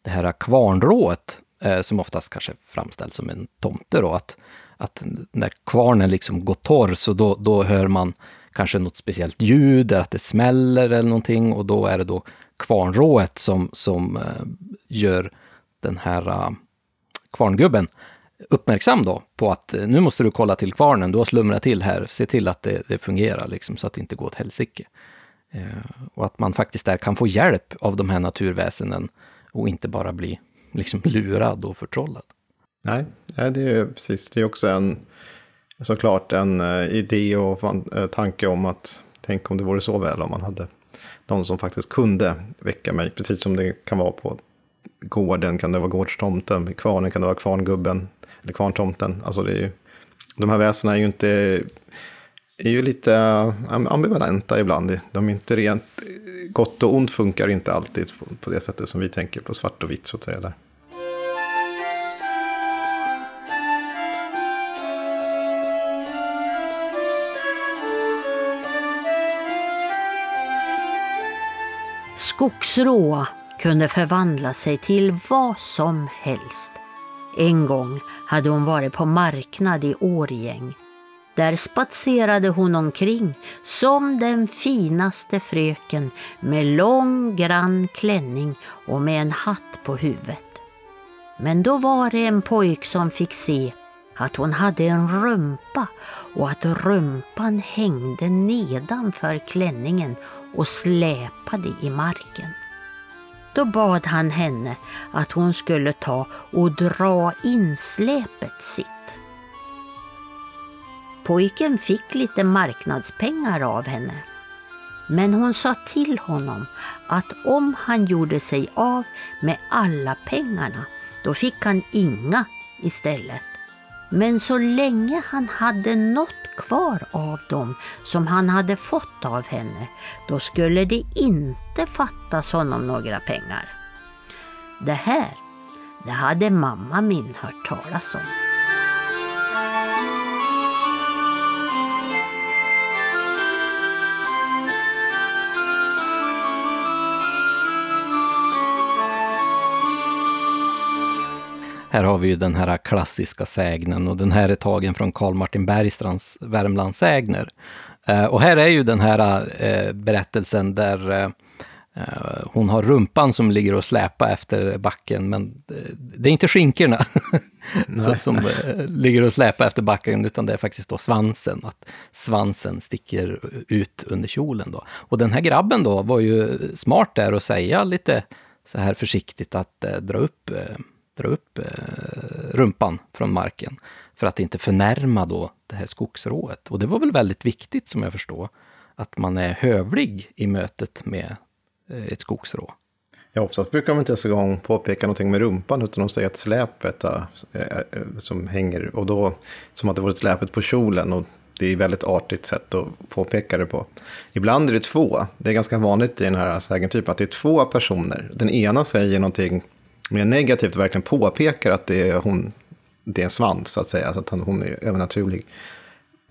det här kvarnrået, eh, som oftast kanske framställs som en tomte då, att att när kvarnen liksom går torr så då, då hör man kanske något speciellt ljud, att det smäller eller någonting och då är det då kvarnrået som, som eh, gör den här eh, kvarngubben uppmärksam då på att eh, nu måste du kolla till kvarnen, du har slumrat till här, se till att det, det fungerar liksom så att det inte går åt helsike. och att man faktiskt där kan få hjälp av de här naturväsenen och inte bara bli liksom lurad och förtrollad. Nej, det är precis. Det är också en, såklart en eh, idé och eh, tanke om att tänk om det vore så väl om man hade någon som faktiskt kunde väcka mig. Precis som det kan vara på gården, kan det vara gårdstomten, kvarnen kan det vara kvarngubben, eller kvarntomten. Alltså det är ju, de här väsena är ju inte, är ju lite ambivalenta ibland. De är inte rent, gott och ont funkar inte alltid på, det sättet som vi tänker på svart och vitt så att säga där. Skogsråa kunde förvandla sig till vad som helst. En gång hade hon varit på marknad i Årgäng. Där spatserade hon omkring som den finaste fröken med lång grann klänning och med en hatt på huvudet. Men då var det en pojk som fick se att hon hade en rumpa och att rumpan hängde nedanför klänningen och släpade i marken. Då bad han henne att hon skulle ta och dra in släpet sitt. Pojken fick lite marknadspengar av henne. Men hon sa till honom att om han gjorde sig av med alla pengarna, då fick han inga istället. Men så länge han hade något kvar av dem som han hade fått av henne, då skulle det inte fattas honom några pengar. Det här, det hade mamma min hört talas om. Här har vi ju den här klassiska sägnen och den här är tagen från Karl Martin Bergstrands Värmlandssägner. Eh, och här är ju den här eh, berättelsen där Eh, hon har rumpan som ligger och släpar efter backen, men det är inte skinkorna *laughs* som ligger och släpar efter backen, utan det är faktiskt då svansen. Att svansen sticker ut under kjolen. Då. Och den här grabben då var ju smart där och säga lite så här försiktigt att dra upp, dra upp eh, rumpan från marken för att inte förnärma då det här skogsrået. Och det var väl väldigt viktigt som jag förstår, att man är hövlig i mötet med Eh, ett skogsrå. Ja, oftast brukar de inte ens en gång påpeka någonting med rumpan, utan de säger att släpet är, är, som hänger, och då som att det vore släpet på kjolen. Och det är ett väldigt artigt sätt att påpeka det på. Ibland är det två. Det är ganska vanligt i den här sägentypen att det är två personer. Den ena säger någonting mer negativt verkligen påpekar att det är, hon, det är en svans, så att säga, så att hon är övernaturlig.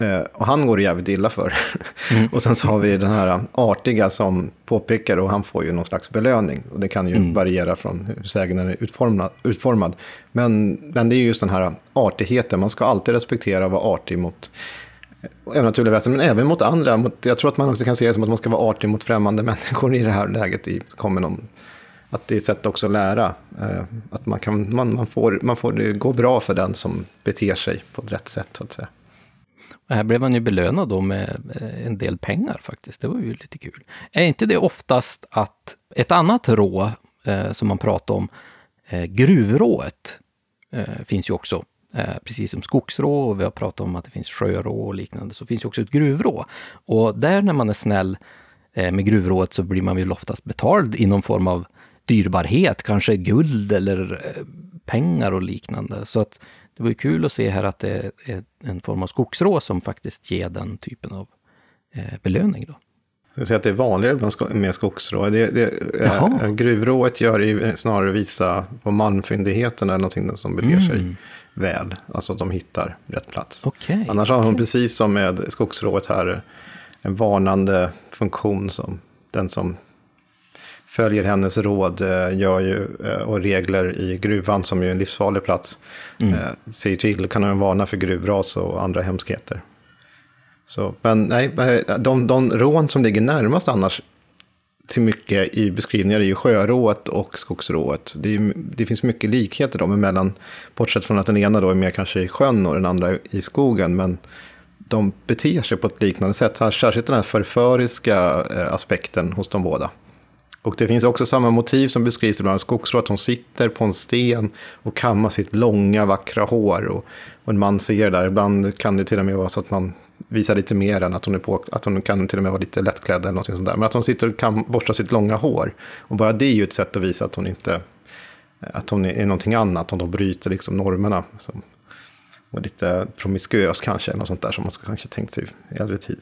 Eh, och han går det jävligt illa för. *laughs* Mm. och sen så har vi den här artiga som påpekar och han får ju någon slags belöning. Och det kan ju mm. variera från hur sägnen är utformad. utformad. Men, men det är just den här artigheten. Man ska alltid respektera och vara artig mot övernaturliga väsen, men även mot andra. Mot, jag tror att man också kan se det som att man ska vara artig mot främmande *laughs* människor i det här läget. I, kommer någon, att det är ett sätt också att lära. Eh, att man, kan, man, man, får, man får det gå bra för den som beter sig på rätt sätt, så att säga. Och här blev han ju belönad då med eh, en del pengar faktiskt. Det var ju lite kul. Är inte det oftast att ett annat rå eh, som man pratar om, eh, gruvrået, eh, finns ju också. Eh, precis som skogsrå och vi har pratat om att det finns sjörå och liknande, så finns ju också ett gruvrå. Och där när man är snäll eh, med gruvrået så blir man väl oftast betald i någon form av dyrbarhet, kanske guld eller eh, pengar och liknande. Så att det var ju kul att se här att det är en form av skogsrå som faktiskt ger den typen av eh, belöning. Då. Jag säga att det är vanligare med skogsrå. Det, det, äh, gruvrået gör ju snarare visa på malmfyndigheterna eller någonting som beter mm. sig väl. Alltså att de hittar rätt plats. Okay. Annars har hon precis som med skogsrået här en varnande funktion som den som följer hennes råd eh, gör ju, eh, och regler i gruvan, som ju är en livsfarlig plats, mm. Eh, ser till, kan ha en varna för gruvras och andra hemskheter. Så, men nej, de, de rån som ligger närmast annars till mycket i beskrivningar är ju sjörået och skogsrået. Det, är, det finns mycket likheter dem emellan, bortsett från att den ena då är mer kanske i sjön och den andra i skogen. Men de beter sig på ett liknande sätt, särskilt den här förföriska aspekten hos de båda. Och det finns också samma motiv som beskrivs ibland skogsrå, att hon sitter på en sten och kammar sitt långa vackra hår. Och, och en man ser det där. Ibland kan det till och med vara så att man visar lite mer än att hon, är på, att hon kan till och med vara lite lättklädd eller något sånt där. Men att hon sitter och kan borsta sitt långa hår. Och bara det är ju ett sätt att visa att hon inte att hon är någonting annat, om de bryter liksom normerna. och lite promiskuös kanske, eller något sånt där som man kanske tänkt sig i äldre tid.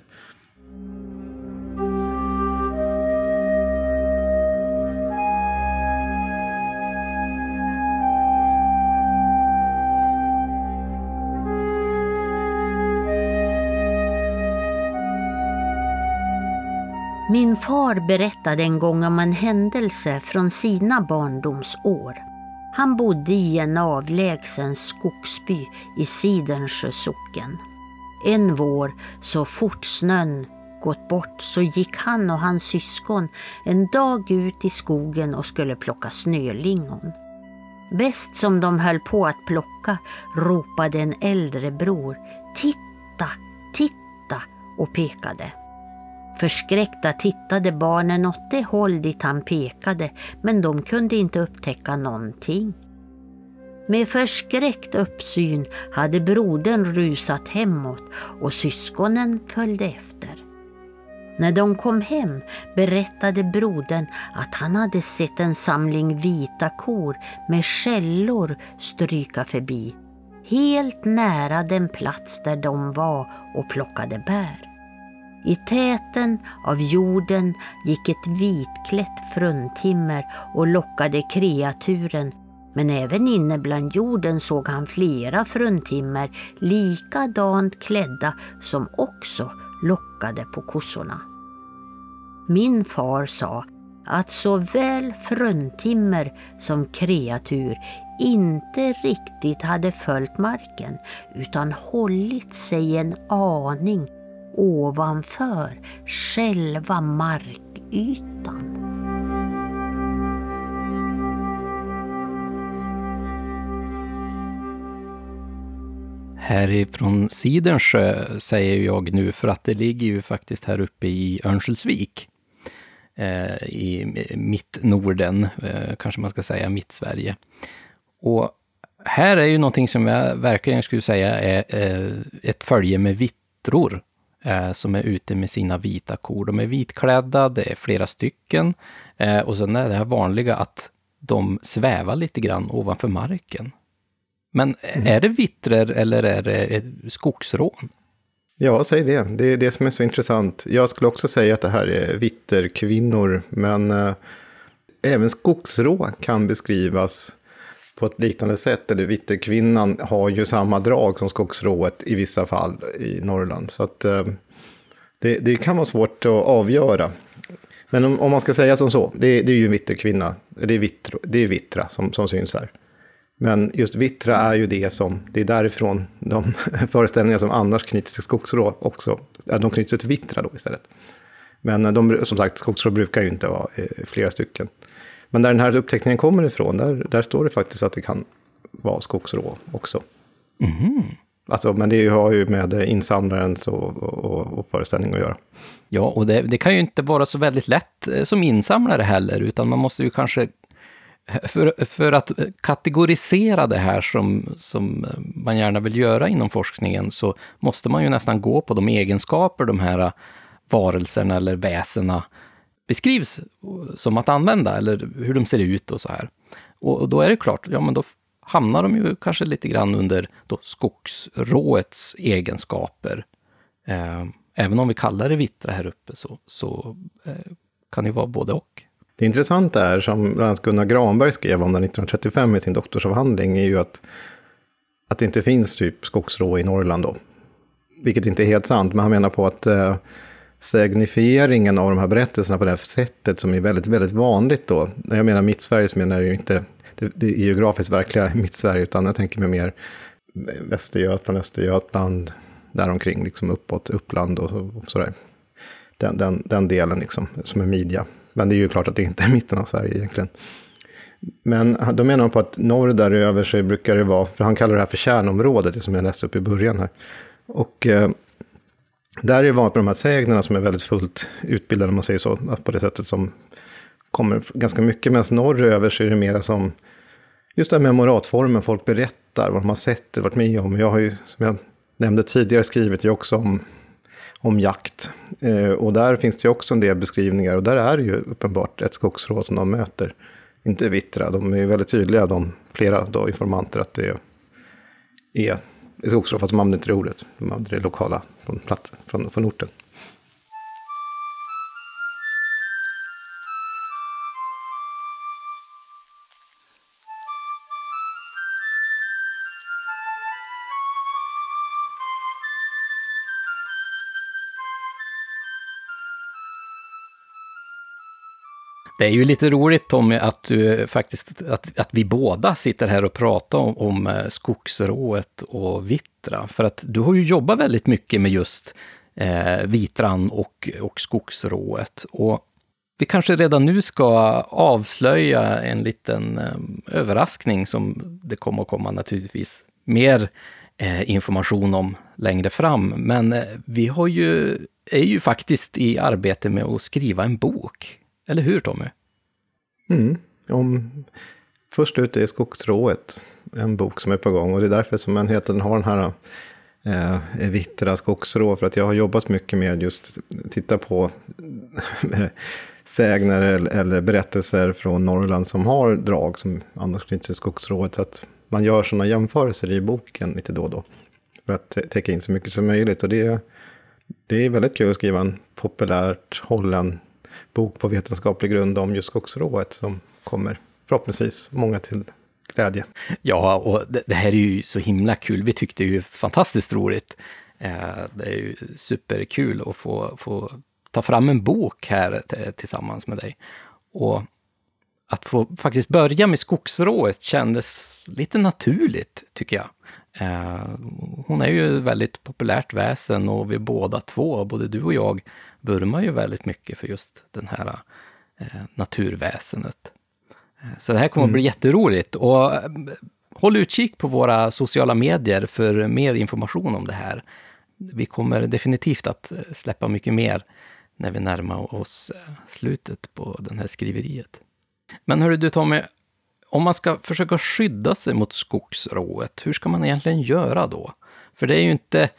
Min far berättade en gång om en händelse från sina barndomsår. Han bodde i en avlägsen skogsby i Sidensjö socken. En vår, så fort snön gått bort, så gick han och hans syskon en dag ut i skogen och skulle plocka snölingon. Bäst som de höll på att plocka ropade en äldre bror ”Titta, titta” och pekade. Förskräckta tittade barnen åt det håll dit han pekade, men de kunde inte upptäcka någonting. Med förskräckt uppsyn hade brodern rusat hemåt och syskonen följde efter. När de kom hem berättade brodern att han hade sett en samling vita kor med skällor stryka förbi, helt nära den plats där de var och plockade bär. I täten av jorden gick ett vitklätt fruntimmer och lockade kreaturen men även inne bland jorden såg han flera fruntimmer likadant klädda som också lockade på kossorna. Min far sa att såväl fruntimmer som kreatur inte riktigt hade följt marken utan hållit sig en aning ovanför själva markytan. Härifrån Sidensjö säger jag nu, för att det ligger ju faktiskt här uppe i Örnsköldsvik. Eh, I mitt Norden, eh, kanske man ska säga, mitt Sverige. Och här är ju någonting som jag verkligen skulle säga är eh, ett följe med vittror som är ute med sina vita kor. De är vitklädda, det är flera stycken. Eh, och sen är det här vanliga att de svävar lite grann ovanför marken. Men mm. är det vittror eller är det skogsrån? Ja, säg det. Det är det som är så intressant. Jag skulle också säga att det här är vitterkvinnor, men eh, även skogsrå kan beskrivas på ett liknande sätt. Eller vitterkvinnan har ju samma drag som skogsrået i vissa fall i Norrland. Så att, eh, det, det, kan vara svårt att avgöra. Men om, om man ska säga som så, det, det är ju en vitterkvinna, det är, vittro, det är vittra som, som syns här. Men just vittra är ju det som, det är därifrån de *laughs* föreställningar som annars knyts till skogsrå också, de knyts till vittra då istället. Men de, som sagt, skogsrå brukar ju inte vara eh, flera stycken. Men där den här uppteckningen kommer ifrån, där, där står det faktiskt att det kan vara skogsrå också. Mm. Alltså, men det har ju med insamlarens och, och, och föreställning att göra. Ja, och det, det, kan ju inte vara så väldigt lätt eh, som insamlare heller, utan man måste ju kanske för, för att kategorisera det här som, som man gärna vill göra inom forskningen, så måste man ju nästan gå på de egenskaper de här varelserna eller väsena beskrivs som att använda, eller hur de ser ut och så här. Och, och då är det klart, ja men då hamnar de ju kanske lite grann under då skogsråets egenskaper. Eh, även om vi kallar det vittra här uppe så, så eh, kan det ju vara både och. Det intressanta är, som bland annat Gunnar Granberg skrev om 1935 i sin doktorsavhandling, är ju att, att det inte finns typ skogsrå i Norrland då. Vilket inte är helt sant, men han menar på att eh, signifieringen av de här berättelserna på det här sättet som är väldigt, väldigt vanligt då. När jag menar mitt Sverige så menar jag ju inte det, det geografiskt verkliga *laughs* mitt Sverige, utan jag tänker mig mer Västergötland, Östergötland, däromkring, liksom uppåt, Uppland och, och sådär. Den, den, den delen liksom, som är midja. Men det är ju klart att det inte är mitten av Sverige egentligen. Men ah, då menar han på att norr däröver så brukar det vara, för han kallar det här för kärnområdet, det som jag läste upp i början här. Och eh, där är det vanligt med de här sägnerna som är väldigt fullt utbildade, om man säger så, på det sättet som kommer ganska mycket. Medan norröver så är det mera som just det här med moratformen, folk berättar vad de har sett varit med om. Jag har ju, som jag nämnde tidigare, skrivit ju också om, om jakt. Eh, och där finns det ju också en del beskrivningar och där är det ju uppenbart ett skogsrå som de möter. Inte vittra, de är ju väldigt tydliga, de flera då, informanter, att det är i skogsrå, fast de använder inte det ordet. De använder det lokala från, platsen, från, från orten. Det är ju lite roligt Tommy att du faktiskt, att, att vi båda sitter här och pratar om, om eh, skogsrået och vittra. För att du har ju jobbat väldigt mycket med just eh, vitran och, och skogsrået. Och vi kanske redan nu ska avslöja en liten eh, överraskning som det kommer att komma naturligtvis mer eh, information om längre fram. Men eh, vi har ju, är ju faktiskt i arbete med att skriva en bok eller hur Tommy? Mm. Om, först ut är Skogsrået, en bok som är på gång. Och det är därför som enheten har den här eh, Vittra skogsrå. För att jag har jobbat mycket med just titta på eh, sägner eller berättelser från Norrland som har drag som annars knyts till skogsrået. Så att man gör sådana jämförelser i boken lite då och då. För att täcka in så mycket som möjligt. Och det, det är väldigt kul att skriva en populärt hållen bok på vetenskaplig grund om just skogsrået som kommer förhoppningsvis många till glädje. Ja, och det, det här är ju så himla kul. Vi tyckte ju fantastiskt roligt. Eh, det är ju superkul att få, få ta fram en bok här tillsammans med dig. Och att få faktiskt börja med skogsrået kändes lite naturligt, tycker jag. Eh, hon är ju ett väldigt populärt väsen och vi båda två, både du och jag, vurmar ju väldigt mycket för just den här eh, naturväsendet. Eh, så det här kommer mm. att bli jätteroligt. Och eh, håll utkik på våra sociala medier för mer information om det här. Vi kommer definitivt att släppa mycket mer när vi närmar oss slutet på det här skriveriet. Men hörru du Tommy, om man ska försöka skydda sig mot skogsrået, hur ska man egentligen göra då? För det är ju inte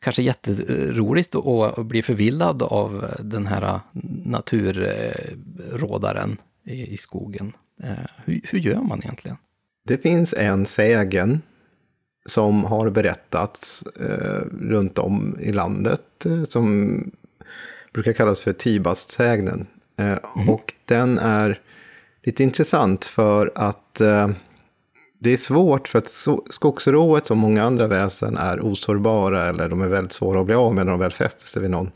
kanske jätteroligt att bli förvillad av den här naturrådaren i skogen. Eh, hur, hur gör man egentligen? Det finns en sägen som har berättats eh, runt om i landet eh, som brukar kallas för Tibastsägnen. Eh, mm. Och den är lite intressant för att eh, det är svårt för att so skogsrået som många andra väsen är osårbara eller de är väldigt svåra att bli av med när de väl fäster sig vid någon.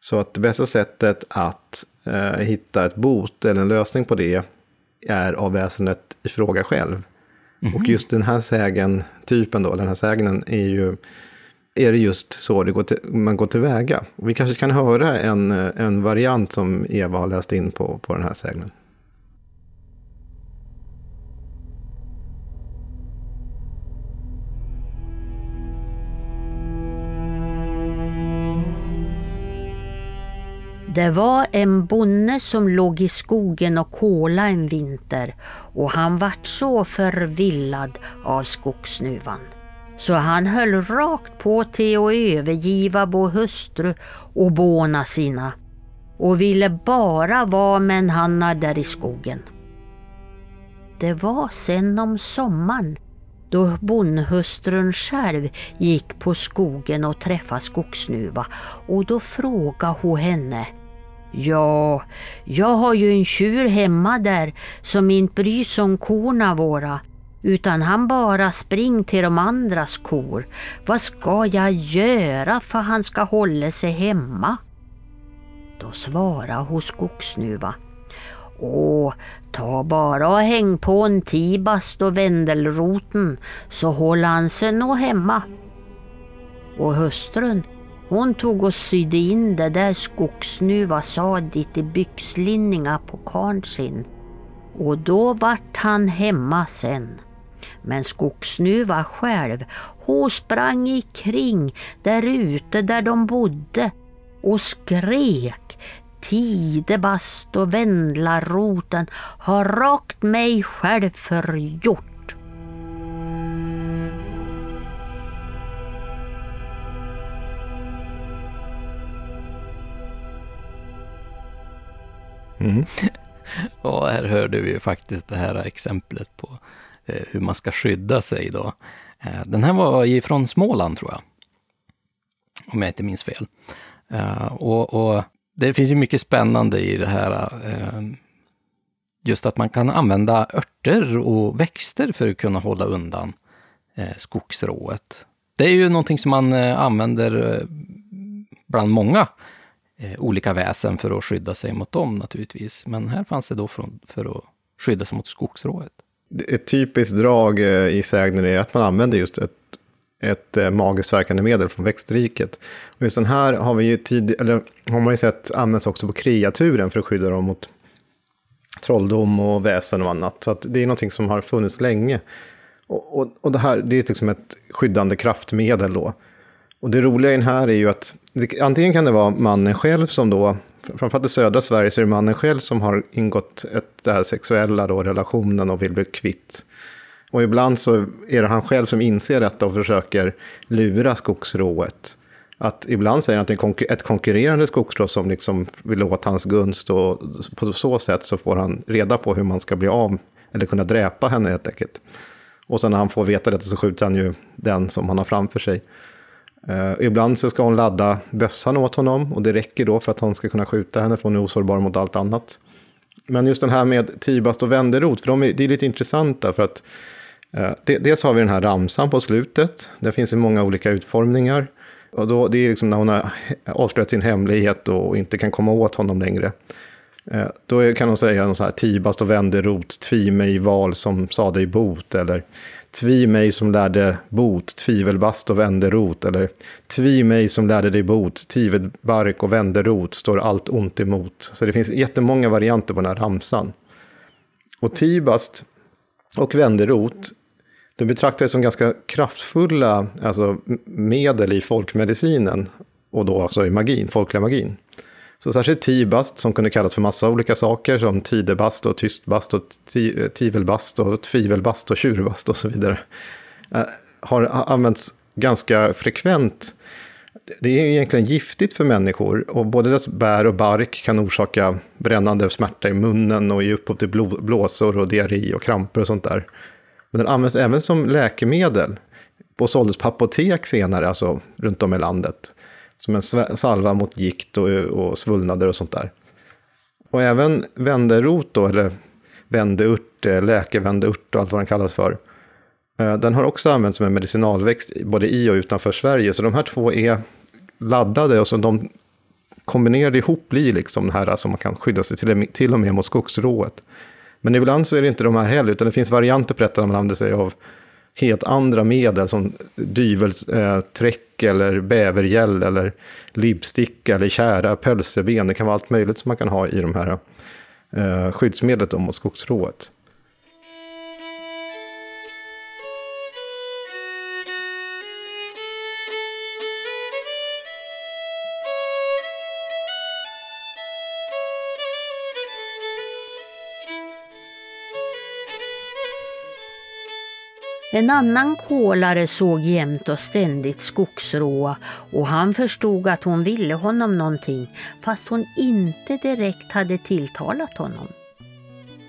Så att det bästa sättet att eh, hitta ett bot eller en lösning på det är av väsendet i fråga själv. Mm -hmm. Och just den här sägen, typen då, den här sägnen är ju är det just så det går till, man går tillväga. Och vi kanske kan höra en, en variant som Eva har läst in på, på den här sägnen. Det var en bonde som låg i skogen och kola en vinter och han vart så förvillad av skogssnuvan. Så han höll rakt på till att övergiva bo hustru och båna sina och ville bara vara med en Hanna där i skogen. Det var sen om sommaren då bondhustrun själv gick på skogen och träffade skogssnuva och då frågade hon henne Ja, jag har ju en tjur hemma där som inte bryr sig om korna våra utan han bara spring till de andras kor. Vad ska jag göra för han ska hålla sig hemma? Då svarade hon skogssnuva. Åh, ta bara och häng på en tibast och vändelroten så håller han sig nog hemma. Och hustrun hon tog och sydde in det där skogsnuva sadigt i byxlinningar på karln sin. Och då vart han hemma sen. Men skogsnuva själv, hon sprang ikring där ute där de bodde och skrek Tidebast och vändlaroten har rakt mig själv förgjort. Mm. *laughs* och här hörde vi ju faktiskt det här exemplet på eh, hur man ska skydda sig då. Eh, den här var ifrån Småland tror jag. Om jag inte minns fel. Eh, och, och, det finns ju mycket spännande i det här. Eh, just att man kan använda örter och växter för att kunna hålla undan eh, skogsrået. Det är ju någonting som man eh, använder eh, bland många eh, olika väsen för att skydda sig mot dem naturligtvis. Men här fanns det då för, för att skydda sig mot skogsrået. Ett typiskt drag eh, i sägner är att man använder just ett, ett eh, magiskt verkande medel från växtriket. Och just den här har, vi ju tid, eller har man ju sett används också på kreaturen för att skydda dem mot trolldom och väsen och annat. Så det är någonting som har funnits länge. Och, och, och det här det är liksom ett skyddande kraftmedel då. Och det roliga i den här är ju att det, antingen kan det vara mannen själv som då, framförallt i södra Sverige så är det mannen själv som har ingått ett, det här sexuella då, relationen och vill bli kvitt. Och ibland så är det han själv som inser detta och försöker lura skogsrået. Att ibland säger han att det är ett konkurrerande skogsrå som liksom vill åt hans gunst och på så sätt så får han reda på hur man ska bli av eller kunna dräpa henne helt enkelt. Och sen när han får veta detta så skjuter han ju den som han har framför sig. Uh, ibland så ska hon ladda bössan åt honom och det räcker då för att han ska kunna skjuta henne för hon är osårbar mot allt annat. Men just den här med tibast och vänderot, för de är, det är lite intressanta för att uh, de, dels har vi den här ramsan på slutet, den finns i många olika utformningar. Och då, det är liksom när hon har avslöjat sin hemlighet och inte kan komma åt honom längre. Uh, då kan hon säga något så här, tibast och vänderot, tvi mig val som sa dig bot, eller Tvi mig som lärde bot, tvivelbast och vänderot. Eller tvi mig som lärde dig bot, tvivelbark och vänderot står allt ont emot. Så det finns jättemånga varianter på den här ramsan. Och tibast och vänderot De betraktades som ganska kraftfulla alltså, medel i folkmedicinen och då också i magin, folkliga magin. Så särskilt tibast, som kunde kallas för massa olika saker, som tidebast och tystbast och tivelbast eh, och tvivelbast och tjurbast och så vidare, eh, har använts ganska frekvent. Det är egentligen giftigt för människor och både dess bär och bark kan orsaka brännande smärta i munnen och ge upphov till blåsor och diarré och kramper och sånt där. Men den används även som läkemedel och såldes på apotek senare, alltså runt om i landet. Som en salva mot gikt och, och svullnader och sånt där. Och även vänderot då, eller vändeurt, eh, läkevändeurt och allt vad den kallas för. Eh, den har också använts som en medicinalväxt både i och utanför Sverige. Så de här två är laddade och så de kombinerade ihop blir liksom det här som man kan skydda sig till, till och med mot skogsrået. Men ibland så är det inte de här heller, utan det finns varianter på detta när man använder sig av helt andra medel som dyvelträck eh, eller bävergäll eller libbsticka eller kära pölseben. Det kan vara allt möjligt som man kan ha i de här eh, skyddsmedlet mot skogsrået. En annan kolare såg jämt och ständigt Skogsråa och han förstod att hon ville honom någonting fast hon inte direkt hade tilltalat honom.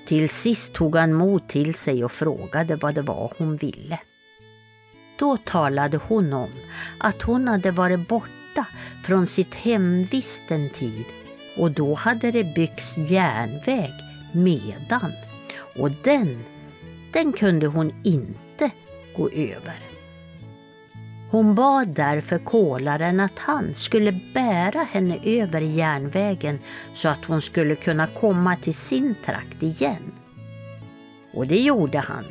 Till sist tog han mod till sig och frågade vad det var hon ville. Då talade hon om att hon hade varit borta från sitt hemvist en tid och då hade det byggts järnväg medan och den, den kunde hon inte gå över. Hon bad därför kolaren att han skulle bära henne över järnvägen så att hon skulle kunna komma till sin trakt igen. Och det gjorde han.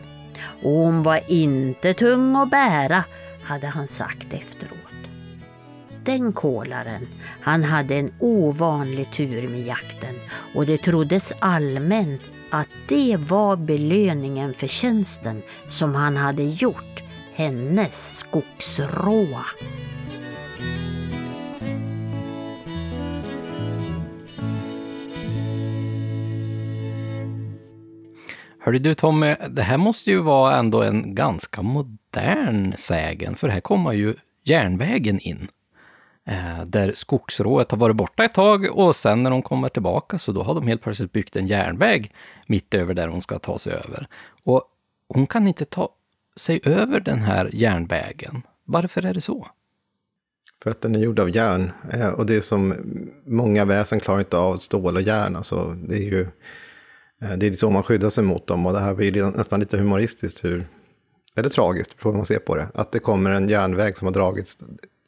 Och hon var inte tung att bära, hade han sagt efteråt. Den kolaren, han hade en ovanlig tur med jakten och det troddes allmänt att det var belöningen för tjänsten som han hade gjort hennes skogsråa. Hörde du Tommy, det här måste ju vara ändå en ganska modern sägen, för här kommer ju järnvägen in. Eh, där skogsrået har varit borta ett tag och sen när de kommer tillbaka så då har de helt plötsligt byggt en järnväg mitt över där hon ska ta sig över. Och hon kan inte ta sig över den här järnvägen. Varför är det så? För att den är gjord av järn. Eh, och det är som många väsen klarar inte av stål och järn. Alltså, det är ju eh, det är så man skyddar sig mot dem. Och det här blir nästan lite humoristiskt. Hur, eller tragiskt, på hur man ser på det. Att det kommer en järnväg som har dragits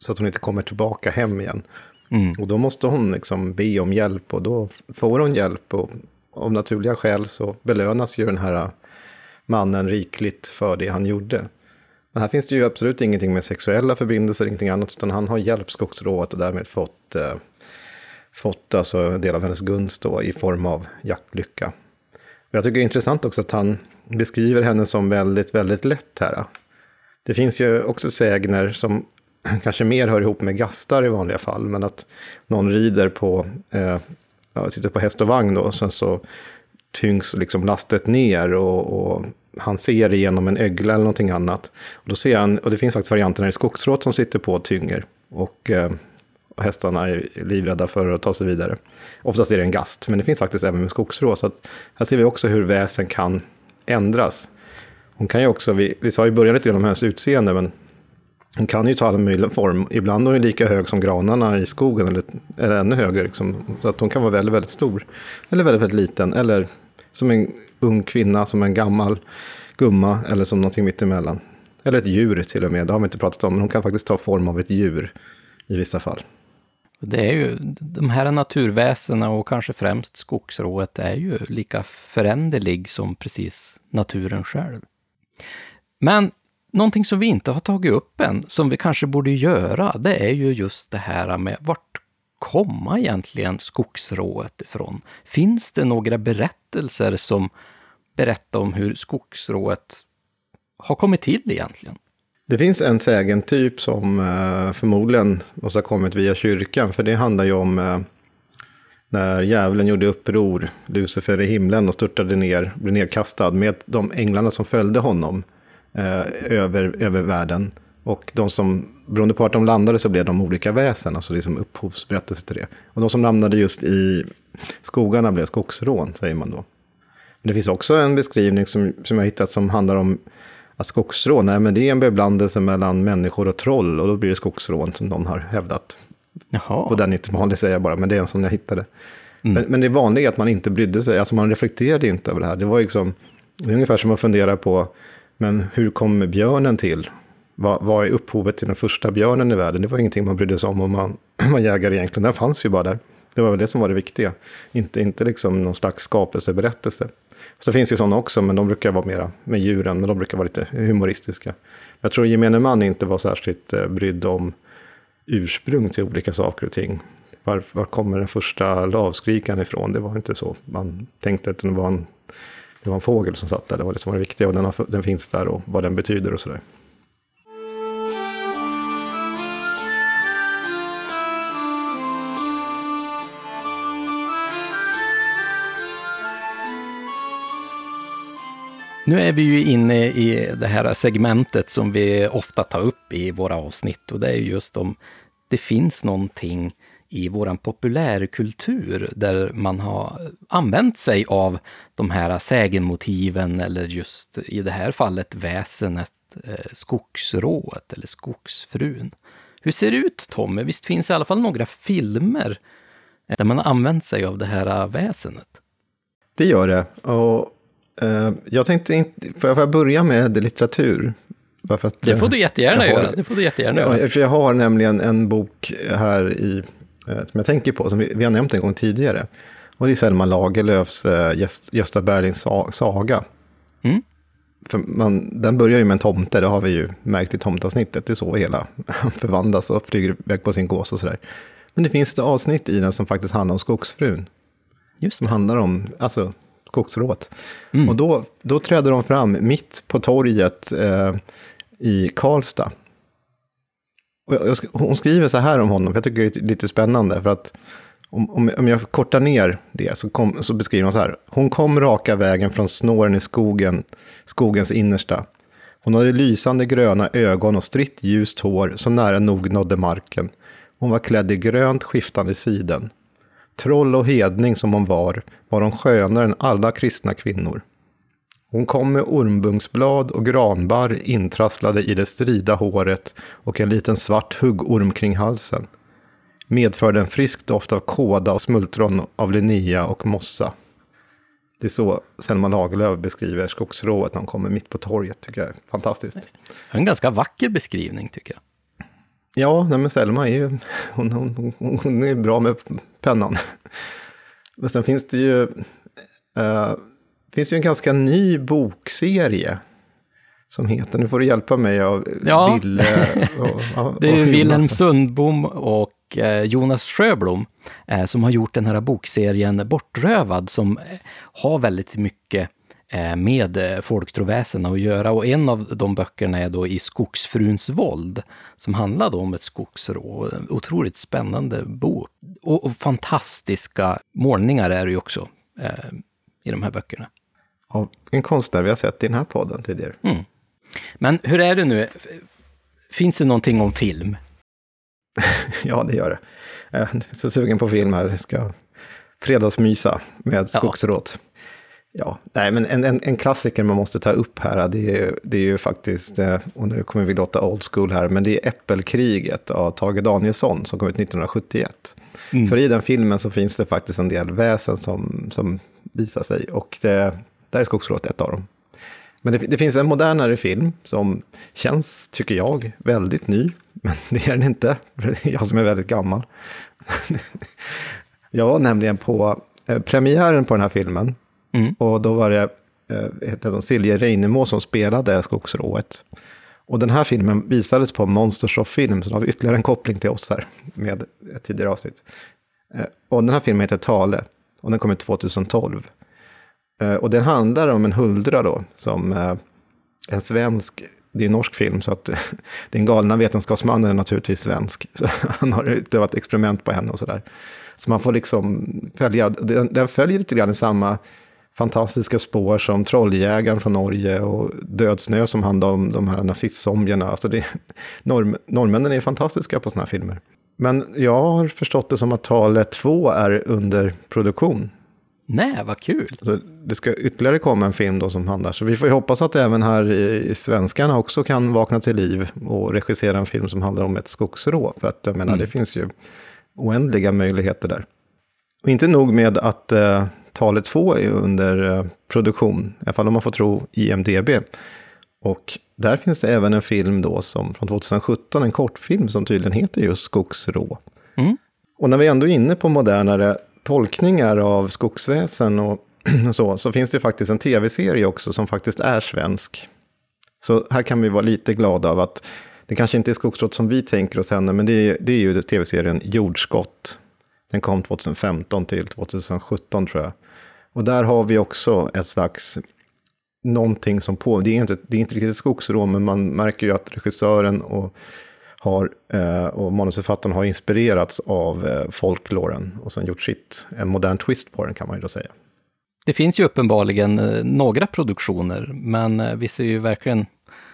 så att hon inte kommer tillbaka hem igen. Mm. Och då måste hon liksom be om hjälp och då får hon hjälp. Och av naturliga skäl så belönas ju den här mannen rikligt för det han gjorde. Men här finns det ju absolut ingenting med sexuella förbindelser, ingenting annat, utan han har hjälpt skogsrået och därmed fått, eh, fått alltså en del av hennes gunst då, i form av jaktlycka. Och jag tycker det är intressant också att han beskriver henne som väldigt, väldigt lätt här. Det finns ju också sägner som *clears throat* kanske mer hör ihop med gastar i vanliga fall, men att någon rider på, eh, sitter på häst och vagn då, och sen så tyngs liksom lastet ner och, och han ser igenom en ögla eller någonting annat. Och, då ser han, och det finns faktiskt varianter när det är skogsråt som sitter på och tynger. Och, eh, och hästarna är livrädda för att ta sig vidare. Oftast är det en gast, men det finns faktiskt även med skogsrå. Så att här ser vi också hur väsen kan ändras. Hon kan ju också, vi, vi sa i början lite grann om hennes utseende, men hon kan ju ta alla möjliga form. Ibland är hon lika hög som granarna i skogen, eller, eller ännu högre. Liksom. Så att hon kan vara väldigt, väldigt stor. Eller väldigt, väldigt liten. Eller som en ung kvinna, som en gammal gumma. Eller som någonting mittemellan. Eller ett djur till och med. Det har vi inte pratat om. Men hon kan faktiskt ta form av ett djur i vissa fall. Det är ju, de här naturväsena och kanske främst skogsrået är ju lika föränderlig som precis naturen själv. Men Någonting som vi inte har tagit upp än, som vi kanske borde göra, det är ju just det här med vart komma egentligen skogsrået ifrån? Finns det några berättelser som berättar om hur skogsrået har kommit till egentligen? Det finns en sägentyp som eh, förmodligen måste ha kommit via kyrkan, för det handlar ju om eh, när djävulen gjorde uppror, Lucifer i himlen och störtade ner, blev nedkastad med de änglarna som följde honom eh, över, över världen. Och de som, beroende på att de landade så blev de olika väsen, alltså det som upphovsberättelse till det. Och de som hamnade just i skogarna blev skogsrån, säger man då. Men det finns också en beskrivning som, som jag hittat som handlar om att skogsrån, nej men det är en beblandelse mellan människor och troll och då blir det skogsrån som någon har hävdat. Jaha. Och den är inte vanlig säger jag bara, men det är en som jag hittade. Men, men det vanliga är att man inte brydde sig, alltså man reflekterade inte över det här. Det var liksom, det är ungefär som att fundera på, men hur kom björnen till? Vad, vad är upphovet till den första björnen i världen? Det var ingenting man brydde sig om om man *clears throat* var jägare egentligen. Den fanns ju bara där. Det var väl det som var det viktiga. Inte, inte liksom någon slags skapelseberättelse. Så finns det ju sådana också, men de brukar vara mera med djuren, men de brukar vara lite humoristiska. Jag tror gemene man inte var särskilt eh, brydd om ursprung till olika saker och ting. Var, var kommer den första lavskrikan ifrån? Det var inte så man tänkte, utan det var en, det var en fågel som satt där. Det var liksom, det som var det viktiga och den, har, den finns där och vad den betyder och sådär. Nu är vi ju inne i det här segmentet som vi ofta tar upp i våra avsnitt och det är just om det finns någonting i våran populärkultur där man har använt sig av de här sägenmotiven eller just i det här fallet väsenet eh, skogsrået eller skogsfrun. Hur ser det ut Tommy? Visst finns det i alla fall några filmer där man har använt sig av det här väsenet? Det gör det. Och Uh, jag tänkte inte, får jag börja med litteratur? Att, det får du jättegärna har, göra. Det får du jättegärna ja, För jag har nämligen en bok här i, som jag tänker på, som vi, vi, har nämnt en gång tidigare. Och det är Selma Lagerlöfs uh, Gösta Berlings saga. Mm. För man, den börjar ju med en tomte, det har vi ju märkt i tomtavsnittet. Det är så hela *laughs* förvandlas och flyger iväg på sin gås och sådär. Men det finns det avsnitt i den som faktiskt handlar om skogsfrun. Just det. Som handlar om, alltså skogsrået. Mm. Och då, då trädde de fram mitt på torget eh, i Karlstad. Och jag, hon skriver så här om honom, jag tycker det är lite spännande. För att om, om, om jag kortar ner det så, kom, så beskriver hon så här. Hon kom raka vägen från snåren i skogen, skogens innersta. Hon hade lysande gröna ögon och stritt ljust hår som nära nog nådde marken. Hon var klädd i grönt skiftande siden. Troll och hedning som hon var, var hon skönare än alla kristna kvinnor. Hon kom med ormbunksblad och granbarr intrasslade i det strida håret och en liten svart huggorm kring halsen. Medförde en frisk doft av kåda och smultron av Linnea och mossa. Det är så Selma Lagerlöf beskriver skogsrået när hon kommer mitt på torget, tycker jag är fantastiskt. En ganska vacker beskrivning, tycker jag. Ja, nej men Selma är ju, hon, hon, hon är bra med pennan. Men sen finns det ju, uh, finns ju en ganska ny bokserie som heter, nu får du hjälpa mig av ja. Ville. Och, och, *laughs* det är Wilhelm Sundbom och eh, Jonas Sjöblom eh, som har gjort den här bokserien Bortrövad som har väldigt mycket Eh, med eh, folktroväsen att göra. Och en av de böckerna är då I skogsfruns våld, som handlar om ett skogsrå. Otroligt spännande bok. Och, fantastiska målningar är det ju också eh, i de här böckerna. Av en konstnär vi har sett i den här podden tidigare. Mm. Men hur är det nu? Finns det någonting om film? *laughs* ja, det gör det. Jag är så sugen på film här. Jag ska fredagsmysa med skogsråt. Ja. Ja, nej, men en, en, en, klassiker man måste ta upp här, det är, det är ju faktiskt, eh, och nu kommer vi låta old school här, men det är Äppelkriget av Tage Danielsson som kom ut 1971. Mm. För i den filmen så finns det faktiskt en del väsen som, som visar sig, och det, där är Skogsrået ett av dem. Men det, det, finns en modernare film som känns, tycker jag, väldigt ny, men *laughs* det är den inte, jag som är väldigt gammal. *laughs* jag var nämligen på eh, premiären på den här filmen, Mm. Och då var det eh, Silje Reinemo som spelade Skogsrået. Och den här filmen visades på Monsters of Film, så då har vi ytterligare en koppling till oss här med ett tidigare avsnitt. Eh, och den här filmen heter Tale, och den kom ut 2012. Eh, och den handlar om en huldra då, som eh, en svensk, det är en norsk film, så att *laughs* den galna vetenskapsmannen är naturligtvis svensk. Så *laughs* han har utövat experiment på henne och sådär. Så man får liksom följa, den, den följer lite grann i samma fantastiska spår som Trolljägaren från Norge och Dödsnö som handlar om de här nazistzombierna. Alltså det, *laughs* norm, norrmännen är fantastiska på sådana här filmer. Men jag har förstått det som att talet två är under produktion. Nej, vad kul! Så det ska ytterligare komma en film då som handlar. Så vi får ju hoppas att även här i svenskarna också kan vakna till liv och regissera en film som handlar om ett skogsrå. För att jag menar, mm. det finns ju oändliga möjligheter där. Och inte nog med att eh, talet 2 är under eh, produktion, i alla fall om man får tro IMDB. Och där finns det även en film då som från 2017, en kortfilm som tydligen heter just Skogsrå. Mm. Och när vi ändå är inne på modernare tolkningar av skogsväsen *clears throat* och så, så finns det faktiskt en tv-serie också som faktiskt är svensk. Så här kan vi vara lite glada av att det kanske inte är skogsbrott som vi tänker oss henne, men det är, det är ju tv-serien Jordskott. Den kom 2015 till 2017 tror jag. Och där har vi också ett slags någonting som på, det är inte, det är inte riktigt ett skogsrå, men man märker ju att regissören och, har, eh, och manusförfattaren har inspirerats av eh, folkloren och sen gjort sitt, en modern twist på den kan man ju då säga. Det finns ju uppenbarligen eh, några produktioner, men eh, vi ser ju verkligen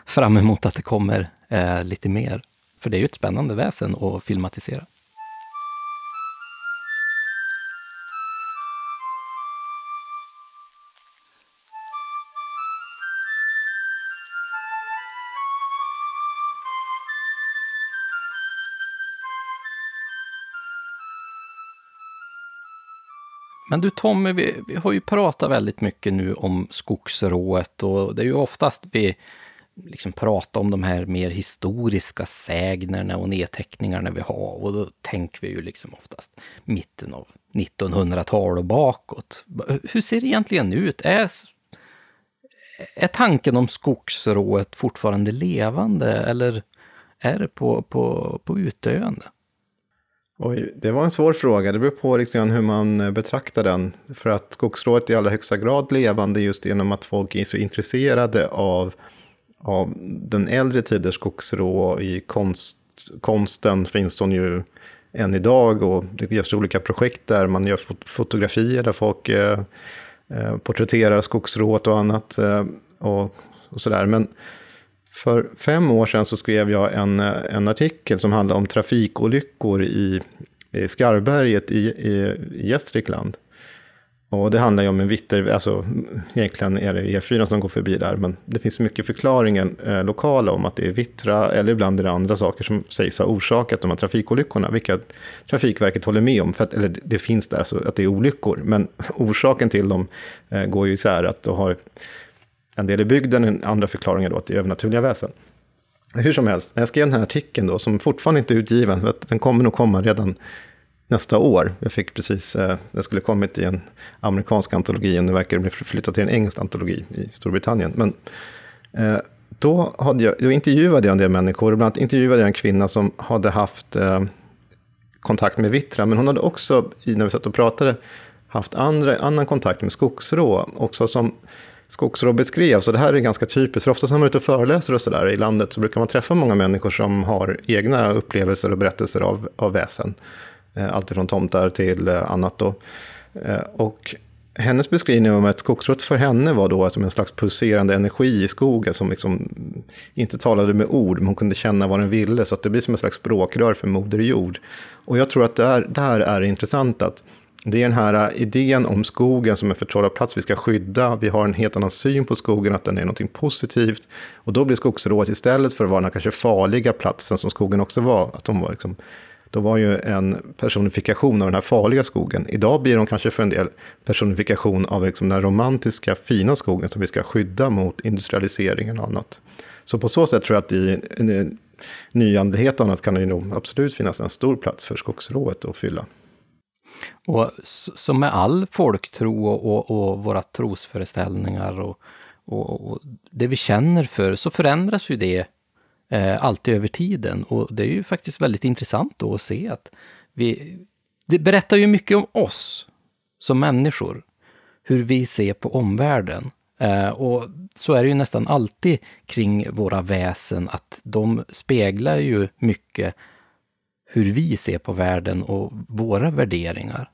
fram emot att det kommer eh, lite mer. För det är ju ett spännande väsen att filmatisera. Men du Tommy, vi, vi, har ju pratat väldigt mycket nu om skogsrået och det är ju oftast vi liksom pratar om de här mer historiska sägnerna och nedteckningarna vi har och då tänker vi ju liksom oftast mitten av 1900-tal och bakåt. Hur ser det egentligen ut? Är, är tanken om skogsrået fortfarande levande eller är det på, på, på utdöende? Oj, det var en svår fråga. Det beror på liksom hur man eh, betraktar den. För att skogsrået är i allra högsta grad levande just genom att folk är så intresserade av, av den äldre tiders skogsrå. I konst, konsten finns de ju än idag och det görs olika projekt där man gör fotografier där folk eh, eh, porträtterar skogsrået och annat. Eh, och, och sådär. Men för fem år sedan så skrev jag en, eh, en artikel som handlade om trafikolyckor i, i Skarberget i, i, i Gästrikland. Och det handlar ju om en vitter, alltså egentligen är det E4 som går förbi där, men det finns mycket förklaringar eh, lokala om att det är vittra, eller ibland är det andra saker som sägs ha orsakat de här trafikolyckorna, vilket Trafikverket håller med om, för att, eller det finns där, alltså att det är olyckor, men *laughs* orsaken till dem eh, går ju isär, att då har en del i bygden, en andra förklaringar då att det är övernaturliga väsen. Hur som helst, när jag skrev den här artikeln då, som fortfarande inte är utgiven, för att den kommer nog komma redan nästa år. Jag fick precis, eh, skulle kommit i en amerikansk antologi och nu verkar det bli flyttat till en engelsk antologi i Storbritannien. Men eh, då, hade jag, då intervjuade jag en del människor, bland annat intervjuade jag en kvinna som hade haft eh, kontakt med vittra, men hon hade också, när vi satt och pratade, haft andra, annan kontakt med skogsrå, också som skogsrå beskrevs. Och det här är ganska typiskt, för ofta när man är ute och föreläser och sådär i landet så brukar man träffa många människor som har egna upplevelser och berättelser av, av väsen. Allt Alltifrån tomtar till eh, annat då. Eh, och hennes beskrivning om ett skogsrå för henne var då som en slags pulserande energi i skogen som liksom inte talade med ord, men hon kunde känna vad den ville. Så att det blir som ett slags språkrör för Moder Jord. Och jag tror att där, där är det intressant att det är den här äh, idén om skogen som en förtrollad plats vi ska skydda. Vi har en helt annan syn på skogen, att den är något positivt. Och då blir skogsrået istället för att vara den här kanske farliga platsen som skogen också var, att de var liksom, då var ju en personifikation av den här farliga skogen. Idag blir de kanske för en del personifikation av liksom den romantiska, fina skogen som vi ska skydda mot industrialiseringen och annat. Så på så sätt tror jag att i nyandlighet och annat kan det ju nog absolut finnas en stor plats för skogsrået att fylla. Och som med all folktro och, och, och våra trosföreställningar och, och, och, det vi känner för, så förändras ju det eh, alltid över tiden. Och det är ju faktiskt väldigt intressant då att se att vi... Det berättar ju mycket om oss som människor, hur vi ser på omvärlden. Eh, och så är det ju nästan alltid kring våra väsen, att de speglar ju mycket hur vi ser på världen och våra värderingar.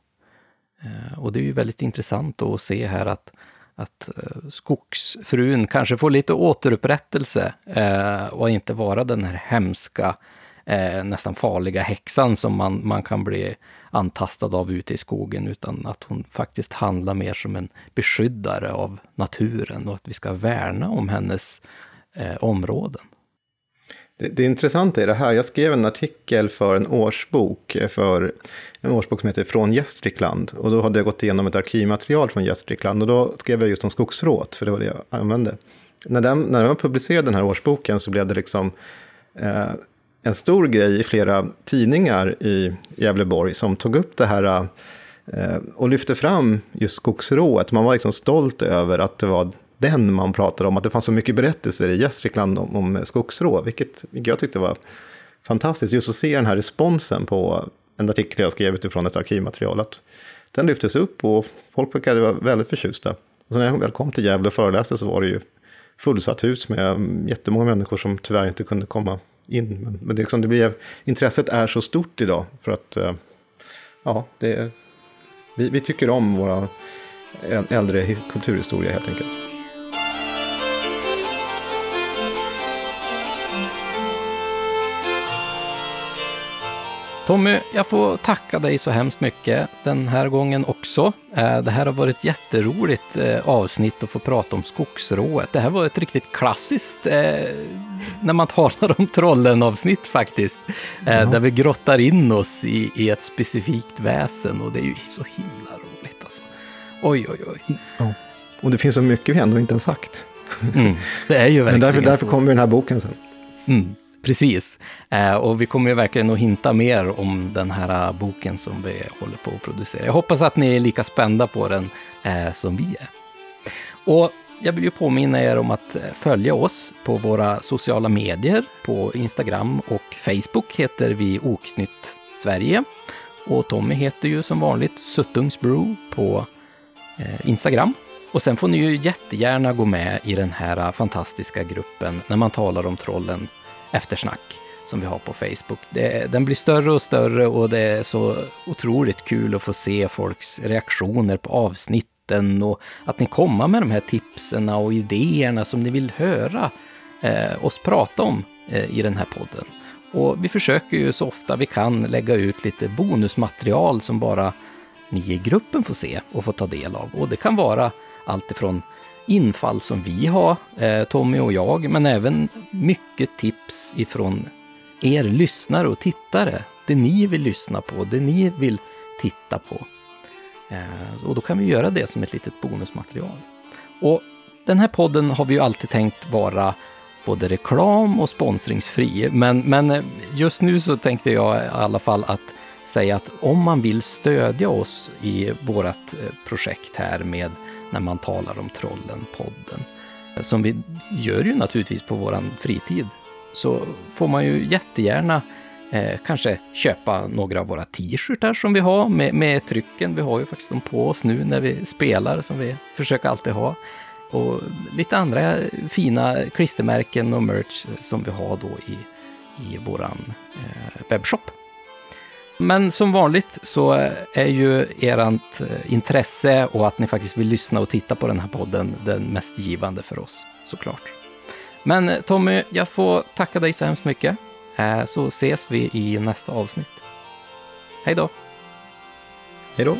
Eh, och det är ju väldigt intressant att se här att, att eh, skogsfrun kanske får lite återupprättelse eh, och inte vara den här hemska, nästan farliga häxan som man, man kan bli antastad av ute i skogen, utan att hon faktiskt handlar mer som en beskyddare av naturen och att vi ska värna om hennes områden. Det, det intressanta är det här, jag skrev en artikel för en årsbok, eh, för en årsbok som heter Från Gästrikland. Och då hade jag gått igenom ett arkivmaterial från Gästrikland och då skrev jag just om skogsråt, för det var det jag använde. När, den, när jag publicerade den här årsboken så blev det liksom eh, en stor grej i flera tidningar i Gävleborg som tog upp det här eh, och lyfte fram just skogsrået. Man var liksom stolt över att det var den man pratade om, att det fanns så mycket berättelser i Gästrikland om, om skogsrå, vilket jag tyckte var fantastiskt, just att se den här responsen på en artikel jag skrev utifrån ett arkivmaterial, att den lyftes upp och folk verkade vara väldigt förtjusta. Och sen när jag väl kom till Gävle och föreläste så var det ju fullsatt hus med jättemånga människor som tyvärr inte kunde komma in. Men, men det, liksom, det blev, intresset är så stort idag för att eh, ja, det, vi, vi tycker om våra äldre kulturhistoria helt enkelt. Tommy, jag får tacka dig så hemskt mycket den här gången också. Eh, det här har varit ett jätteroligt eh, avsnitt att få prata om skogsrået. Det här var ett riktigt klassiskt, eh, när man talar om trollen-avsnitt faktiskt, ja. där vi grottar in oss i, i, ett specifikt väsen och det är ju så himla roligt alltså. Oj, oj, oj. Ja. Och det finns så mycket vi ändå inte har sagt. Mm, det är ju verkligen *laughs* Men därför, därför kommer den här boken sen. Mm. Precis. Eh, och vi kommer ju verkligen att hinta mer om den här eh, boken som vi håller på att producera. Jag hoppas att ni är lika spända på den eh, som vi är. Och jag vill ju påminna er om att följa oss på våra sociala medier. På Instagram och Facebook heter vi Oknytt Sverige. Och Tommy heter ju som vanligt Suttungsbrew på Instagram. Och sen får ni ju jättegärna gå med i den här fantastiska gruppen när man talar om trollen eftersnack som vi har på Facebook. Det, den blir större och större och det är så otroligt kul att få se folks reaktioner på avsnitten och att ni kommer med de här tipsen och idéerna som ni vill höra eh, oss prata om eh, i den här podden. Och vi försöker ju så ofta vi kan lägga ut lite bonusmaterial som bara ni i gruppen får se och få ta del av. Och det kan vara allt ifrån infall som vi har, eh, Tommy och jag, men även mycket tips ifrån er lyssnare och tittare. Det ni vill lyssna på, det ni vill titta på. Eh, och då kan vi göra det som ett litet bonusmaterial. Och den här podden har vi ju alltid tänkt vara både reklam och sponsringsfri, men, men eh, just nu så tänkte jag i alla fall att säga att om man vill stödja oss i vårt projekt här med när man talar om Trollen-podden. Eh, som vi gör ju naturligtvis på våran fritid. Så får man ju jättegärna eh, kanske köpa några av våra t-shirtar som vi har med, med trycken. Vi har ju faktiskt dem på oss nu när vi spelar som vi försöker alltid ha. Och lite andra fina klistermärken och merch som vi har då i, i våran eh, webbshop. Men som vanligt så är ju ert eh, intresse och att ni faktiskt vill lyssna och titta på den här podden den mest givande för oss, såklart. Men eh, Tommy, jag får tacka dig så hemskt mycket, eh, så ses vi i nästa avsnitt. Hej då! Hej då!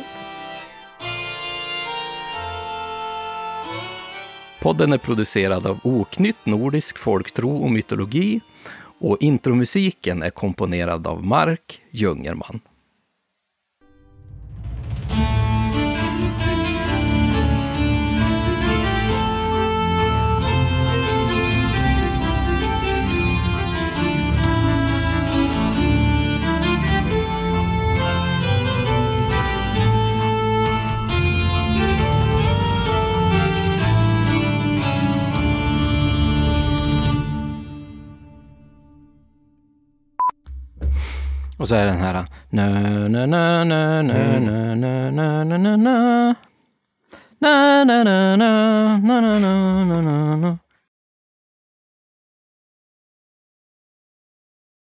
Podden är producerad av Oknytt Nordisk Folktro och Mytologi och intromusiken är komponerad av Mark Jungerman. Och så är den här nö, nö, nö, nö, nö, nö, nö, nö, nö, nö. Na, na, na, na, na, na, na, na, na, na.